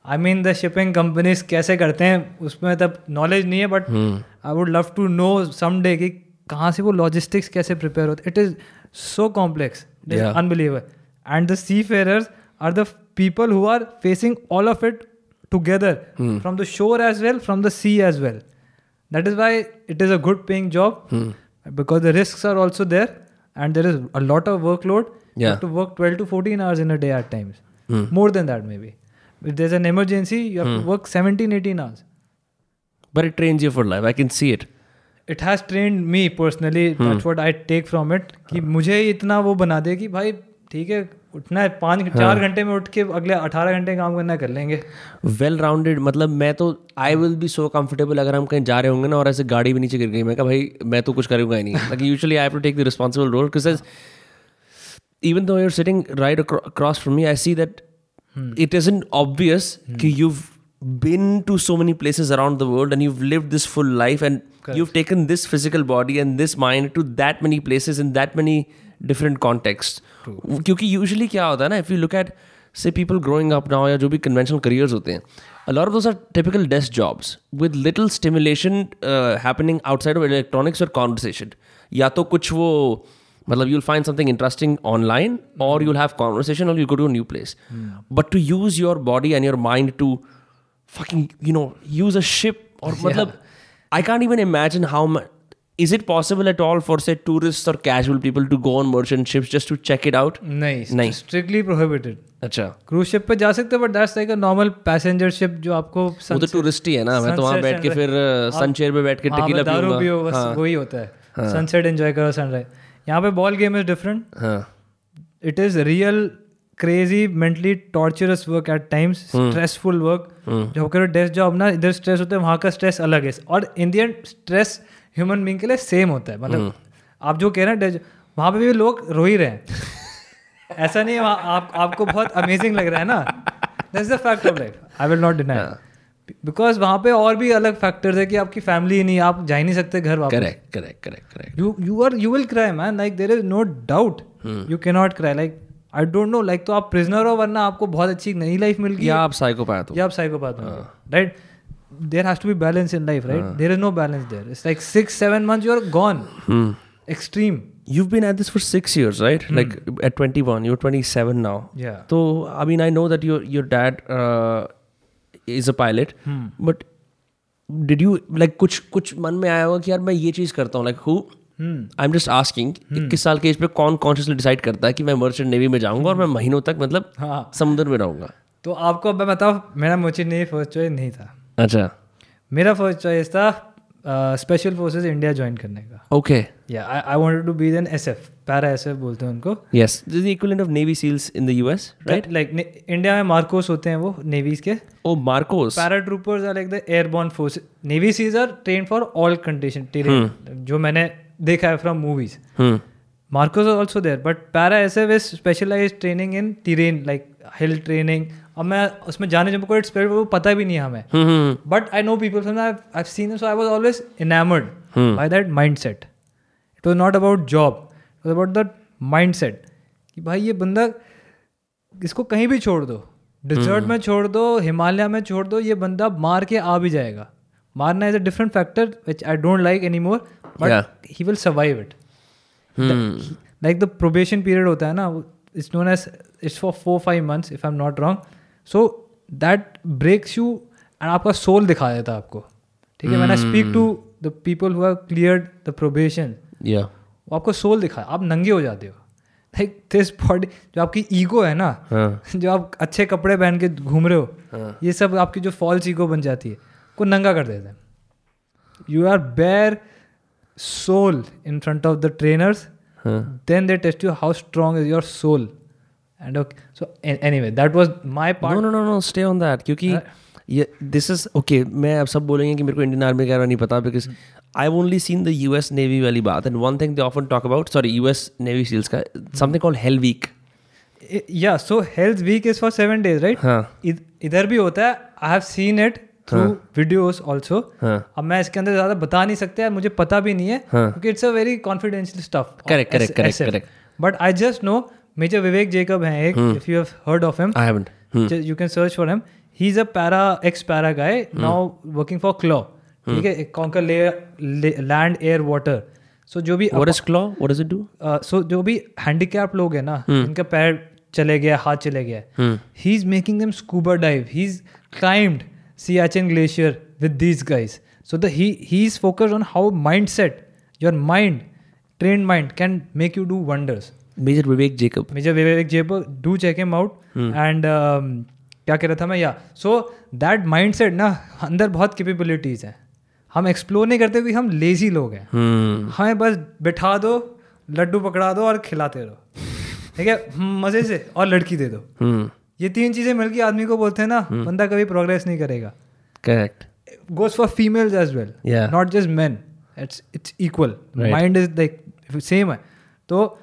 I mean the shipping companies कैसे करते हैं उसमें तब नॉलेज नहीं है but I would love to know some day कि कहाँ से वो लॉजिस्टिक्स कैसे प्रिपेयर होते it is so complex Yeah. And the sea seafarers are the people who are facing all of it together from the shore as well from the sea as well. that is why it is a good paying job because the risks are also there and there is a lot of workload you Yeah. have to work 12 to 14 hours in a day at times more than that maybe if there's an emergency you have to work 17 18 hours but it trains you for life i can see it it has train me personally that's what I take from it कि मुझे इतना वो बना दे कि भाई ठीक है उठना है पाँच हाँ. चार घंटे में उठ के अगले अठारह घंटे काम करना कर लेंगे। वेल राउंडेड मतलब मैं तो I will be so comfortable अगर हम कहीं जा रहे होंगे ना और ऐसे गाड़ी भी नीचे गिर गई मैं कहा भाई मैं तो कुछ करूँगा ही नहीं। Like usually I to take the responsible role even though you're sitting right across from me I see that it is and obvious कि you been to so many places around the world and you live this full life and you taken this physical body and this mind to that many places in that many different context क्योंकि usually क्या होता है ना if you look at say people growing up ना हो या जो भी कन्वेंशनल करियर्स होते हैं a lot of are typical desk jobs with little stimulation happening outside of electronics और कॉन्वर्सेशन या तो कुछ वो मतलब you'll find something interesting online और यूल हैव कॉन्वर्सेशन और you go to new place but to use your body and your mind to fucking you know use a ship और मतलब I can't even imagine how is it possible at all for say tourists or casual people to go on merchant ships just to check it out? नहीं नहीं। Strictly prohibited अच्छा. Cruise ship पे जा सकते हो but that's like a normal passenger ship जो आपको वो तो टूरिस्ट ही है ना मैं तो वहाँ बैठ के फिर सनचेयर पे बैठ के हाँ, टेकीला दारू पीऊँगा। पियो बस वही होता है। सनसेट एंजॉय करो सनराइज यहाँ पे बॉल गेम इज़ डिफरेंट हाँ. It is real crazy mentally torturous work at times stressful work जब करो डेस्क जॉब ना इधर स्ट्रेस होता है वहाँ का स्ट्रेस अलग है। और इंडियन स्ट्रेस ह्यूमन बींग के लिए सेम होता है। मतलब आप जो कह रहे हैं वहाँ पे भी लोग रो ही रहे हैं। <laughs> ऐसा नहीं है आप आपको बहुत अमेजिंग लग रहा है ना। That's the fact of life I will not deny because वहाँ पे और भी अलग फैक्टर्स है कि आपकी फैमिली ही नहीं आप जा ही नहीं सकते घर वापस। Correct correct correct correct you you you are you will cry man. Like there is no doubt. you cannot cry. Like I don't know. Like तो आप प्रिजनर हो वरना आपको बहुत अच्छी नई लाइफ मिल गई। या आप साइकोपैथ हो। या आप psychopath हो। Right? There has to be balance in life right Uh. there is no balance there it's like six seven months you're gone Hmm. extreme You've been at this for six years, right? Hmm. Like at 21, you're 27 now. yeah So I mean, I know that your your dad uh, is a pilot, hmm. but did you like कुछ कुछ मन में आया होगा कि यार मैं ये चीज़ करता हूँ like who I am just asking इक्कीस साल के एज पे कौन कॉन्शियसली डिसाइड करता है कि मैं मर्चेंट नेवी में जाऊँगा और मैं महीनों तक मतलब हाँ समुद्र में रहूँगा तो आपको मैं बताऊँ मेरा मोची नहीं फ़र्स्ट चॉइस नहीं था अच्छा मेरा फ़र्स्ट चॉइस था स्पेशल फोर्सेस इंडिया ज्वाइन करने का ओके या I wanted to be then SF para SF बोलते हैं उनको yes this the equivalent of navy SEALs in the US right like India में मार्कोस होते हैं वो नेवीज के ओ MARCOS paratroopers are like the airborne forces navy seals are trained for all condition terrain जो मैंने देखा है movies hmm marcos are also there but para sf is specialized training in terrain like hill training अब मैं उसमें जाने जब कोई स्पेल वो पता भी नहीं है हमें। हम्म but I know people I have seen so I was always enamored by that mindset. It was not about job it was about the mindset. कि भाई ये बंदा इसको कहीं भी छोड़ दो। डिजर्ट में छोड़ दो हिमालय में छोड़ दो ये बंदा मार के आ भी जाएगा। मारना is a different factor which I don't like any more but he will survive it like the probation period होता है ना it's known as it's for four five months if I am not wrong so that breaks you and आपका soul दिखा देता है आपको। ठीक है मैंने speak to the people who have cleared the probation या वो आपको सोल दिखा आप नंगे हो जाते हो। लाइक दिस बॉडी जो आपकी ईगो है ना हाँ। जो आप अच्छे कपड़े पहन के घूम रहे हो ये सब आपकी जो फॉल्स ईगो बन जाती है को नंगा कर देते हैं। You are bare soul in front of the trainers then they test you how how is is your soul and okay so an- anyway that was my no no no stay on that क्योंकि ये this is okay मैं अब सब बोलेंगे कि मेरे को Indian army का नहीं पता because I only seen the U S navy वाली बात and one thing they often talk about sorry US navy SEALs का something called hell week yeah so health week is for seven days right? हाँ. इधर भी होता है I have seen it through videos also हाँ. अब मैं इसके अंदर ज़्यादा बता नहीं सकते मुझे पता भी नहीं है हाँ। क्योंकि it's a very confidential stuff correct correct, correct correct but I just know major Vivek Jacob हैं एक if you have heard of him I haven't you can search for him. He's a para ex para guy now working for claw. ठीक है? conquer land air water. So जो भी what is claw what does it do so जो भी handicap लोग हैं ना इनका पैर चले गया हाथ चले गया। He is making them scuba dive he is climbed Siachen glacier with these guys so the he he is focused on how mind set your mind trained mind can make you do wonders. Major Vivek Jacob. Major Vivek Jacob do check him out and क्या कह रहा था मैं? या so that mind set ना अंदर बहुत capabilities हैं। हम एक्सप्लोर नहीं करते क्योंकि हम लेजी लोग हैं। हम्म हमें बस बिठा दो लड्डू पकड़ा दो और खिलाते रहो। ठीक है? मज़े से और लड़की दे दो। हम्म ये तीन चीज़ें मिलकर आदमी को बोलते हैं ना बंदा कभी प्रोग्रेस नहीं करेगा। Correct goes for females as well not just man it's it's equal mind is mind is like same है। तो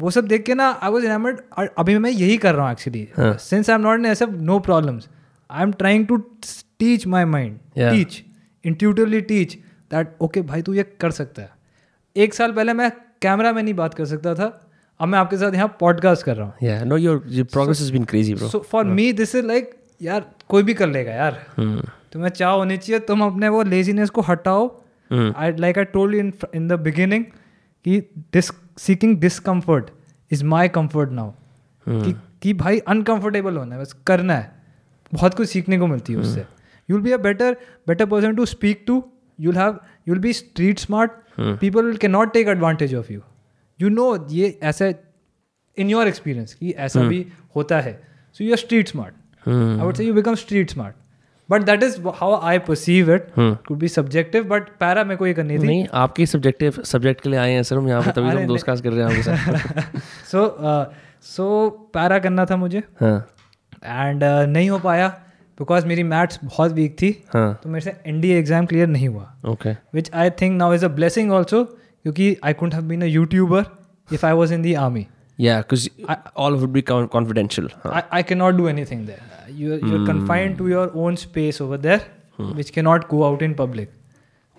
वो सब देख के ना आई वॉज़ और अभी मैं यही कर रहा हूँ actually. Since I am not ऐसे no problems I am trying to teach my mind teach intuitively teach that okay भाई तू ये कर सकता है. एक साल पहले मैं कैमरा में नहीं बात कर सकता था. अब मैं आपके साथ यहाँ पॉडकास्ट कर रहा हूँ. Yeah, no, your, your progress has been crazy, bro. So for me this is like यार कोई भी कर लेगा यार. Hmm. तुम्हें चाह होनी चाहिए तुम अपने वो लेजीनेस को हटाओ. I like I told in in the beginning कि dis seeking discomfort is my comfort now कि कि भाई अनकंफर्टेबल होना है बस करना है। बहुत कुछ सीखने को मिलती है उससे। You will be a better better person to speak to you'll have you'll be street smart people cannot take advantage of you. You know ये ऐसा इन योर एक्सपीरियंस कि ऐसा भी होता है। So you're street smart. I would say you become street smart. But that is how I perceive it could be subjective but para मेरे को ये करनी थी। नहीं आपके सब्जेक्टिव सब्जेक्ट के लिए आए हैं सर हम यहाँ पे <laughs> तभी तो हम दोस्त कास्ट कर रहे हैं आपके साथ। <laughs> So uh, so para करना था मुझे। हाँ। एंड नहीं हो पाया बिकॉज़ मेरी मैथ्स बहुत वीक थी। हाँ। तो मेरे से एन एग्ज़ाम क्लियर नहीं हुआ। Okay which I think now is a blessing also क्योंकि I couldn't have been a YouTuber if I was in the army Yeah, because all would be con- confidential. Huh. I, I cannot do anything there. You're, you're mm. confined to your own space over there, hmm. which cannot go out in public.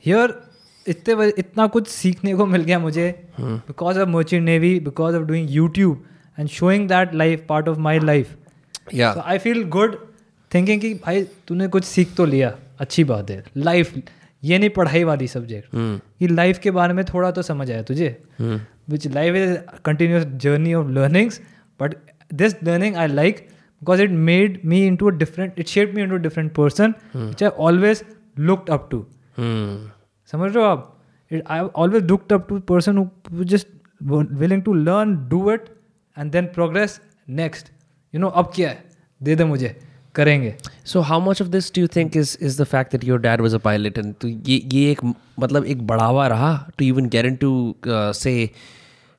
Here, इतने इतना कुछ सीखने को मिल गया मुझे because of merchant navy because of doing YouTube and showing that life part of my life Yeah. I feel good thinking कि भाई तूने कुछ सीख तो लिया अच्छी बात है लाइफ ये नहीं पढ़ाई वाली सब्जेक्ट Hmm. कि लाइफ के बारे में थोड़ा तो समझ आया तुझे which life is continuous journey of learnings but this learning I like because it made me into a different it shape me into different person which I always looked up to Hmm. समझ रहे हो आप? I always looked up to person who just willing to learn do it and then progress next you know अब क्या है? दे दे मुझे. करेंगे। So how much of this do you think is is the fact that your dad was a pilot and तो ये ये एक मतलब एक बढ़ावा रहा to even Garand to say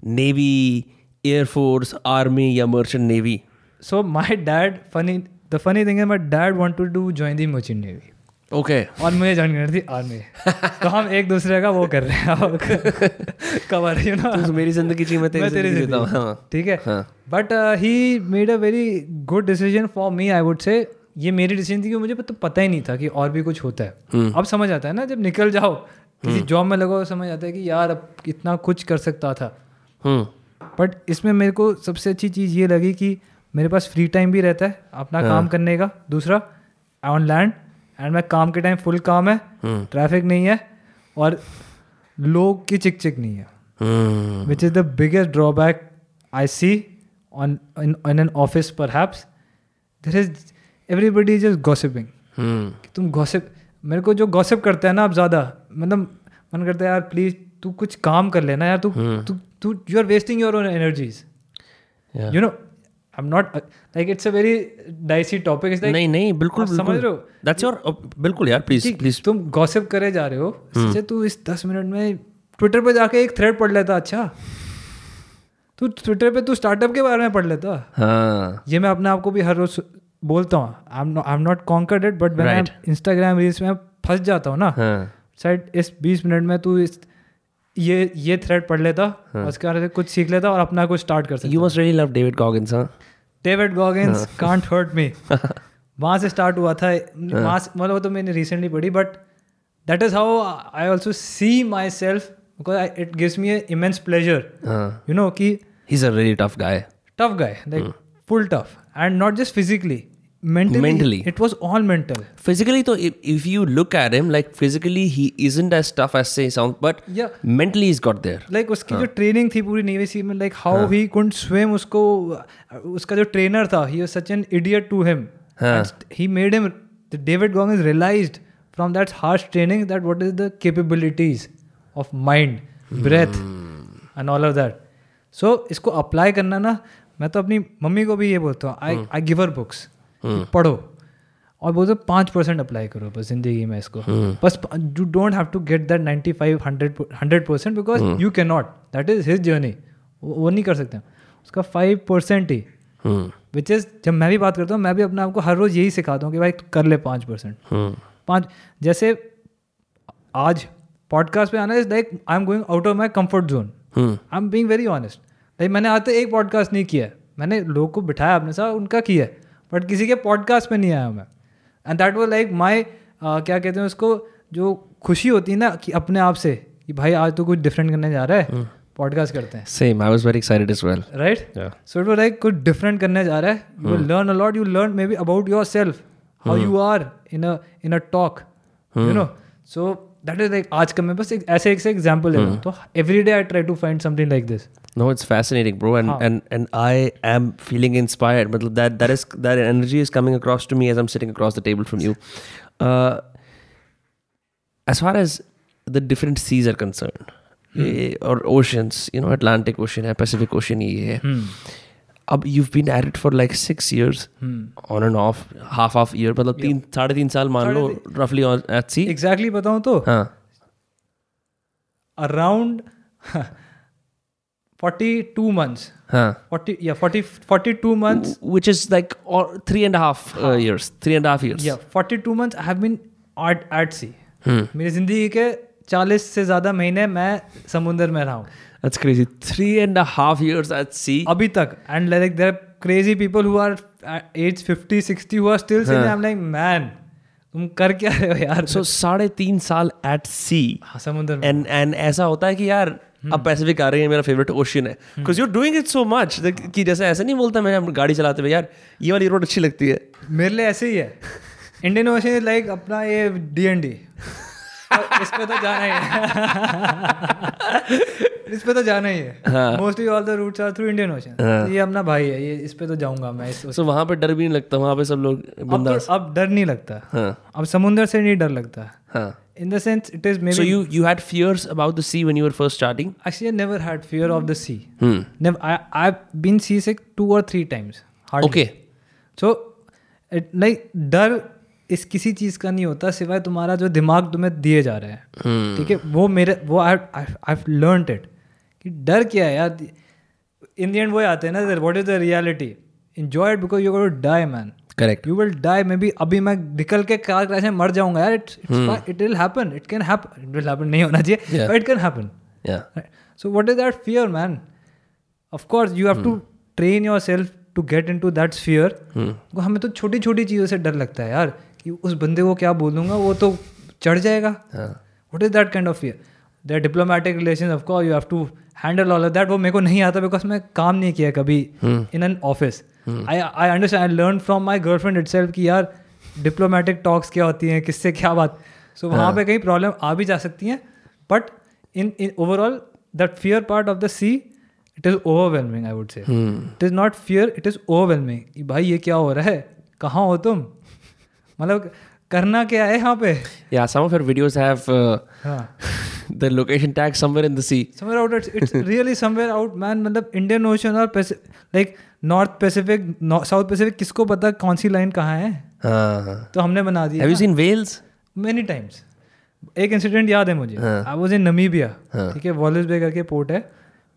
navy air force army या merchant navy so my dad funny the funny thing is my dad want to do join the merchant navy navy. Okay. और मुझे ज्वाइन करनी थी army तो हम एक दूसरे का वो कर रहे हैं कवर यू नो मेरी ज़िंदगी जी मैं तेरी मैं तेरी जीता हूँ। हाँ। ठीक है? हाँ। But he made a very good decision for me I would say ये मेरी डिसीज़न थी कि मुझे तो पता ही नहीं था कि और भी कुछ होता है। अब समझ आता है ना जब निकल जाओ किसी जॉब में लगो समझ आता है कि यार अब कितना कुछ कर सकता था। हम्म। बट इसमें मेरे को सबसे अच्छी चीज़ ये लगी कि मेरे पास फ्री टाइम भी रहता है अपना काम करने का। दूसरा ऑन लैंड एंड मैं काम के टाइम फुल काम है ट्रैफ़िक नहीं है और लोग की चिक चिक नहीं है। हम्म। Which is the biggest drawback I see on in an office perhaps there is everybody is gossiping hmm. कि तुम गॉसिप मेरे को जो गॉसिप करते हैं ना आप ज़्यादा मतलब मन करता है यार प्लीज़ तू कुछ काम कर लेना यार तू तू तू you are wasting your own energies you know I am not like it's a very dicey topic is नहीं नहीं बिल्कुल समझ रहे हो? दैट्स योर बिल्कुल यार प्लीज़ प्लीज़ तुम गॉसिप करे जा रहे हो। इससे तू इस दस मिनट में ट्विटर पे जाके एक थ्रेड पढ़ लेता अच्छा? तू ट्विटर पे तू स्टार्टअप के बारे में पढ़ लेता। हाँ। ये मैं अपने आप को भी हर रोज बोलता हूँ। I am not concerned it but Right. Instagram reels में फंस जाता हूँ ना हाँ। शायद इस बीस मिनट में तू इस ये ये थ्रेड पढ़ लेता और उसके बारे में कुछ सीख लेता और अपना कुछ स्टार्ट कर सकता you must really love David Goggins हाँ। David Goggins can't hurt me वहाँ से स्टार्ट हुआ था। वहाँ से मतलब वो तो मैंने रिसेंटली पढ़ी but that is how I also see myself because it gives me immense pleasure हाँ। यू नो कि he's a really tough guy. Tough guy like full tough and not just physically mentally Mentally. it was all mental. Physically though if, if you look at him like physically he isn't as tough as say sound but Yeah. mentally he's got there. Like उसकी जो training थी पूरी navy sea में like how he. Couldn't swim उसको उसका जो trainer था he was such an idiot to him he. Made him David Goggins realized from that harsh training that what is the capabilities of mind breath and all of that so इसको apply करना ना मैं तो अपनी mummy को भी ये बोलता हूँ आई आई गिव हर बुक्स पढ़ो और बोलते पाँच परसेंट अप्लाई करो बस ज़िंदगी में इसको। बस you don't have to get that ninety five hundred hundred percent because you can not that is his journey वो नहीं कर सकते उसका फाइव परसेंट ही. विच इज़ जब मैं भी बात करता हूँ मैं भी अपने आप को हर रोज़ यही सिखाता हूँ कि भाई कर ले पाँच परसेंट. पाँच जैसे आज पॉडकास्ट पे आना is like I am going out of my comfort zone. I am being very honest like मैंने आज तक एक पॉडकास्ट नहीं किया है। मैंने लोगों को बिठाया अपने साथ उनका किया है। बट किसी के पॉडकास्ट पे नहीं आया मैं। And that was like my क्या कहते हैं उसको जो खुशी होती है ना कि अपने आप से कि भाई आज तो कुछ डिफरेंट करने जा रहा है पॉडकास्ट करते हैं। Same i was very excited as well. Right so it was like कुछ डिफरेंट करने जा रहा है। You learn a lot you learn maybe about yourself how you are in a in a talk you know so that is like आज का मैं बस एक ऐसे एक से एग्ज़ाम्पल दे रहा हूँ। तो every day I try to find something like this no it's fascinating bro and and and i am feeling inspired but that that is that energy is coming across to me as i'm sitting across the table from you uh as far as the different seas are concerned ये और oceans you know Atlantic ocean है Pacific ocean ये है हम्म अब you've been at it for like six years on and off half half year मतलब तीन साढ़े तीन साल मान लो roughly on at sea exactly बताऊं तो हाँ अराउंड 42 months हाँ 40 yeah 40 42 months which is like or three and a half uh, years three and a half years yeah 42 months i have been at at sea Hmm. मेरी ज़िंदगी के 40 से ज़्यादा महीने मैं समुंदर में रहा हूँ that's crazy three and a half years at sea अभी तक and like there crazy people who are age 50 60 who are still I am like man तुम कर क्या रहे हो यार so साढ़े तीन साल at sea हाँ, समुंदर में एंड एंड ऐसा होता है कि यार अब पैसिफिक आ रही है मेरा फेवरेट ओशन है। Because you doing it so much कि जैसे ऐसा नहीं बोलता मैं गाड़ी चलाते हुए यार ये वाली रोड अच्छी लगती है। मेरे लिए ऐसे ही है। इंडियन ओशन इज़ लाइक अपना ये डी एन डी इस पे तो जाना ही है। इस पे तो जाना ही है। Mostly all the routes are through Indian ocean ये अपना भाई है ये इस पे तो जाऊँगा मैं इस सो वहाँ पे डर भी नहीं लगता वहाँ पे सब लोग अब तो अब डर नहीं लगता। हाँ। अब समुंदर से नहीं डर लगता। हाँ। In the sense it is may So you you had fears about the sea when you were first starting? Actually, I never had fear of the sea. Hmm. Never. I I've been seasick two or three times. Hardly. Okay. So, it, like डर इस किसी चीज़ का नहीं होता सिवाय तुम्हारा जो दिमाग तुम्हें दिए जा रहे हैं Hmm. ठीक है वो मेरे वो आई आई लर्न इट कि डर क्या है यार इन द एंड वो आते हैं ना what is the reality enjoy it because you're going to die man you will will maybe अभी मैं निकल के कार क्रैश में मर जाऊँगा यार. It's it will happen it can happen it will happen नहीं होना चाहिए but it can happen. Yeah. Right. So what is that fear, man? Of course, you have to train yourself to get into that हमें तो छोटी छोटी चीज़ों से डर लगता है यार कि उस बंदे को क्या बोलूँगा वो तो चढ़ जाएगा. What is that kind of fear there diplomatic relation of course you have to handle all of that वो मेरे को नहीं आता बिकॉज़ मैं काम नहीं किया कभी in an office I I understand I learn from my girlfriend itself कि यार डिप्लोमेटिक टॉक्स क्या होती हैं किससे क्या बात? सो so, वहाँ पे कई प्रॉब्लम आ भी जा सकती हैं but in in overall that fear part of the sea it is overwhelming I would say it is not fear it is overwhelming भाई ये क्या हो रहा है? कहाँ हो तुम? मतलब करना क्या है यहाँ पे? Yeah. Some of your videos have uh, हाँ। <laughs> the location tag somewhere in the sea. somewhere out it's, it's really somewhere out man मतलब इंडियन ओशन और like North Pacific South Pacific किसको पता कौन सी लाइन कहाँ है Uh, तो हमने बना दी have you seen whales? Many times एक इंसिडेंट याद है मुझे आई वॉज़ इन नमीबिया हाँ। ठीक है वॉलिस बे करके पोर्ट है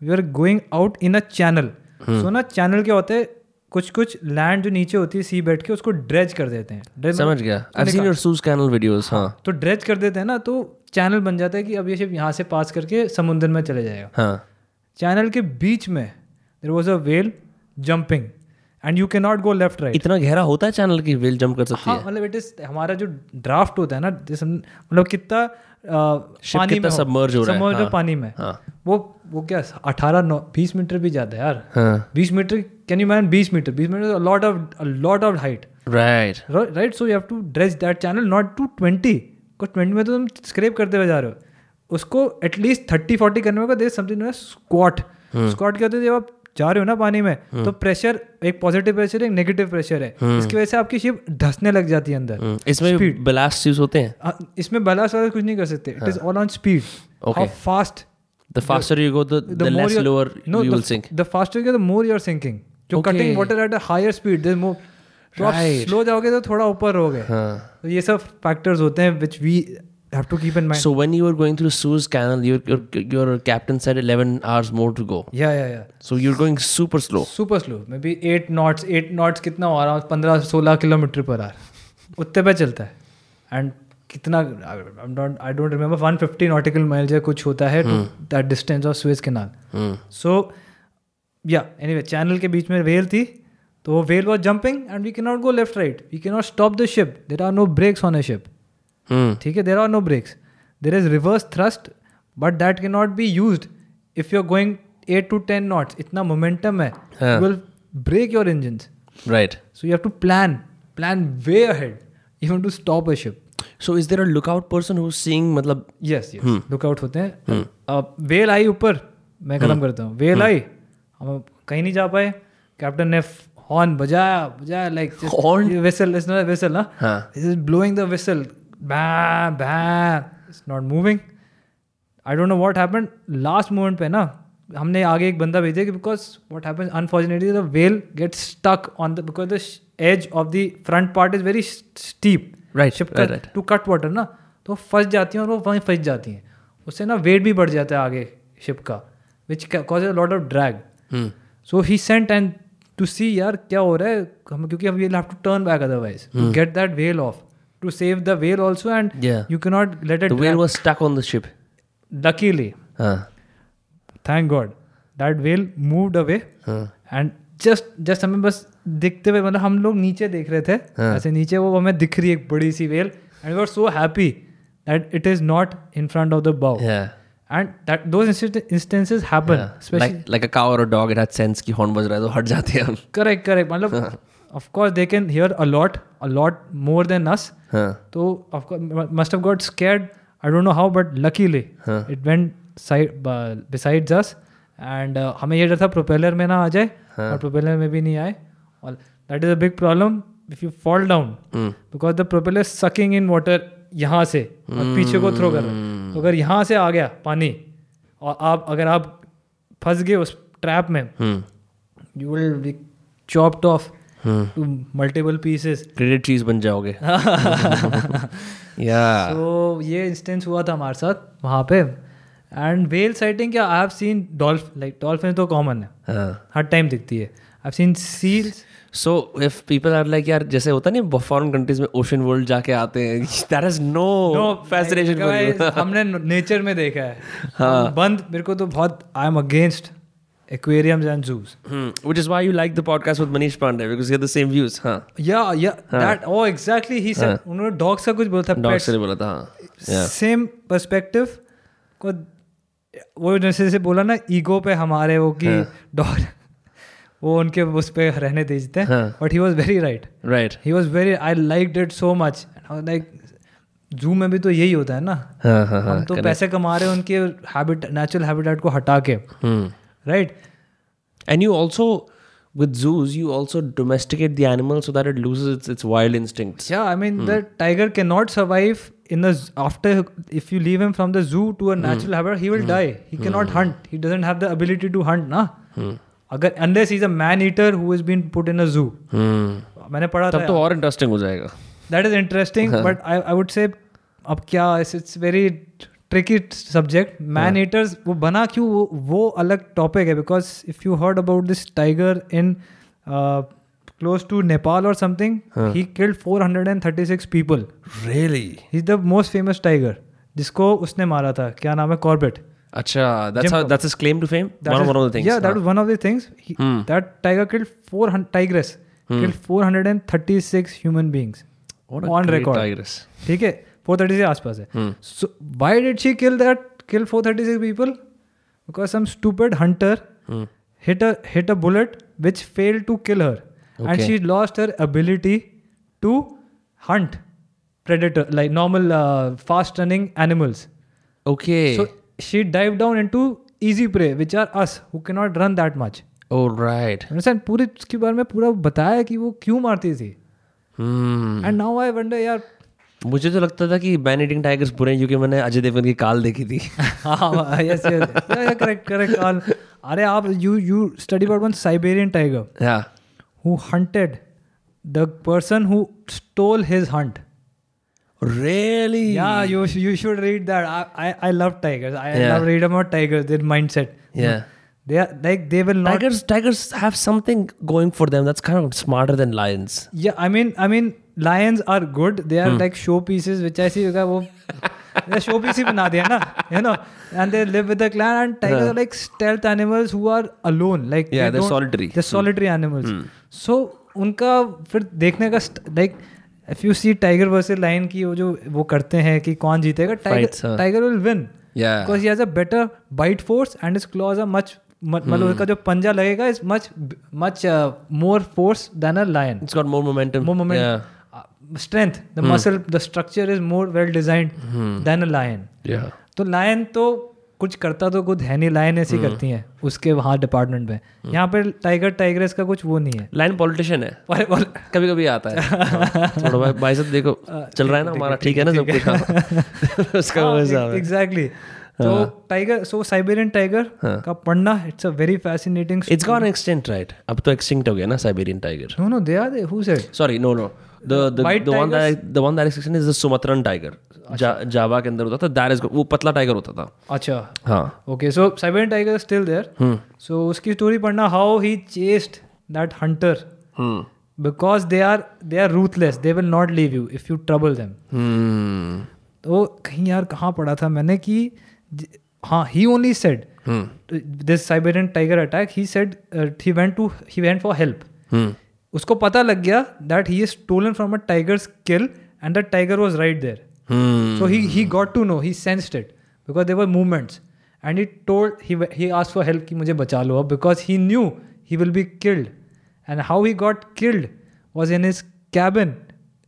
we are going out in a channel so ना चैनल क्या होता है कुछ कुछ लैंड जो नीचे होती है सी बैठ के उसको ड्रेज कर देते हैं समझ गया. I've seen your Suez Canal videos. हाँ. तो ड्रेज कर देते हैं ना तो चैनल बन जाता है कि अब ये शिप यहाँ से पास करके समुद्र में चले जाएगा हाँ. चैनल के बीच में there was a whale jumping and you can not go left right इतना गहरा होता है चैनल की whale jump कर सकती हाँ है. मतलब इट इज़ हमारा जो ड्राफ्ट होता है ना मतलब कितना आ, पानी में submerge हो रहा है, हाँ। पानी में। हाँ. वो वो क्या अठारह नौ बीस मीटर भी ज़्यादा है यार। हाँ. बीस मीटर कैन यू मैन बीस मीटर? बीस metre lot of lot of height Right. Right so you have to dress that channel not to twenty twenty में तो तुम स्क्रेप करते हुए जा रहे हो। उसको एटलीस्ट थर्टी फोर्टी करने में देर समथिंग स्क्वाट स्क्वाट क्या होता है जब आप जा रहे हो ना पानी में तो प्रेशर एक पॉजिटिव प्रेशर एक नेगेटिव प्रेशर है। इसकी वजह से आपकी शिप धसने लग जाती है अंदर। हम्म, इसमें ब्लास्ट यूज़ होते हैं? इसमें बलास वाला कुछ नहीं कर सकते। It is all on speed. How fast the faster you go the, the, less lower no, you the, will sink. the faster you go the more you are sinking जो Okay. Cutting water at a higher speed there more तो आप. Slow जाओगे तो थोड़ा ऊपर हो गए। हाँ. तो ये सब फैक्टर्स होते हैं which we have to keep in mind so when you were going through Suez Canal your, your your captain said 11 hours more to go. या या या so you're going super slow. Super slow may be eight knots eight कितना हो रहा है? पंद्रह सोलह kilometre per hour उतने पे चलता है। एंड कितना I don't remember one nautical miles या कुछ होता है that distance of Suez canal. So या एनीवे चैनल के बीच में वेल थी तो वो whale was jumping and we can not go left right we can not stop the ship there are no brakes on a ship. ठीक है there are no brakes there is reverse thrust but that can not be use if you are going eight to ten knots इतना momentum है। हाँ. Will break your engine right so you have to plan plan way ahead you to stop a ship so is there a lookout person who's seeing मतलब yes yes lookout होते हैं। Well I ऊपर। मैं खत्म करता हूँ। Well I हम कहीं नहीं जा पाए। कैप्टन ने हॉर्न बजाया बजाया like Horn? Whistle is not whistle ना? हाँ. इज़ ब्लोइंग द विसल बैं बैं it's not moving I don't know what happened last moment पे ना हमने आगे एक बंदा भेजा कि because what happens unfortunately the whale get stuck on the because the edge of the front part is very steep right ship. To cut water ना तो फंस जाती हैं और वो वहीं फंस जाती हैं। उससे ना वेट भी बढ़ जाता है आगे शिप का which cause a lot of drag. So he sent and to see यार क्या हो रहा है? हम क्योंकि हम have to turn back otherwise get that whale off to save the whale also and Yeah. You can not let The it whale was stuck on the ship. Luckily Huh. Thank God that whale moved away Huh. And just just हमें बस दिखते हुए मतलब हम लोग नीचे देख रहे थे हाँ. ऐसे नीचे वो हमें दिख रही एक बड़ी सी whale and we are so happy that it is not in front of the bow Yeah. And that those instances happen. Especially Like like a cow or a dog, it had sense कि horn बज रहा है तो हट जाते हैं. Correct correct मतलब of course they can hear a lot a lot more than us Huh. तो of course must have got scared I don't know how but luckily हाँ. It went side besides us and uh, हमें ये डर था propeller में ना आ जाए हाँ. और प्रोपेलर में भी नहीं आए और that is a big problem if you fall down Hmm. Because the propeller sucking in water यहाँ से और पीछे को थ्रो कर रहा Hmm. है तो अगर यहाँ से आ गया पानी और आप अगर आप फंस गए उस ट्रैप में you will will be chopped off pieces to multiple pieces Grated cheese बन जाओगे. <laughs> yeah. तो ये इंस्टेंस हुआ था हमारे साथ वहाँ पे एंड वेल साइटिंग क्या I have seen dolph like dolphin तो कॉमन है Huh. हर टाइम दिखती है I have seen seals So if people are like यार जैसे होता नहीं फॉरेन कंट्रीज़ में ओशन वर्ल्ड जाके आते हैं no, fascination for you. हमने नेचर में देखा है हाँ। बंद मेरे को तो बहुत I am against aquariums and zoos Hmm. Which is why you like the podcast with Manish Pandey because you have the same views. हाँ. या या that oh exactly he said उन्होंने डॉग्स का कुछ बोला था Dog से बोला था हाँ. Yeah. सेम पर्सपेक्टिव को वो जैसे से बोला ना ईगो पे हमारे वो कि डॉग वो उनके उस पे रहने देते हैं हाँ. But he was very right Right. He was very I like it so much like zoo में भी तो यही होता है ना हाँ हाँ हाँ. हम तो पैसे कमा रहे हैं उनके हैबिट नेचुरल हैबिटेट को हटा के Hmm. Right And you also with zoos you also domesticate the animal so that it loses its, its wild instincts. Yeah, I mean the tiger cannot survive in a z- after if you leave him from the zoo to a natural habitat, he will die. He cannot hunt. He doesn't have the ability to hunt, na. अगर unless he's a man eater who has been put in a zoo. Hmm. मैंने पढ़ा तब था तो और interesting हो जाएगा. that is interesting, but I I would say अब क्या it's it's Tricky subject man eaters वो बना क्यों? वो वो अलग टॉपिक है because if you heard about this tiger in close to Nepal और something he killed four hundred and thirty six people really is the most famous tiger जिसको उसने मारा था। क्या नाम है? कॉर्बेट अच्छा things that was one of tiger killed 400 tigress killed 436 ठीक है? फोर थर्टी सिक्स आसपास है। So why did she kill that kill four thirty six people because some stupid hunter hit a hit a bullet which fell to kill her and she lost her ability to hunt predator like normal fast running animals okay she dive down into easy prey which are us who can not run that much right पूरी उसके बारे में पूरा बताया कि वो क्यों मारती थी। एंड नाउ आई वंडर यार मुझे तो लगता था कि बैनिटिंग टाइगर्स बुरे हैं क्योंकि मैंने अजय देवगन की काल देखी थी। यस करेक्ट करेक्ट काल। अरे आप you you study one Siberian tiger who. Hunted the person who stole his hunt really you should read that I I love tigers I love read about tigers their mindset या They are like they will not. Tigers, tigers have something going for them. That's kind of smarter than lions. Yeah, I mean, I mean, lions are good they are like show pieces which I see वो show piece ही बना दिया ना you know and they live with the clan and tiger like stealth animals who are alone like they solitary they solitary animals so उनका फिर देखने का like if you see tiger versus lion की वो जो वो करते हैं कि कौन जीतेगा tiger tiger will win because he has a better bite force and his claws are much मतलब उसका जो पंजा लगेगा is much much more force than a lion it's got more momentum more momentum yeah the muscle the muscle the structure is more well designed than a lion. Yeah. तो lion तो कुछ करता तो कुछ है नहीं लायन ऐसी करती हैं उसके वहाँ डिपार्टमेंट में। यहाँ पे टाइगर टाइगरेस का कुछ वो नहीं है। लाइन पॉलिटिशियन है। <laughs> कभी कभी आता है। <laughs> हाँ, थोड़ा भाई भाई साहब देखो <laughs> चल रहा है ना हमारा ठीक है ना सब कुछ? हाँ। उसका है एग्जैक्टली तो टाइगर सो साइबेरियन टाइगर का पढ़ना it's a very fascinating it's gone extinct right अब तो एक्सटिंक्ट हो गया ना Siberian tiger no no they are they who said sorry no no the the White the one that the one that is is the Sumatran tiger. जा, जावा के अंदर होता था दैट इज़ वो पतला टाइगर होता था। अच्छा हाँ। Okay so Siberian tiger still there so उसकी स्टोरी पढ़ना how he chased that hunter because they are they are ruthless they will not leave you if you trouble them तो कहीं यार कहाँ पढ़ा था मैंने कि हाँ he only said this Siberian tiger attack he said he went to he went for help उसको पता लग गया that he is stolen from a tigers kill and the tiger was right there hmm So he he got to know, he sensed it because there were movements, and he told he he asked for help कि मुझे बचा लो अब because he knew he will be killed, and how he got killed was in his cabin.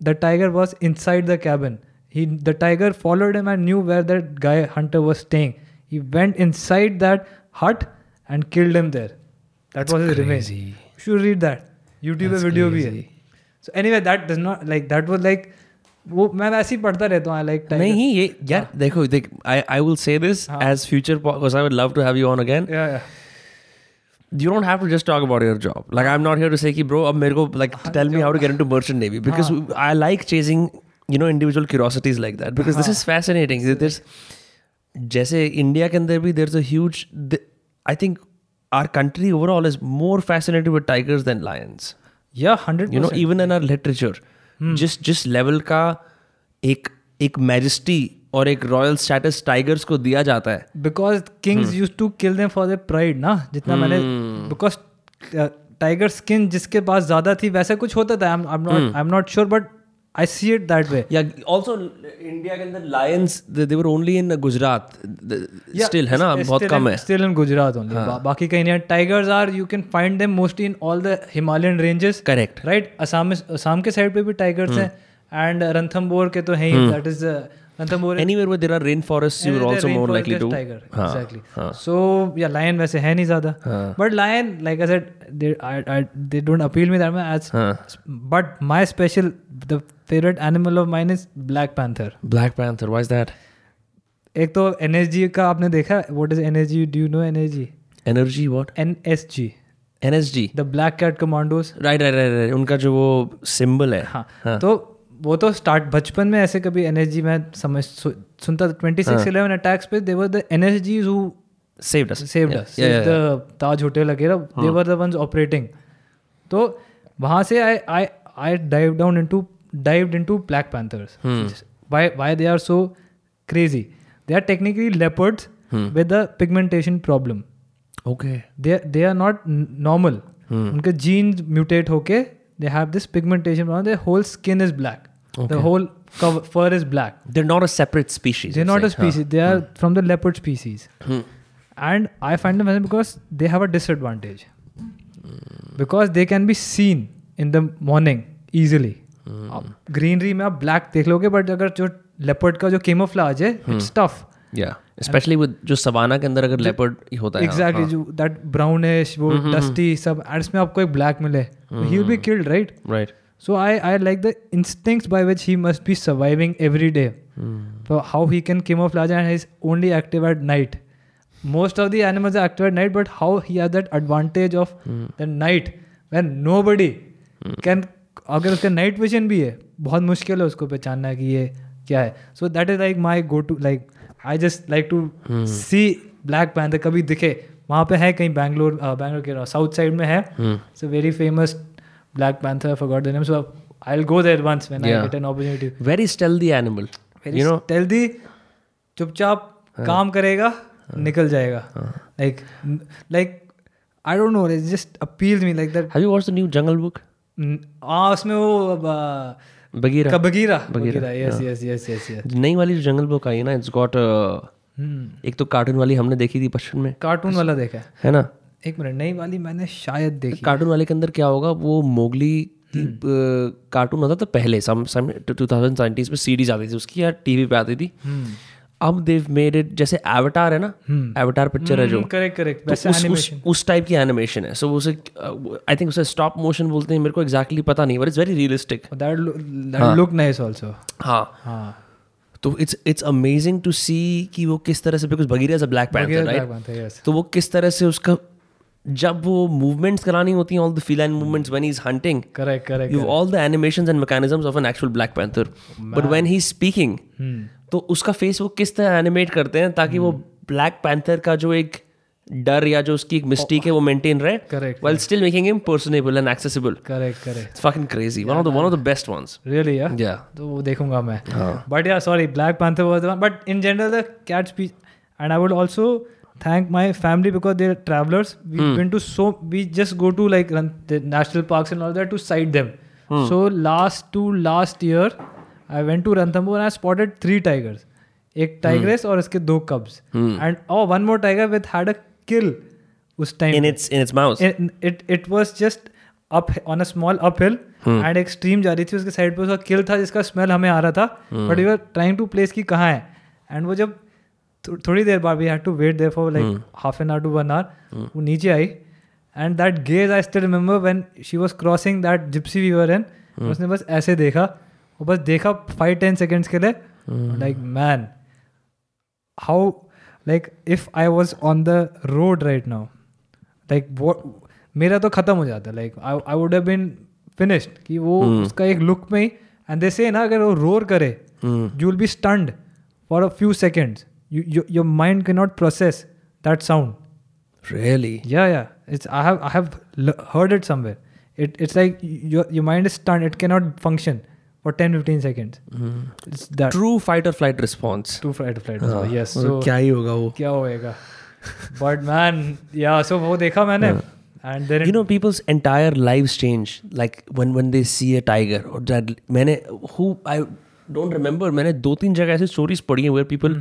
The tiger was inside the cabin. He the tiger followed him and knew where that guy hunter was staying. He went inside that hut and killed him there. That was his revenge. crazy. You should read that. YouTube पे video भी है. So anyway, that does not like that was like वो मैं वैसे ही पढ़ता रहता हूँ like नहीं ये यार देखो देख I I will say this edge future because I would love to have you on again you don't have to just talk about your job. Like I'm not here to say, ki, bro, ab mere ko, like tell me how to get into merchant navy because I like chasing, you know, individual curiosities like that because this is fascinating. There's, जैसे India के अंदर भी there's a huge, I think our country overall is more fascinated with tigers than lions. या hundred You know, even in our literature, hmm. जिस जिस level का एक एक मैजेस्टी और एक रॉयल स्टेटस टाइगर्स को दिया जाता है। Because kings use to kill them for the pride ना? जितना मैंने बिकॉज़ टाइगर स्किन जिसके पास ज़्यादा थी वैसा कुछ होता था। I am not I am not sure but I see it that way या ऑल्सो इंडिया के अंदर lions they were only in Gujarat still है ना? बहुत कम है। स्टिल इन गुजरात ओनली बाकी कहीं नहीं tigers are you can find them mostly in all the Himalayan ranges correct right Assam Assam के साइड पे भी टाइगर्स हैं एंड रणथम्बोर के तो हैं ही that is Ranthambore anywhere where there are rain forest you are also more likely to tiger. Exactly. so yeah lion वैसे है नहीं ज़्यादा। But lion like I said they I, I they don't appeal me that much as but my special the favorite animal of mine is black panther. Black panther why is that एक तो NSG का आपने देखा? What is NSG do you know NSG energy what NSG NSG the black cat commandos right right right उनका जो वो symbol है। हाँ। तो वो तो स्टार्ट बचपन में ऐसे कभी एनएसजी में समझ सु, सुनता ट्वेंटी सिक्स इलेवन अटैक्स पे they were the NSGs who us. saved us. Saved the Taj hotel वगैरह they were the ones operating तो वहाँ से I I I dive down into dived into black panthers why why they are so crazy they are technically leopards with the pigmentation problem okay they they are not normal उनके genes mutate होके they have this pigmentation problem their whole skin is black The whole fur is black they're not a separate species they're you're not a saying, huh? species they are from the leopard species and i find them fascinating because they have a disadvantage because they can be seen in the morning easily greenery में आप black देख लोगे but अगर जो leopard का जो केमोफ्लाज है it's tough yeah especially with जो सवाना के अंदर अगर leopard होता है हाँ, एग्जैक्टली जो दैट ब्राउनिश वो डस्टी सब एंड इसमें आपको एक ब्लैक मिले ही will be killed right right So I, I like the instincts by which he must be surviving every day. So how he can camouflage and he's only active at night. Most of the animals are active at night, but how he has that advantage of the night when nobody can अगर उसका night vision भी है बहुत मुश्किल है उसको पहचानना कि ये क्या है so that is like my go to like I just like to see black panther कभी दिखे वहाँ पे है कहीं बैंगलोर बैंगलोर के साउथ साइड में है it's a very famous Black Panther. I forgot the name. So I'll go there once when yeah. I get an opportunity. Very stealthy animal. Very you know, stealthy. चुपचाप yeah. काम करेगा निकल जाएगा like like I don't know it just appeals me like that have you watched the new jungle book हाँ उसमें वो Bagheera का Bagheera Bagheera yes yes yes yes yes नई वाली जो जंगल बुक आई है ना इट्स uh, हम्म। गॉट एक तो कार्टून वाली हमने देखी थी बचपन में कार्टून वाला देखा है है ना एक मिनट नई वाली मैंने शायद देखी कार्टून वाले के अंदर क्या होगा वो मोगली कार्टून होता था पहले सम सम टू थाउज़ेंड में सीरीज़ आती थी उसकी या टीवी पे आती थी। अब देव मेड इट जैसे एवटार है ना एवटार पिक्चर है जो करेक्ट करेक्ट तो उस, उस, उस टाइप की एनिमेशन है। सो so, उसे आई थिंक उसे स्टॉप मोशन बोलते हैं मेरे को एग्जैक्टली exactly पता नहीं but it's very realistic look nice also हाँ। तो it's it's amazing to see कि वो किस तरह से because Bagheera is a black panther right. तो वो किस तरह से उसका जब वो मूवमेंट्स करानी होती हैं all the feline movements when he's hunting Correct, correct. you have all the animations and mechanisms of an actual black panther but when he's speaking तो उसका फेस वो किस तरह एनिमेट करते हैं ताकि वो ब्लैक पैंथर का जो एक डर या जो उसकी एक मिस्टेक है वो मेंटेन रहे Correct, while still making him personable and accessible Correct, correct. it's fucking crazy one of the one of the best ones Really, yeah? yeah तो वो देखूँगा मैं बट या sorry black panther was the one but in general the cat species and I would also thank my family because they're travellers we went to so we just go to like national park in all to side them so last to last year I went to Ranthambore I spotted three tigers एक tigress और इसके दो cubs and oh one more tiger with had a kill उस time in its in its mouth it it was just up on a small uphill and एक stream जा रही थी उसके साइड पे उसका किल था जिसका स्मेल हमें आ रहा था but we are trying to place की कहाँ है एंड वो जब थोड़ी देर बाद we had to wait there for like half an hour to one hour वो नीचे आई and that gaze I still remember when she was crossing that gypsy weaver an उसने बस ऐसे देखा वो बस देखा फाइव टेन सेकेंड्स के लिए। Like man how like if I was on the road right now like वो मेरा तो खत्म हो जाता like I would have been finished कि वो उसका एक लुक में ही एंड दे से ना अगर वो रोर करे you will be stunned for a few seconds Your mind can not process that sound really yeah yeah it's i have i have l- heard it somewhere it it's like your your mind is stunned it cannot function for 10 15 seconds it's that true fight or flight response too fight or flight as well. yes और so क्या ही होगा वो क्या होएगा but man yeah so वो देखा मैंने and then you know people's entire lives change like when when they see a tiger or that मैंने who I don't remember मैंने दो तीन जगह ऐसे stories पढ़ी हैं where people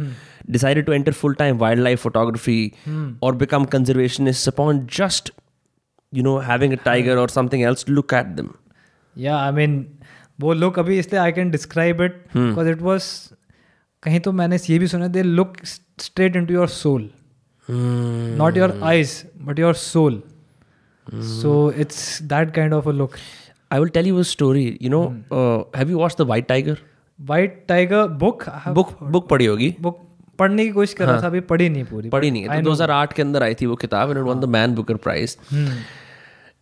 Decided to enter full time wildlife photography or become conservationists upon just you know having a tiger or something else look at them yeah i mean वो look अभी इसलिए I can describe it because it was कहीं तो मैंने ये भी सुना they look straight into your soul not your eyes but your soul so it's that kind of a look I will tell you a story you know uh, have you watched the white tiger white tiger book I have book book पढ़ी होगी book पढ़ने की कोशिश कर रहा था अभी पढ़ी नहीं पूरी। पढ़ी नहीं है। तो 2008 के अंदर आई थी वो किताब and won the Man Booker Prize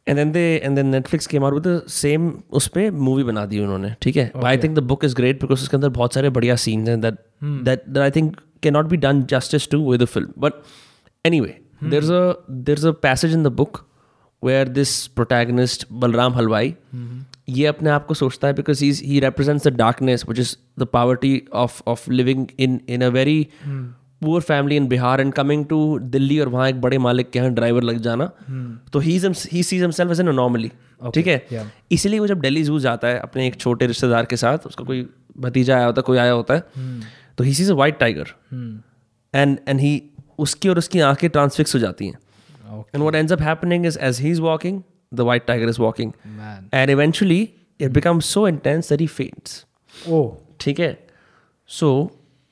and then they and then Netflix came out with the same उस पे मूवी बना दी उन्होंने ठीक है? I think the book is great because उसके अंदर बहुत सारे बढ़िया सीन्स हैं that that that I think can not be done justice to with the film but anyway there is a there is a passage in the book where this protagonist Balram Halwai ये अपने आप को सोचता है because he he represents the darkness which is the poverty of of living in in a very poor family in Bihar and coming to Delhi और वहाँ एक बड़े मालिक के यहाँ ड्राइवर लग जाना तो he he sees himself as an anomaly ठीक है? इसीलिए वो जब दिल्ली जू जाता है अपने एक छोटे रिश्तेदार के साथ उसका कोई भतीजा आया होता है कोई आया होता है तो he sees a white tiger and and he उसकी और उसकी आँखें ट्रांसफिक्स हो जाती हैं. Okay. And what ends up happening is as he's walking, the white tiger is walking. man And eventually it becomes so intense that he faints. oh ठीक है So,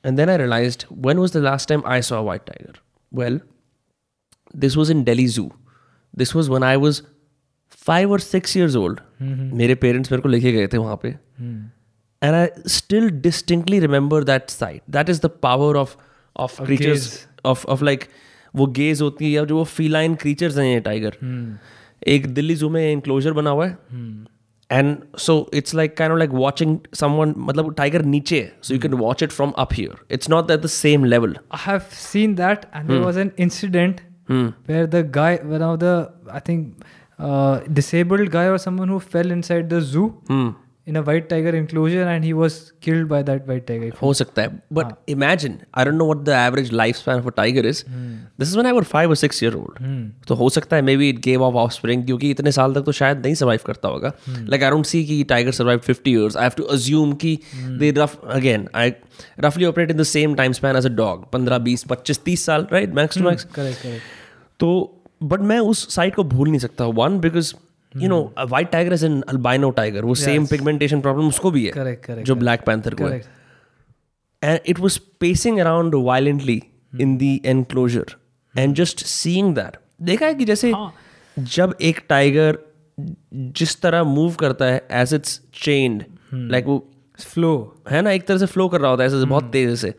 and then I realized when was the last time I saw a white tiger? Well, this was in Delhi Zoo. This was when I was five or six years old. मेरे parents मेरे को लेके गए थे वहाँ पे and I still distinctly remember that sight. That is the power of of Of creatures gaze. of of like वो cage होती है या जो वो फीलाइन क्रीचर्स हैं ये टाइगर एक दिल्ली जू में इंक्लोजर बना हुआ है। And so it's like can like watching someone मतलब टाइगर नीचे so you can watch it from up here it's not at the same level I have seen that and there was an incident where the guy one of the I think disabled guy और someone who fell inside the zoo in a white tiger enclosure, and he was killed by that white tiger. हो सकता है. But imagine I don't know what the average life span of a tiger is this is when I were five और six year old तो हो सकता है maybe it gave of offspring क्योंकि इतने साल तक तो शायद नहीं सर्वाइव करता होगा. लाइक आई डोंट सी कि tiger survive fifty years I have to assume कि दे रफ अगेन आई रफली operate in the same time span as a dog पंद्रह बीस पच्चीस तीस साल right max to max Correct, correct. तो but मैं उस साइट को भूल नहीं सकता. One because you know white tiger is an albino tiger वो सेम पिगमेंटेशन प्रॉब्लम उसको भी है Correct, correct, जो ब्लैक पैंथर को है. Correct. and it was pacing around violently in the enclosure. And just seeing देखा है कि जैसे जब एक टाइगर जिस तरह मूव करता है एज इट्स चेंड लाइक वो फ्लो है ना एक तरह से फ्लो कर रहा होता है ऐसे बहुत तेज से।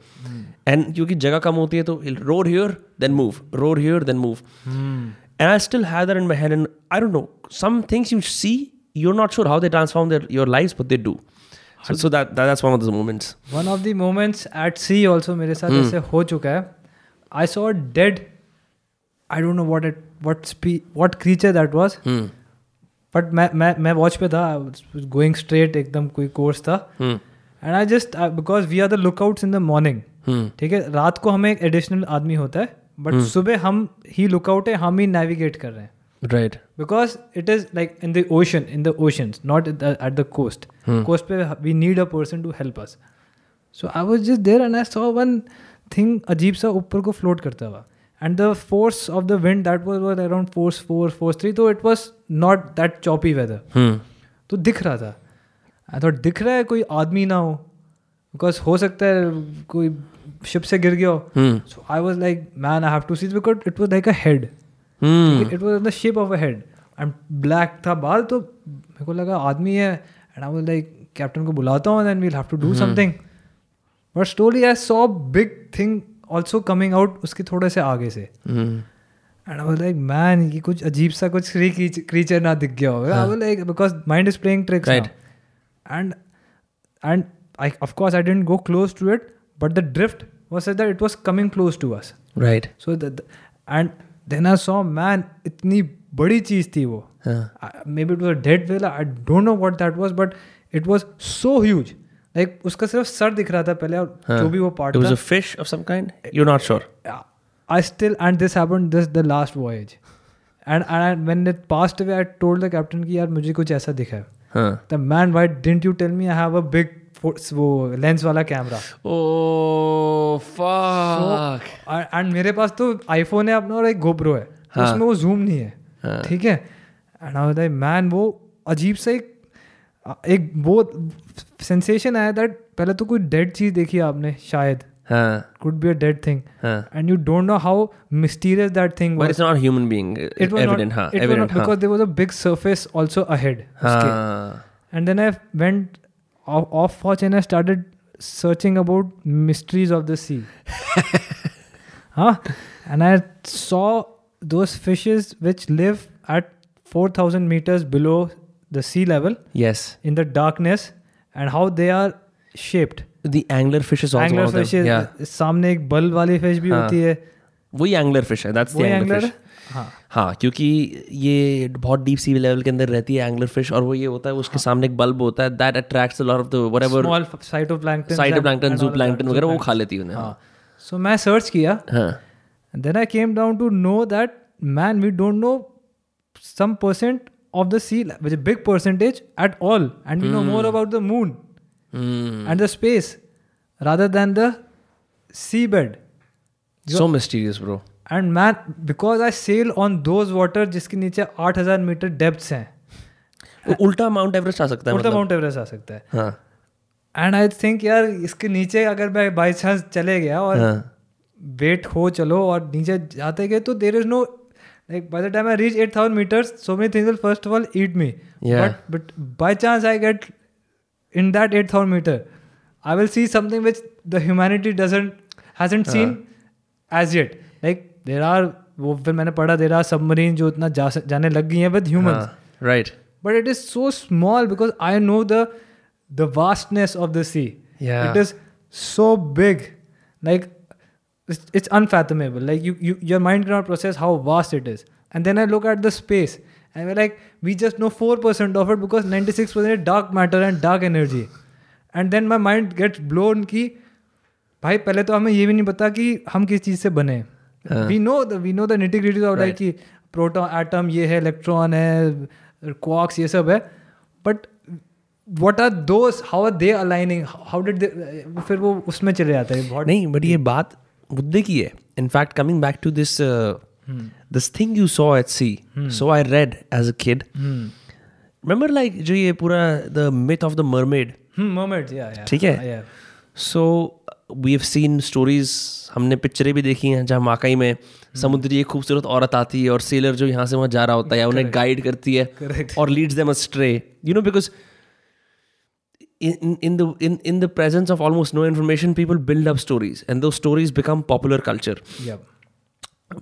एंड क्योंकि जगह कम होती है तो road here then move road here then move and I still have that in my head and I don't know some things you see you are not sure how they transform there your lives but they do so that that's one of the moments one of the moments at sea also मेरे साथ ऐसे हो चुका है I saw dead I don't know what it what spe what creature that was but मैं मैं मैं watch पे था गोइंग स्ट्रेट एकदम कोई कोर्स था and I just because we are the lookouts in the morning ठीक है रात को हमें एक एडिशनल आदमी होता है बट सुबह हम ही लुकआउट है हम ही नेविगेट कर रहे हैं। Right because it is like in the ocean in the oceans not at the, coast coast. Pe we need a person to help us. So i was just there and i saw one thing अजीब सा ऊपर को float करता हुआ। And the force of the wind that was was around force four force three तो it was not that choppy weather तो दिख रहा था। आई थॉट दिख रहा है कोई आदमी ना हो। बिकॉज़ हो सकता है कोई शिप से गिर गया so I was like man I have to see because it was like a head it was the shape of a head and black था बाल तो मेरे को लगा आदमी है। And I was like captain को बुलाता हूँ then we'll have to do something but story I saw big thing also coming out उसके थोड़े से आगे से। And I was like man ये कुछ अजीब सा कुछ क्रीचर ना दिख गया होगा। I like because mind is playing tricks and and I of course I didn't go close to it but the drift was that it was coming close to us right so and then I saw man इतनी बड़ी चीज़ थी वो maybe it was dead well I don't know what that was but it was so huge like उसका सिर्फ़ sir दिख रहा था पहले और जो भी वो पार्ट It was था a fish of some kind? You're not sure. I still and this happened this the last voyage and and I, when it passed away I told the captain कि यार मुझे कुछ ऐसा दिखा है Huh. the man why didn't you tell me I have a big fo- वो lens वाला camera oh fuck and मेरे पास तो आईफोन है अपना और एक गोप्रो है। तो उसमें वो जूम नहीं है। ठीक है? एंड आई मैन वो अजीब सा एक एक बहुत सेंसेशन आया दैट पहले तो कोई डेड चीज़ देखी आपने शायद। Could be a dead thing and you don't know how mysterious that thing but it's not human being it was evident हाँ evident because there was a big surface also ahead and then I went off, off watch and I started searching about mysteries of the sea. <laughs> huh? And I saw those fishes which live at 4,000 meters below the sea level Yes. in the darkness and how they are shaped. The angler fish is also Angler one of them. fishes, Yeah. सामने एक bulb वाली fish भी हाँ. होती है वही angler fish है that's the वही एंगलर angler फिश हाँ। क्योंकि ये बहुत डीप सी लेवल के अंदर रहती है एंगलर फ़िश और वो ये होता है उसके सामने एक बल्ब होता है that attracts lot of the sight of plankton sight of वगैरह वो खा लेती है उन्हें। सो मैं सर्च किया हाँ। Then I came down to know that man we don't know some percent of the sea which is big percentage at all and we know more about the moon and the space rather than the sea bed so mysterious bro And man, because I sail on those water जिसके नीचे 8000 metre depths हैं। उल्टा Mount Everest आ सकता है उल्टा मतलब। Mount Everest आ सकता है। हाँ। एंड आई थिंक यार इसके नीचे अगर मैं बाई चांस चले गया और हाँ। वेट हो चलो और नीचे जाते गए तो there is no like by the time I reach at thousand metres so many things will first of all eat me but but by chance I get in that at thousand metre I will see something which the humanity doesn't hasn't seen as yet like there are वो फिर मैंने पढ़ा there are submarine जो इतना जा, जाने लग गई है with human right but it is so small because I know the the vastness of the sea it is so big like it's unfathomable like you you your mind not process how vast it is and then I look at the space and like we just know four percent of it because ninety six percent dark matter and dark energy and then my mind gets blown की भाई पहले तो हमें ये भी नहीं पता कि हम किस चीज़ से बने। We know we know the nitty gritty of like कि प्रोटॉन एटम ये है इलेक्ट्रॉन है क्वार्क्स ये सब है। But what are those how are they aligning how did they फिर वो उसमें चले जाता है बहुत नहीं बट ये बात मुद्दे की है। In fact coming back to this this thing you saw at sea so I read as a kid remember like जो ये पूरा the myth of the mermaid या ठीक है? So we have seen stories हमने पिक्चरें भी देखी हैं जहाँ माकई में hmm. समुद्री एक खूबसूरत औरत आती है और सेलर जो यहाँ से वहाँ जा रहा होता है उन्हें गाइड करती है और leads them astray you know because in in in the presence of almost no information people build up stories and those stories become popular culture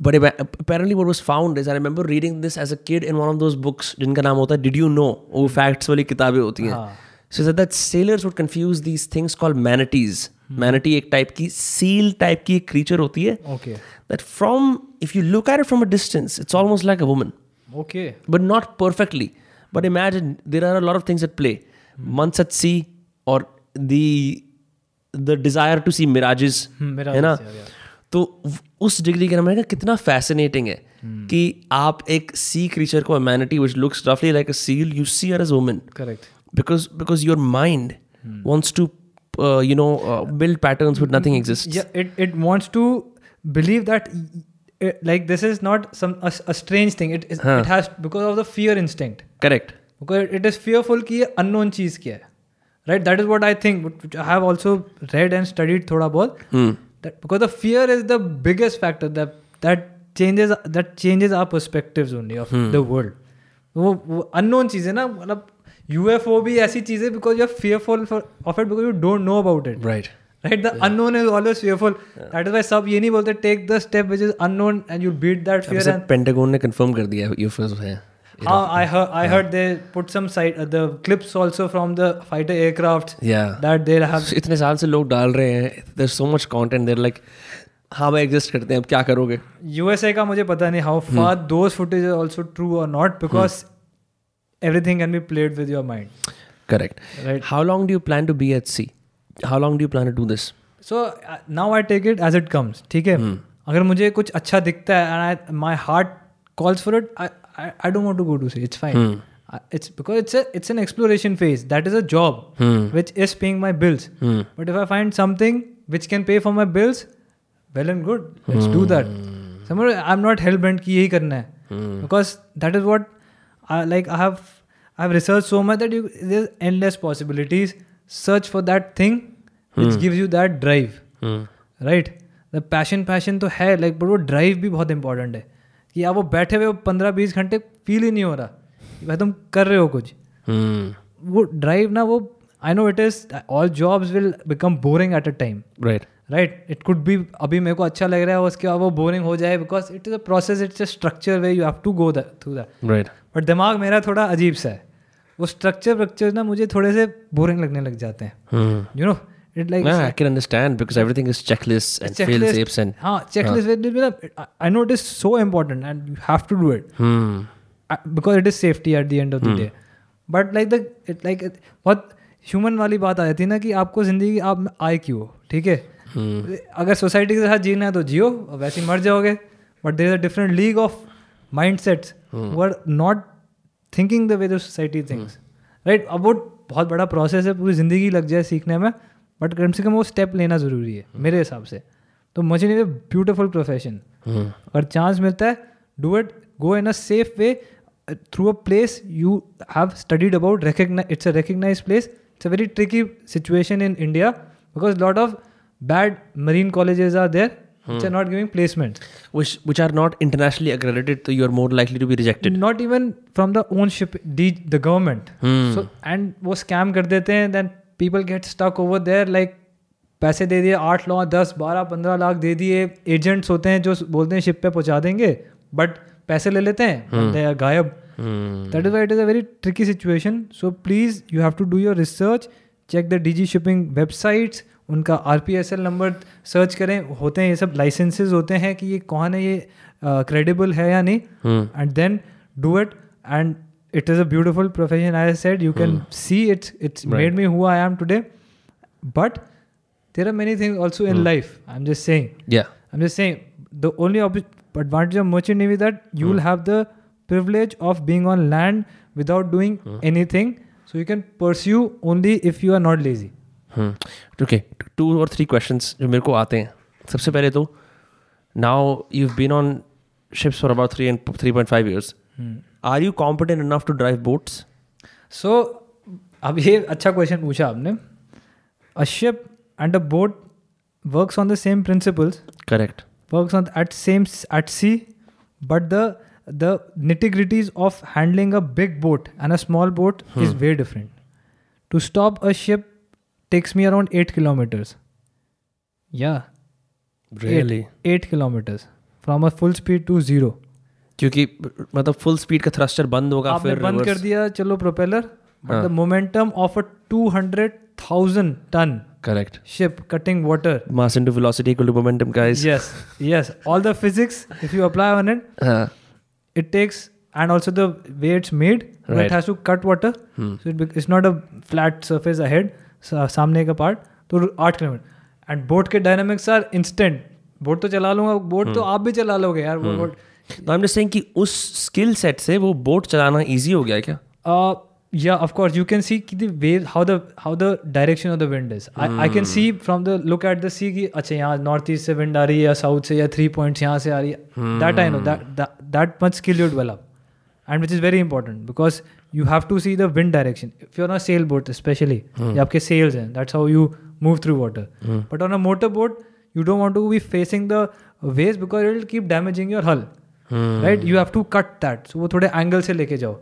but apparently what was found I remember reading this as a kid in one of those books जिनका नाम होता है did you know वो facts वाली किताबें होती हैं. So that sailors would confuse these things call manatees manatee एक टाइप की सील टाइप की एक क्रीचर होती है okay that from if you look at from a distance it's almost like a woman okay but not perfectly but imagine there are a lot of things at play month at sea और the desire to see mirages है ना? तो उस degree के नाम कितना fascinating है hmm. कि आप एक सी क्रीचर को मैनिटी विच लुक्स रफली like a seal you see are as woman correct because because your mind wants to uh, you know uh, build patterns but nothing exists Yeah. It it wants to believe that. y- It, like this is not some a, a strange thing. It is, हाँ. it has because of the fear instinct. correct because it is fearful कि ये unknown चीज़ क्या है right that is what I think which which I have also read and studied थोड़ा बहुत Hmm. that because the fear is the biggest factor that that changes that changes our perspectives only of the world वो वो unknown चीज़ है ना मतलब UFO भी ऐसी चीज़ है because you are fearful for of it because you don't know about it right right the unknown is always fearful that is why सब ये नहीं बोलते take the step which is unknown and you beat that fear and Pentagon ने confirm कर दिया UFOs हैं Ah, I heard. I heard they put some side uh, the clips also from the fighter aircraft yeah that they have. इतने साल से लोग डाल रहे हैं there so much content there like हाँ भाई एग्जिस्ट करते हैं अब क्या करोगे USA का मुझे पता नहीं how far those footage are also true or not because everything can be played with your mind. Correct Right. How long do you plan to be at sea how long do you plan to do this So uh, now I take it as it comes. ठीक है. अगर मुझे कुछ अच्छा दिखता है and I, my heart calls for it, I, I I don't want to go to see. It's fine. Uh, It's because it's a it's an exploration phase. That is a job which is paying my bills. But if I find something which can pay for my bills, well and good. Let's do that. Somewhere I'm not hell bent कि यही करना है because that is what I like. I have I have researched so much that you, there's endless possibilities. Search for that thing which gives you that drive. Right passion passion तो है like but वो drive भी बहुत important है. कि आप वो बैठे हुए पंद्रह बीस घंटे फील ही नहीं हो रहा। कि भाई तुम कर रहे हो कुछ। वो ड्राइव ना वो I know it is all jobs will become boring at a time right right it could be अभी मेरे को अच्छा लग रहा है उसके बाद वो बोरिंग हो जाए because it is a process it's a structure way you have to go through that right but दिमाग मेरा थोड़ा अजीब सा है। वो स्ट्रक्चर वक्चर ना मुझे थोड़े से बोरिंग लगने लग जाते हैं। You know it like I can understand because everything is checklist and fail safes and हाँ checklist with me I know it is so important and you have to do it because it is safety at the end of the day but like the it like बहुत human वाली बात आ जाती है ना कि आपको ज़िंदगी आप आए क्यों? हो ठीक है? अगर सोसाइटी के साथ जीना है तो जियो वैसे मर जाओगे। But there a different league of mindsets are not thinking the way the society things right अब वो बहुत बड़ा प्रोसेस है पूरी ज़िंदगी लग जाए सीखने में बट कम से कम वो स्टेप लेना ज़रूरी है मेरे हिसाब से। तो मुझे नहीं ब्यूटिफुल प्रोफेशन अगर चांस मिलता है do it go in a safe way through a place you have studied about it's a recognized place it's a very tricky situation in India because lot of bad marine colleges are there. Which are not giving placements which which are not internationally accredited, so you are more likely to be rejected. not even from the ownership the, the government hmm. so and वो scam कर देते हैं then people get stuck over there like पैसे दे दिए आठ लाख दस बारह पंद्रह लाख दे दिए एजेंट्स होते हैं जो बोलते हैं शिप पे पहुँचा देंगे बट पैसे ले लेते हैं दे आर गायब that is why it is a very tricky situation so please you have to do your research check the dg shipping websites उनका R P S L number search करें होते हैं ये सब लाइसेंसेज होते हैं कि ये कौन है ये क्रेडिबल uh, है या नहीं and then do it and it is a beautiful profession I said you can see it's it's made me हुआ I am today but there are many thing also in life I am just saying I am just saying the only advantage of merchant navy that you will have the privilege of being on land without doing anything so you can pursue only if you are not lazy okay two और three question जो मेरे को आते हैं। सबसे पहले तो now you been on ships for about three and three point five years are you competent enough to drive boats so अब ये अच्छा क्वेश्चन पूछा आपने। A ship and a boat work on the same principles correct work on at same at sea but the the nitty gritties of handling a big boat and a small boat is very different to stop a ship takes me around 8 kilometers yeah Really? 8 kilometers from a full speed to zero क्योंकि मतलब full speed का thruster बंद होगा आपने फिर बंद कर reverse- दिया चलो propeller but the momentum of a 200,000 ton Correct. ship cutting water Mass into velocity equal to momentum, guys. yes yes all the physics if you apply on it हाँ, it takes and also the way it's made Right. it has to cut water so it, bec- it's not a flat surface ahead sa- सामने का part तो आठ kilometre. And boat के dynamics are instant boat तो चला लूँगा boat तो हम्म। आप भी चला लोगे यार बोट हम्म। तो आई एम कि उस स्किल सेट से वो बोट चलाना ईजी हो गया क्या? या of course you can see कि the way how the how the direction of the wind is I can see from the look at the sea कि अच्छा यहाँ नॉर्थ ईस्ट से विंड आ रही है या साउथ से या थ्री पॉइंट्स यहाँ से आ रही है। That I know that that much skill you develop and which is very important because you have to see the wind direction if you are on sail boat specially आपके sails हैं that's how you move through water but on a motor boat you don't want to be facing the waves because it keep damaging your hull right you have to cut that वो थोड़े angle से लेके जाओ.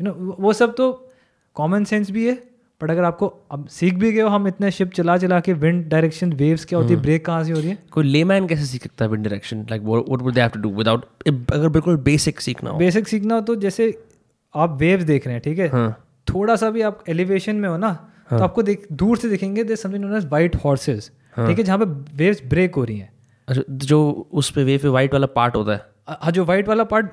You know वो सब तो common sense भी है बट अगर आपको अब सीख भी गए हो हम इतने शिप चला चला के विंड डायरेक्शन वेव्स क्या होती है hmm. ब्रेक कहाँ से हो रही है? कोई लेमैन कैसे सीख सकता है wind direction like what they have to do without अगर बिल्कुल बेसिक सीखना हो? बेसिक सीखना हो तो जैसे आप वेव्स देख रहे हैं ठीक है? हाँ। थोड़ा सा भी आप एलिवेशन में हो ना हाँ. तो आपको देख दूर से देखेंगे they something known as white horses ठीक है जहाँ पे वेव्स ब्रेक हो रही हैं। अच्छा जो उस पे वेव पे वाइट वाला पार्ट होता है। हाँ जो व्हाइट वाला पार्ट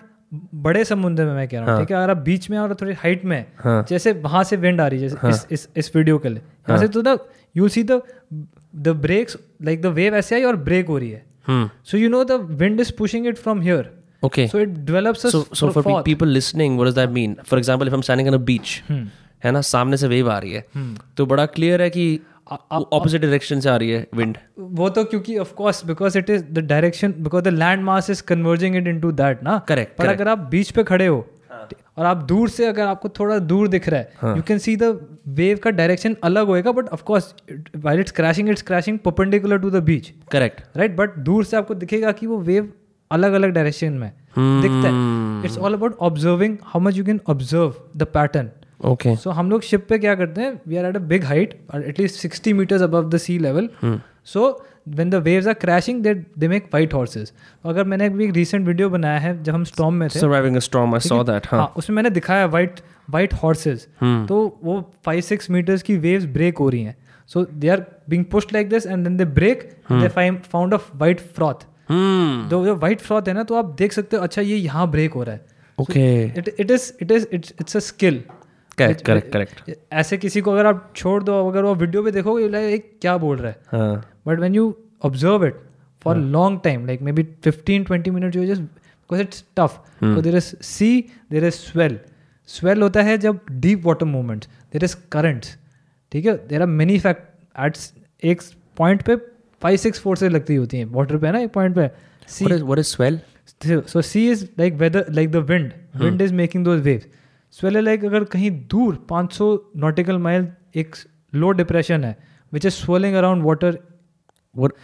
बड़े समुद्र में मैं कह रहा हूँ ठीक है अगर आप बीच में और थोड़ी हाइट में हाँ। जैसे वहाँ से विंड आ रही है जैसे इस इस इस वीडियो के लिए यहाँ से तो the you see the the breaks like the wave ऐसे आई और ब्रेक हो रही है। So you know the wind is pushing it from here okay so it develops so so for pe- people listening what does that mean? For example if i'm standing on a beach है ना सामने से wave आ रही है तो बड़ा clear है कि ऑपोजिट डायरेक्शन से आ रही है विंड वो तो क्योंकि of course because it is the direction because the land mass is converging it into that ना? Correct, पर अगर आप बीच पे खड़े हो और आप दूर से अगर आपको थोड़ा दूर दिख रहा है you can see the wave का डायरेक्शन अलग होएगा but of course while it's crashing it's crashing perpendicular to the beach correct right but दूर से आपको दिखेगा कि वो वेव अलग अलग डायरेक्शन में। दिखता है। It's all about observing how much you can observe the pattern okay so हम लोग शिप पे क्या करते हैं? We are at a big height at least sixty metres above the sea level so when the waves are crashing they they make white horses अगर मैंने एक recent video बनाया है जब हम स्टॉम में थे surviving a storm i saw that हाँ। उसमें मैंने दिखाया वाइट वाइट हॉर्सेज तो वो फाइव सिक्स मीटर्स की वेव्स ब्रेक हो रही हैं। So they are being pushed like this and then they break they found of white froth जो जो वाइट फ्रॉथ है ना तो आप देख सकते हो अच्छा ये यहाँ ब्रेक हो रहा है। Okay. It it is it is it's it's a skill correct correct correct. ऐसे किसी को अगर आप छोड़ दो अगर वो वीडियो पे देखोगे "ये क्या बोल रहा है? हाँ। But when you observe it for long time like maybe fifteen twenty minute you just because it's tough तो there is sea there is swell swell होता है जब deep water movements there is currents ठीक है? There are many fact at एक point पे five six forces लगती होती हैं। वाटर पे ना एक पॉइंट पे। Sea were is swell so sea is like weather like the wind wind is making those wave swell है लाइक अगर कहीं दूर पाँच सौ नोटिकल माइल एक लो डिप्रेशन है which is swelling around water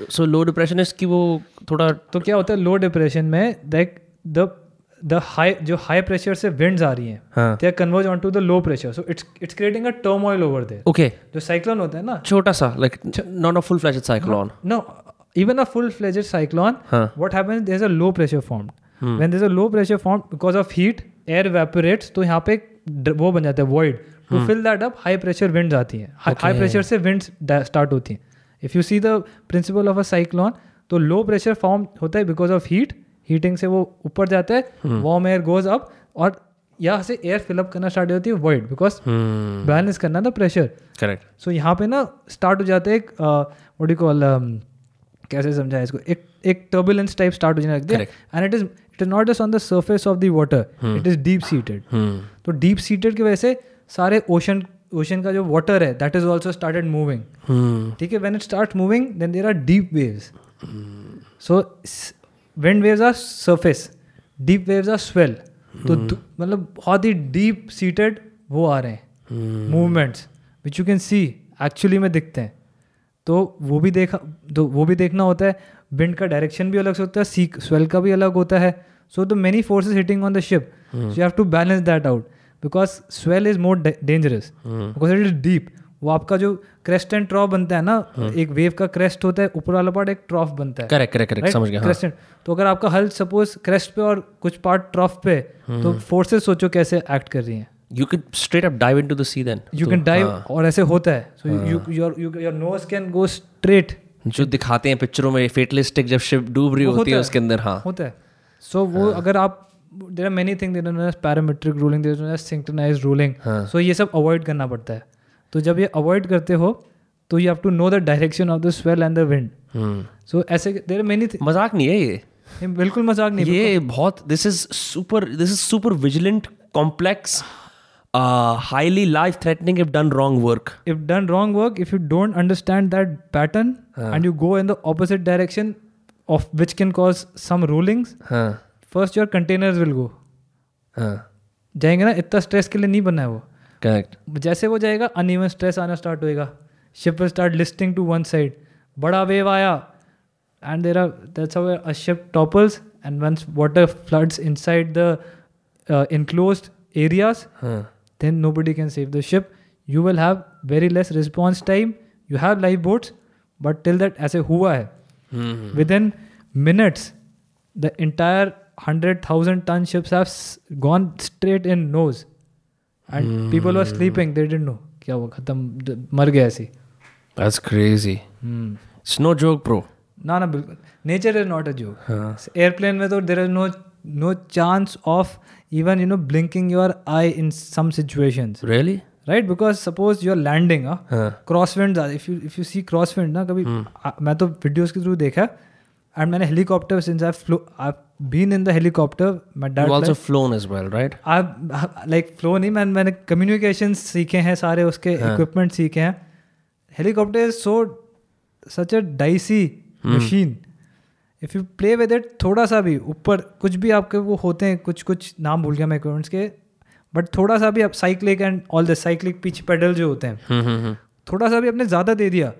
so low depression is कि वो थोड़ा तो क्या होता है? लो डिप्रेशन में लाइक द द हाई जो हाई प्रेशर से विंड्स आ रही हैं they are converge on to the low pressure so it's it's creating a turmoil over there okay जो साइक्लोन होता है ना। छोटा सा like not a full fledged cyclone no even a full fledged cyclone what happens there a low pressure formed when there a low pressure formed because of heat air evaporates तो यहाँ पे वो बन जाता है void to fill that up high pressure winds आती हैं. High pressure से विंड्स स्टार्ट होती हैं. If you see the principle of a cyclone तो लो प्रेशर फॉर्म होता है बिकॉज़ ऑफ़ हीट heating से वो ऊपर जाता है warm एयर गोज अप और यहाँ से एयर फिलअप करना स्टार्ट होती है void because hmm बैलेंस करना था प्रेशर correct सो यहाँ पे ना स्टार्ट हो जाता है एक व्हाट डू कॉल कैसे समझाएँ इसको? एक एक टर्बुलेंस टाइप स्टार्ट हो जाने लगती है। And it is it is not just on the surface of the water it is deep seated तो डीप सीटेड की वजह से सारे ओशन ओशन का जो वाटर है that is also started moving ठीक है? When it start moving then there are deep waves so wind waves are surface deep waves are swell तो मतलब बहुत ही डीप सीटेड वो आ रहे हैं movements which you can see actually में दिखते हैं। तो वो भी देखा तो वो भी देखना होता है विंड का डायरेक्शन भी अलग से होता है सी स्वेल का भी अलग होता है। So the many forces hitting on the ship so you have to balance that out because swell is more dangerous because it is deep वो आपका जो क्रेस्ट एंड ट्रॉफ बनता है ना हाँ। एक वेव का क्रेस्ट होता है ऊपर वाला पार्ट एक ट्रॉफ बनता है। करेक्ट करेक्ट करेक्ट समझ गया हाँ। क्रेस्ट तो अगर आपका हल सपोज़ क्रेस्ट पे और कुछ पार्ट ट्रॉफ पे हाँ। तो फोर्सेस सोचो कैसे एक्ट कर रही हैं। You can straight up dive into the sea then you can dive हाँ। और ऐसे होता है। So you your your nose can go straight जो दिखाते हैं पिक्चरों में फेटलिस्टिक जब शिप डूब रही होती है उसके अंदर हाँ। होता है। सो वो अगर आप there are many thing there parametric rolling there synchronize rolling so ये सब अवॉइड करना पड़ता है। तो जब ये अवॉइड करते हो तो you have to know the direction of the swell and the wind. So ऐसे देर मेनी मज़ाक नहीं है ये? ये बिल्कुल मज़ाक नहीं ये बहुत this is super this is super vigilant complex highly life threatening if done wrong work if done wrong work if you don't understand that pattern and you go in the opposite direction of which can cause some rulings हाँ। first your containers will go. हाँ। जाएँगे ना इतना stress के लिए नहीं बना है वो। करेक्ट जैसे वो जाएगा अन स्ट्रेस आना स्टार्ट होएगा। Ship will start listing to one side बड़ा वेव आया। And there are a ship topples and once water floods inside the enclose areas then nobody can save the ship you will have very less response time you have life boats but till that ऐसे हुआ है। Within minutes the entire hundred thousand ton ships have gone straight in nose and people were sleeping. They didn't know. क्या वो खत्म मर गया ऐसे That's crazy. It's no joke, bro. ना ना बिल्कुल nature is not a joke airplane में तो there is no no chance of even you know blinking your eye in some situations Really? Right because suppose you are landing cross wind if you if you see cross wind ना कभी आ- मैं तो videos के through देखा and मैंने helicopter since I flow I been in the helicopter my You've dad also flown as well, right? I like flow नहीं मैं मैंने कम्युनिकेशन सीखे हैं सारे उसके इक्विपमेंट सीखे हैं। Helicopter is so such a dicey machine if you play with it थोड़ा सा भी ऊपर कुछ भी आपके वो होते हैं कुछ कुछ नाम भूल गया मैं इक्विपमेंट्स के बट थोड़ा सा भी आप cyclic and all the cyclic pitch pedal जो होते हैं। हम्म हम्म। थोड़ा सा भी आपने ज़्यादा दे दिया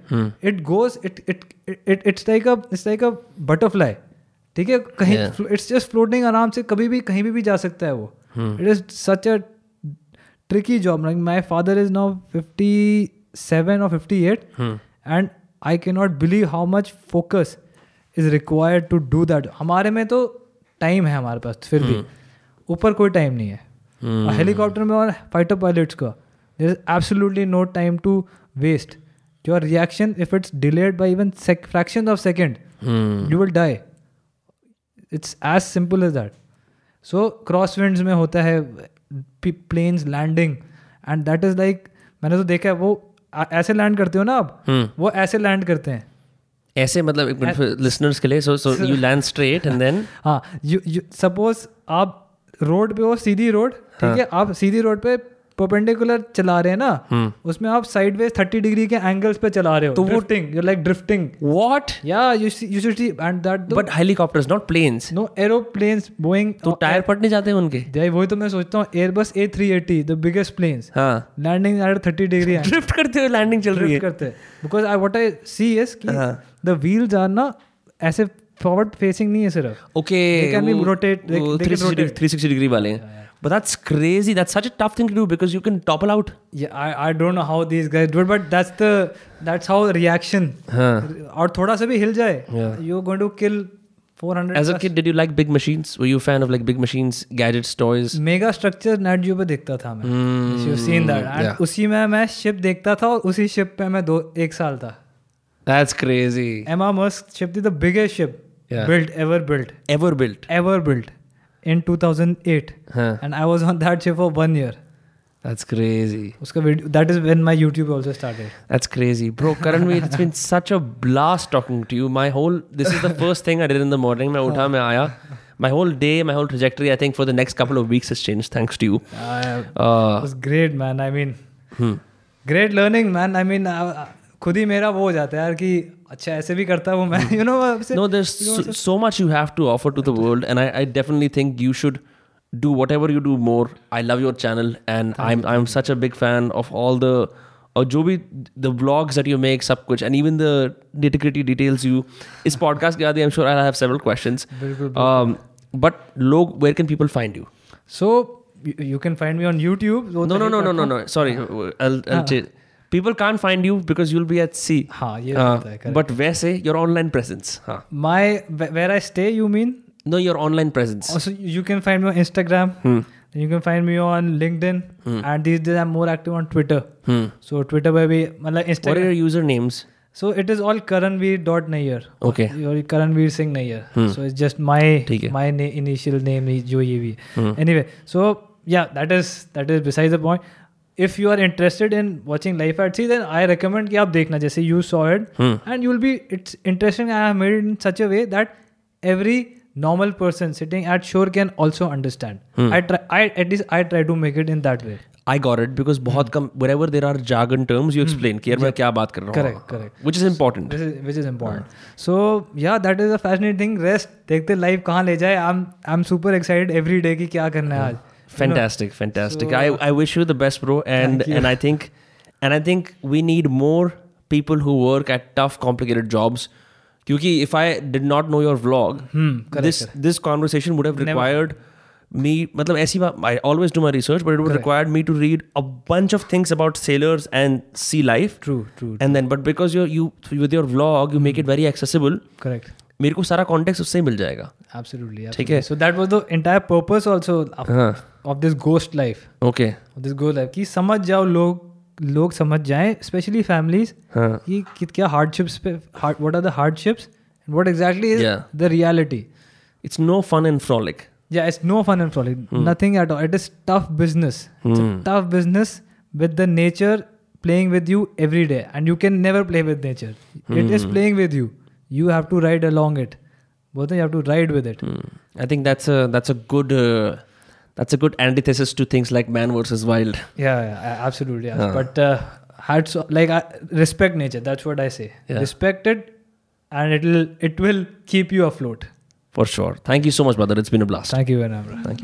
it goes it it it it's like a it's like a butterfly ठीक है? कहीं इट्स जस्ट फ्लोटिंग आराम से कभी भी कहीं भी, भी जा सकता है वो। It is such a tricky job like my father is now fifty seven और fifty eight and I can not believe how much focus is required to do that हमारे में तो टाइम है हमारे पास फिर भी। ऊपर कोई टाइम नहीं है। हेलीकॉप्टर में और फाइटर पायलट्स का there is absolutely no time to waste your reaction if it's delayed by even fraction of second you will die it's as simple as that so cross winds में होता है planes landing and that is like मैंने तो देखा है वो ऐसे land करते हो ना आप? हम्म वो ऐसे लैंड करते हैं. ऐसे मतलब एक मिनट लिसनर्स के लिए so so you land straight and then हाँ यू यू सपोज़ आप रोड पे हो सीधी रोड ठीक है. आप सीधी रोड पे परपेंडिकुलर चला रहे हैं ना उसमें आप साइड वेज थर्टी डिग्री के एंगल्स पे चला रहे हो। तो drifting you like drifting what या you should see and that but helicopters not planes no aeroplanes Boeing तो टायर फटने जाते हैं उनके? दे वही तो मैं सोचता हूँ Airbus A three eighty the biggest planes हाँ। Landing at thirty degree drift करते हुए लैंडिंग चल रही है। करते हैं। Because I what I see is कि हाँ। द व्हील्स आर ना ऐसे फॉरवर्ड फेसिंग नहीं है सिर्फ़। Okay they- they can rotate. 360 degree वाले but that's crazy that's such a tough thing to do because you can topple out Yeah, I, I don't know how these guys do it, but that's the that's how reaction. हाँ और थोड़ा सा भी हिल जाए, Yeah. you're going to kill 400. as a kid did you like big machines were you a fan of like big machines gadgets toys mega structure Nat Geo पे देखता था मैं you seen that and yeah. उसी में मैं ship देखता था और उसी शिप पे मैं दो एक साल था that's crazy मस्क शिप थी the biggest ship Yeah. built ever built ever built ever built in 2008 huh and I was on that ship for one year that's crazy उसका video that is when my YouTube also started That's crazy, bro. Karanveer, it's been such a blast talking to you. My whole this is the first thing I did in the morning. मैं उठा मैं आया. My whole day, my whole trajectory, I think for the next couple of weeks has changed thanks to you. I, Uh, it was great man I mean hmm. Great learning man I mean खुद ही मेरा वो हो जाता है यार कि अच्छा ऐसे भी करता हूँ मैं you know no there so much you have to offer to the world and I I definitely think you should do what you do more I love your channel and I I am such a big fan of all the और जो भी the blogs that you make सब कुछ and even the डिटिक्रिटी details you इस podcast के आदि I am sure I have several question but लोग where can people find you so you can find me on YouTube no no no no no no sorry people can't find you because you'll be at sea. हाँ ये Uh, होता है correct. but वैसे your online presence. हाँ. my wh- where I stay, you mean? No, your online presence. Also, you can find me on Instagram. Hmm. You can find me on LinkedIn, and these days I'm more active on Twitter. Hmm. So Twitter पे भी मतलब What are Instagram. your usernames? So it is all Karanveer dot Nayyar. Okay. Your Karanveer Singh Nayyar. So it's just my ठीक है. my na- initial name ही जो ये भी. है. Anyway, so yeah, that is that is besides the point. If you are interested in watching life at sea then I recommend कि आप देखना जैसे you saw it and you'll be it's interesting I have made in such a way that every normal person sitting at shore can also understand I at least I try to make it in that way I got it because बहुत कम wherever there are jargon terms you explain कि मैं क्या बात कर रहा हूँ। हाँ। कहाँ ले जाए। I am super excited every day कि क्या करना है hmm. आज. fantastic fantastic I, I wish you the best bro and Thank you. and I think and I think we need more people who work at tough complicated jobs क्योंकि if I did not know your vlog Hmm, correct, this this conversation would have required me मतलब ऐसी बात I always do my research but it would Correct. required me to read a bunch of things about sailors and sea life True, true. and then but because you're you with your vlog you make it very accessible Correct. मेरे को सारा context उससे ही मिल जाएगा Absolutely. ठीक है। was the entire purpose also of, हाँ of this ghost life. Okay Of this ghost कि समझ जाओ लोग लोग समझ जाएँ स्पेशली फैमिलीज़ हाँ कि क्या हार्डशिप्स पे what are the hardships what exactly is Yeah. The reality it's no fun and frolic Yeah, it's no fun and frolic. Nothing at all. It is tough business. It's a tough business with the nature playing with you every day. And you can never play with nature. It is playing with you. You have to ride along it. Both you have to ride with it. Hmm. I think that's a that's a good uh, that's a good antithesis to things like man versus wild. Yeah, yeah absolutely. yeah. But uh, hats like I respect nature. That's what I say. Yeah. Respect it, and it'll it will keep you afloat. For sure. Thank you so much, brother. It's been a blast. Thank you, Venabra. Thank you.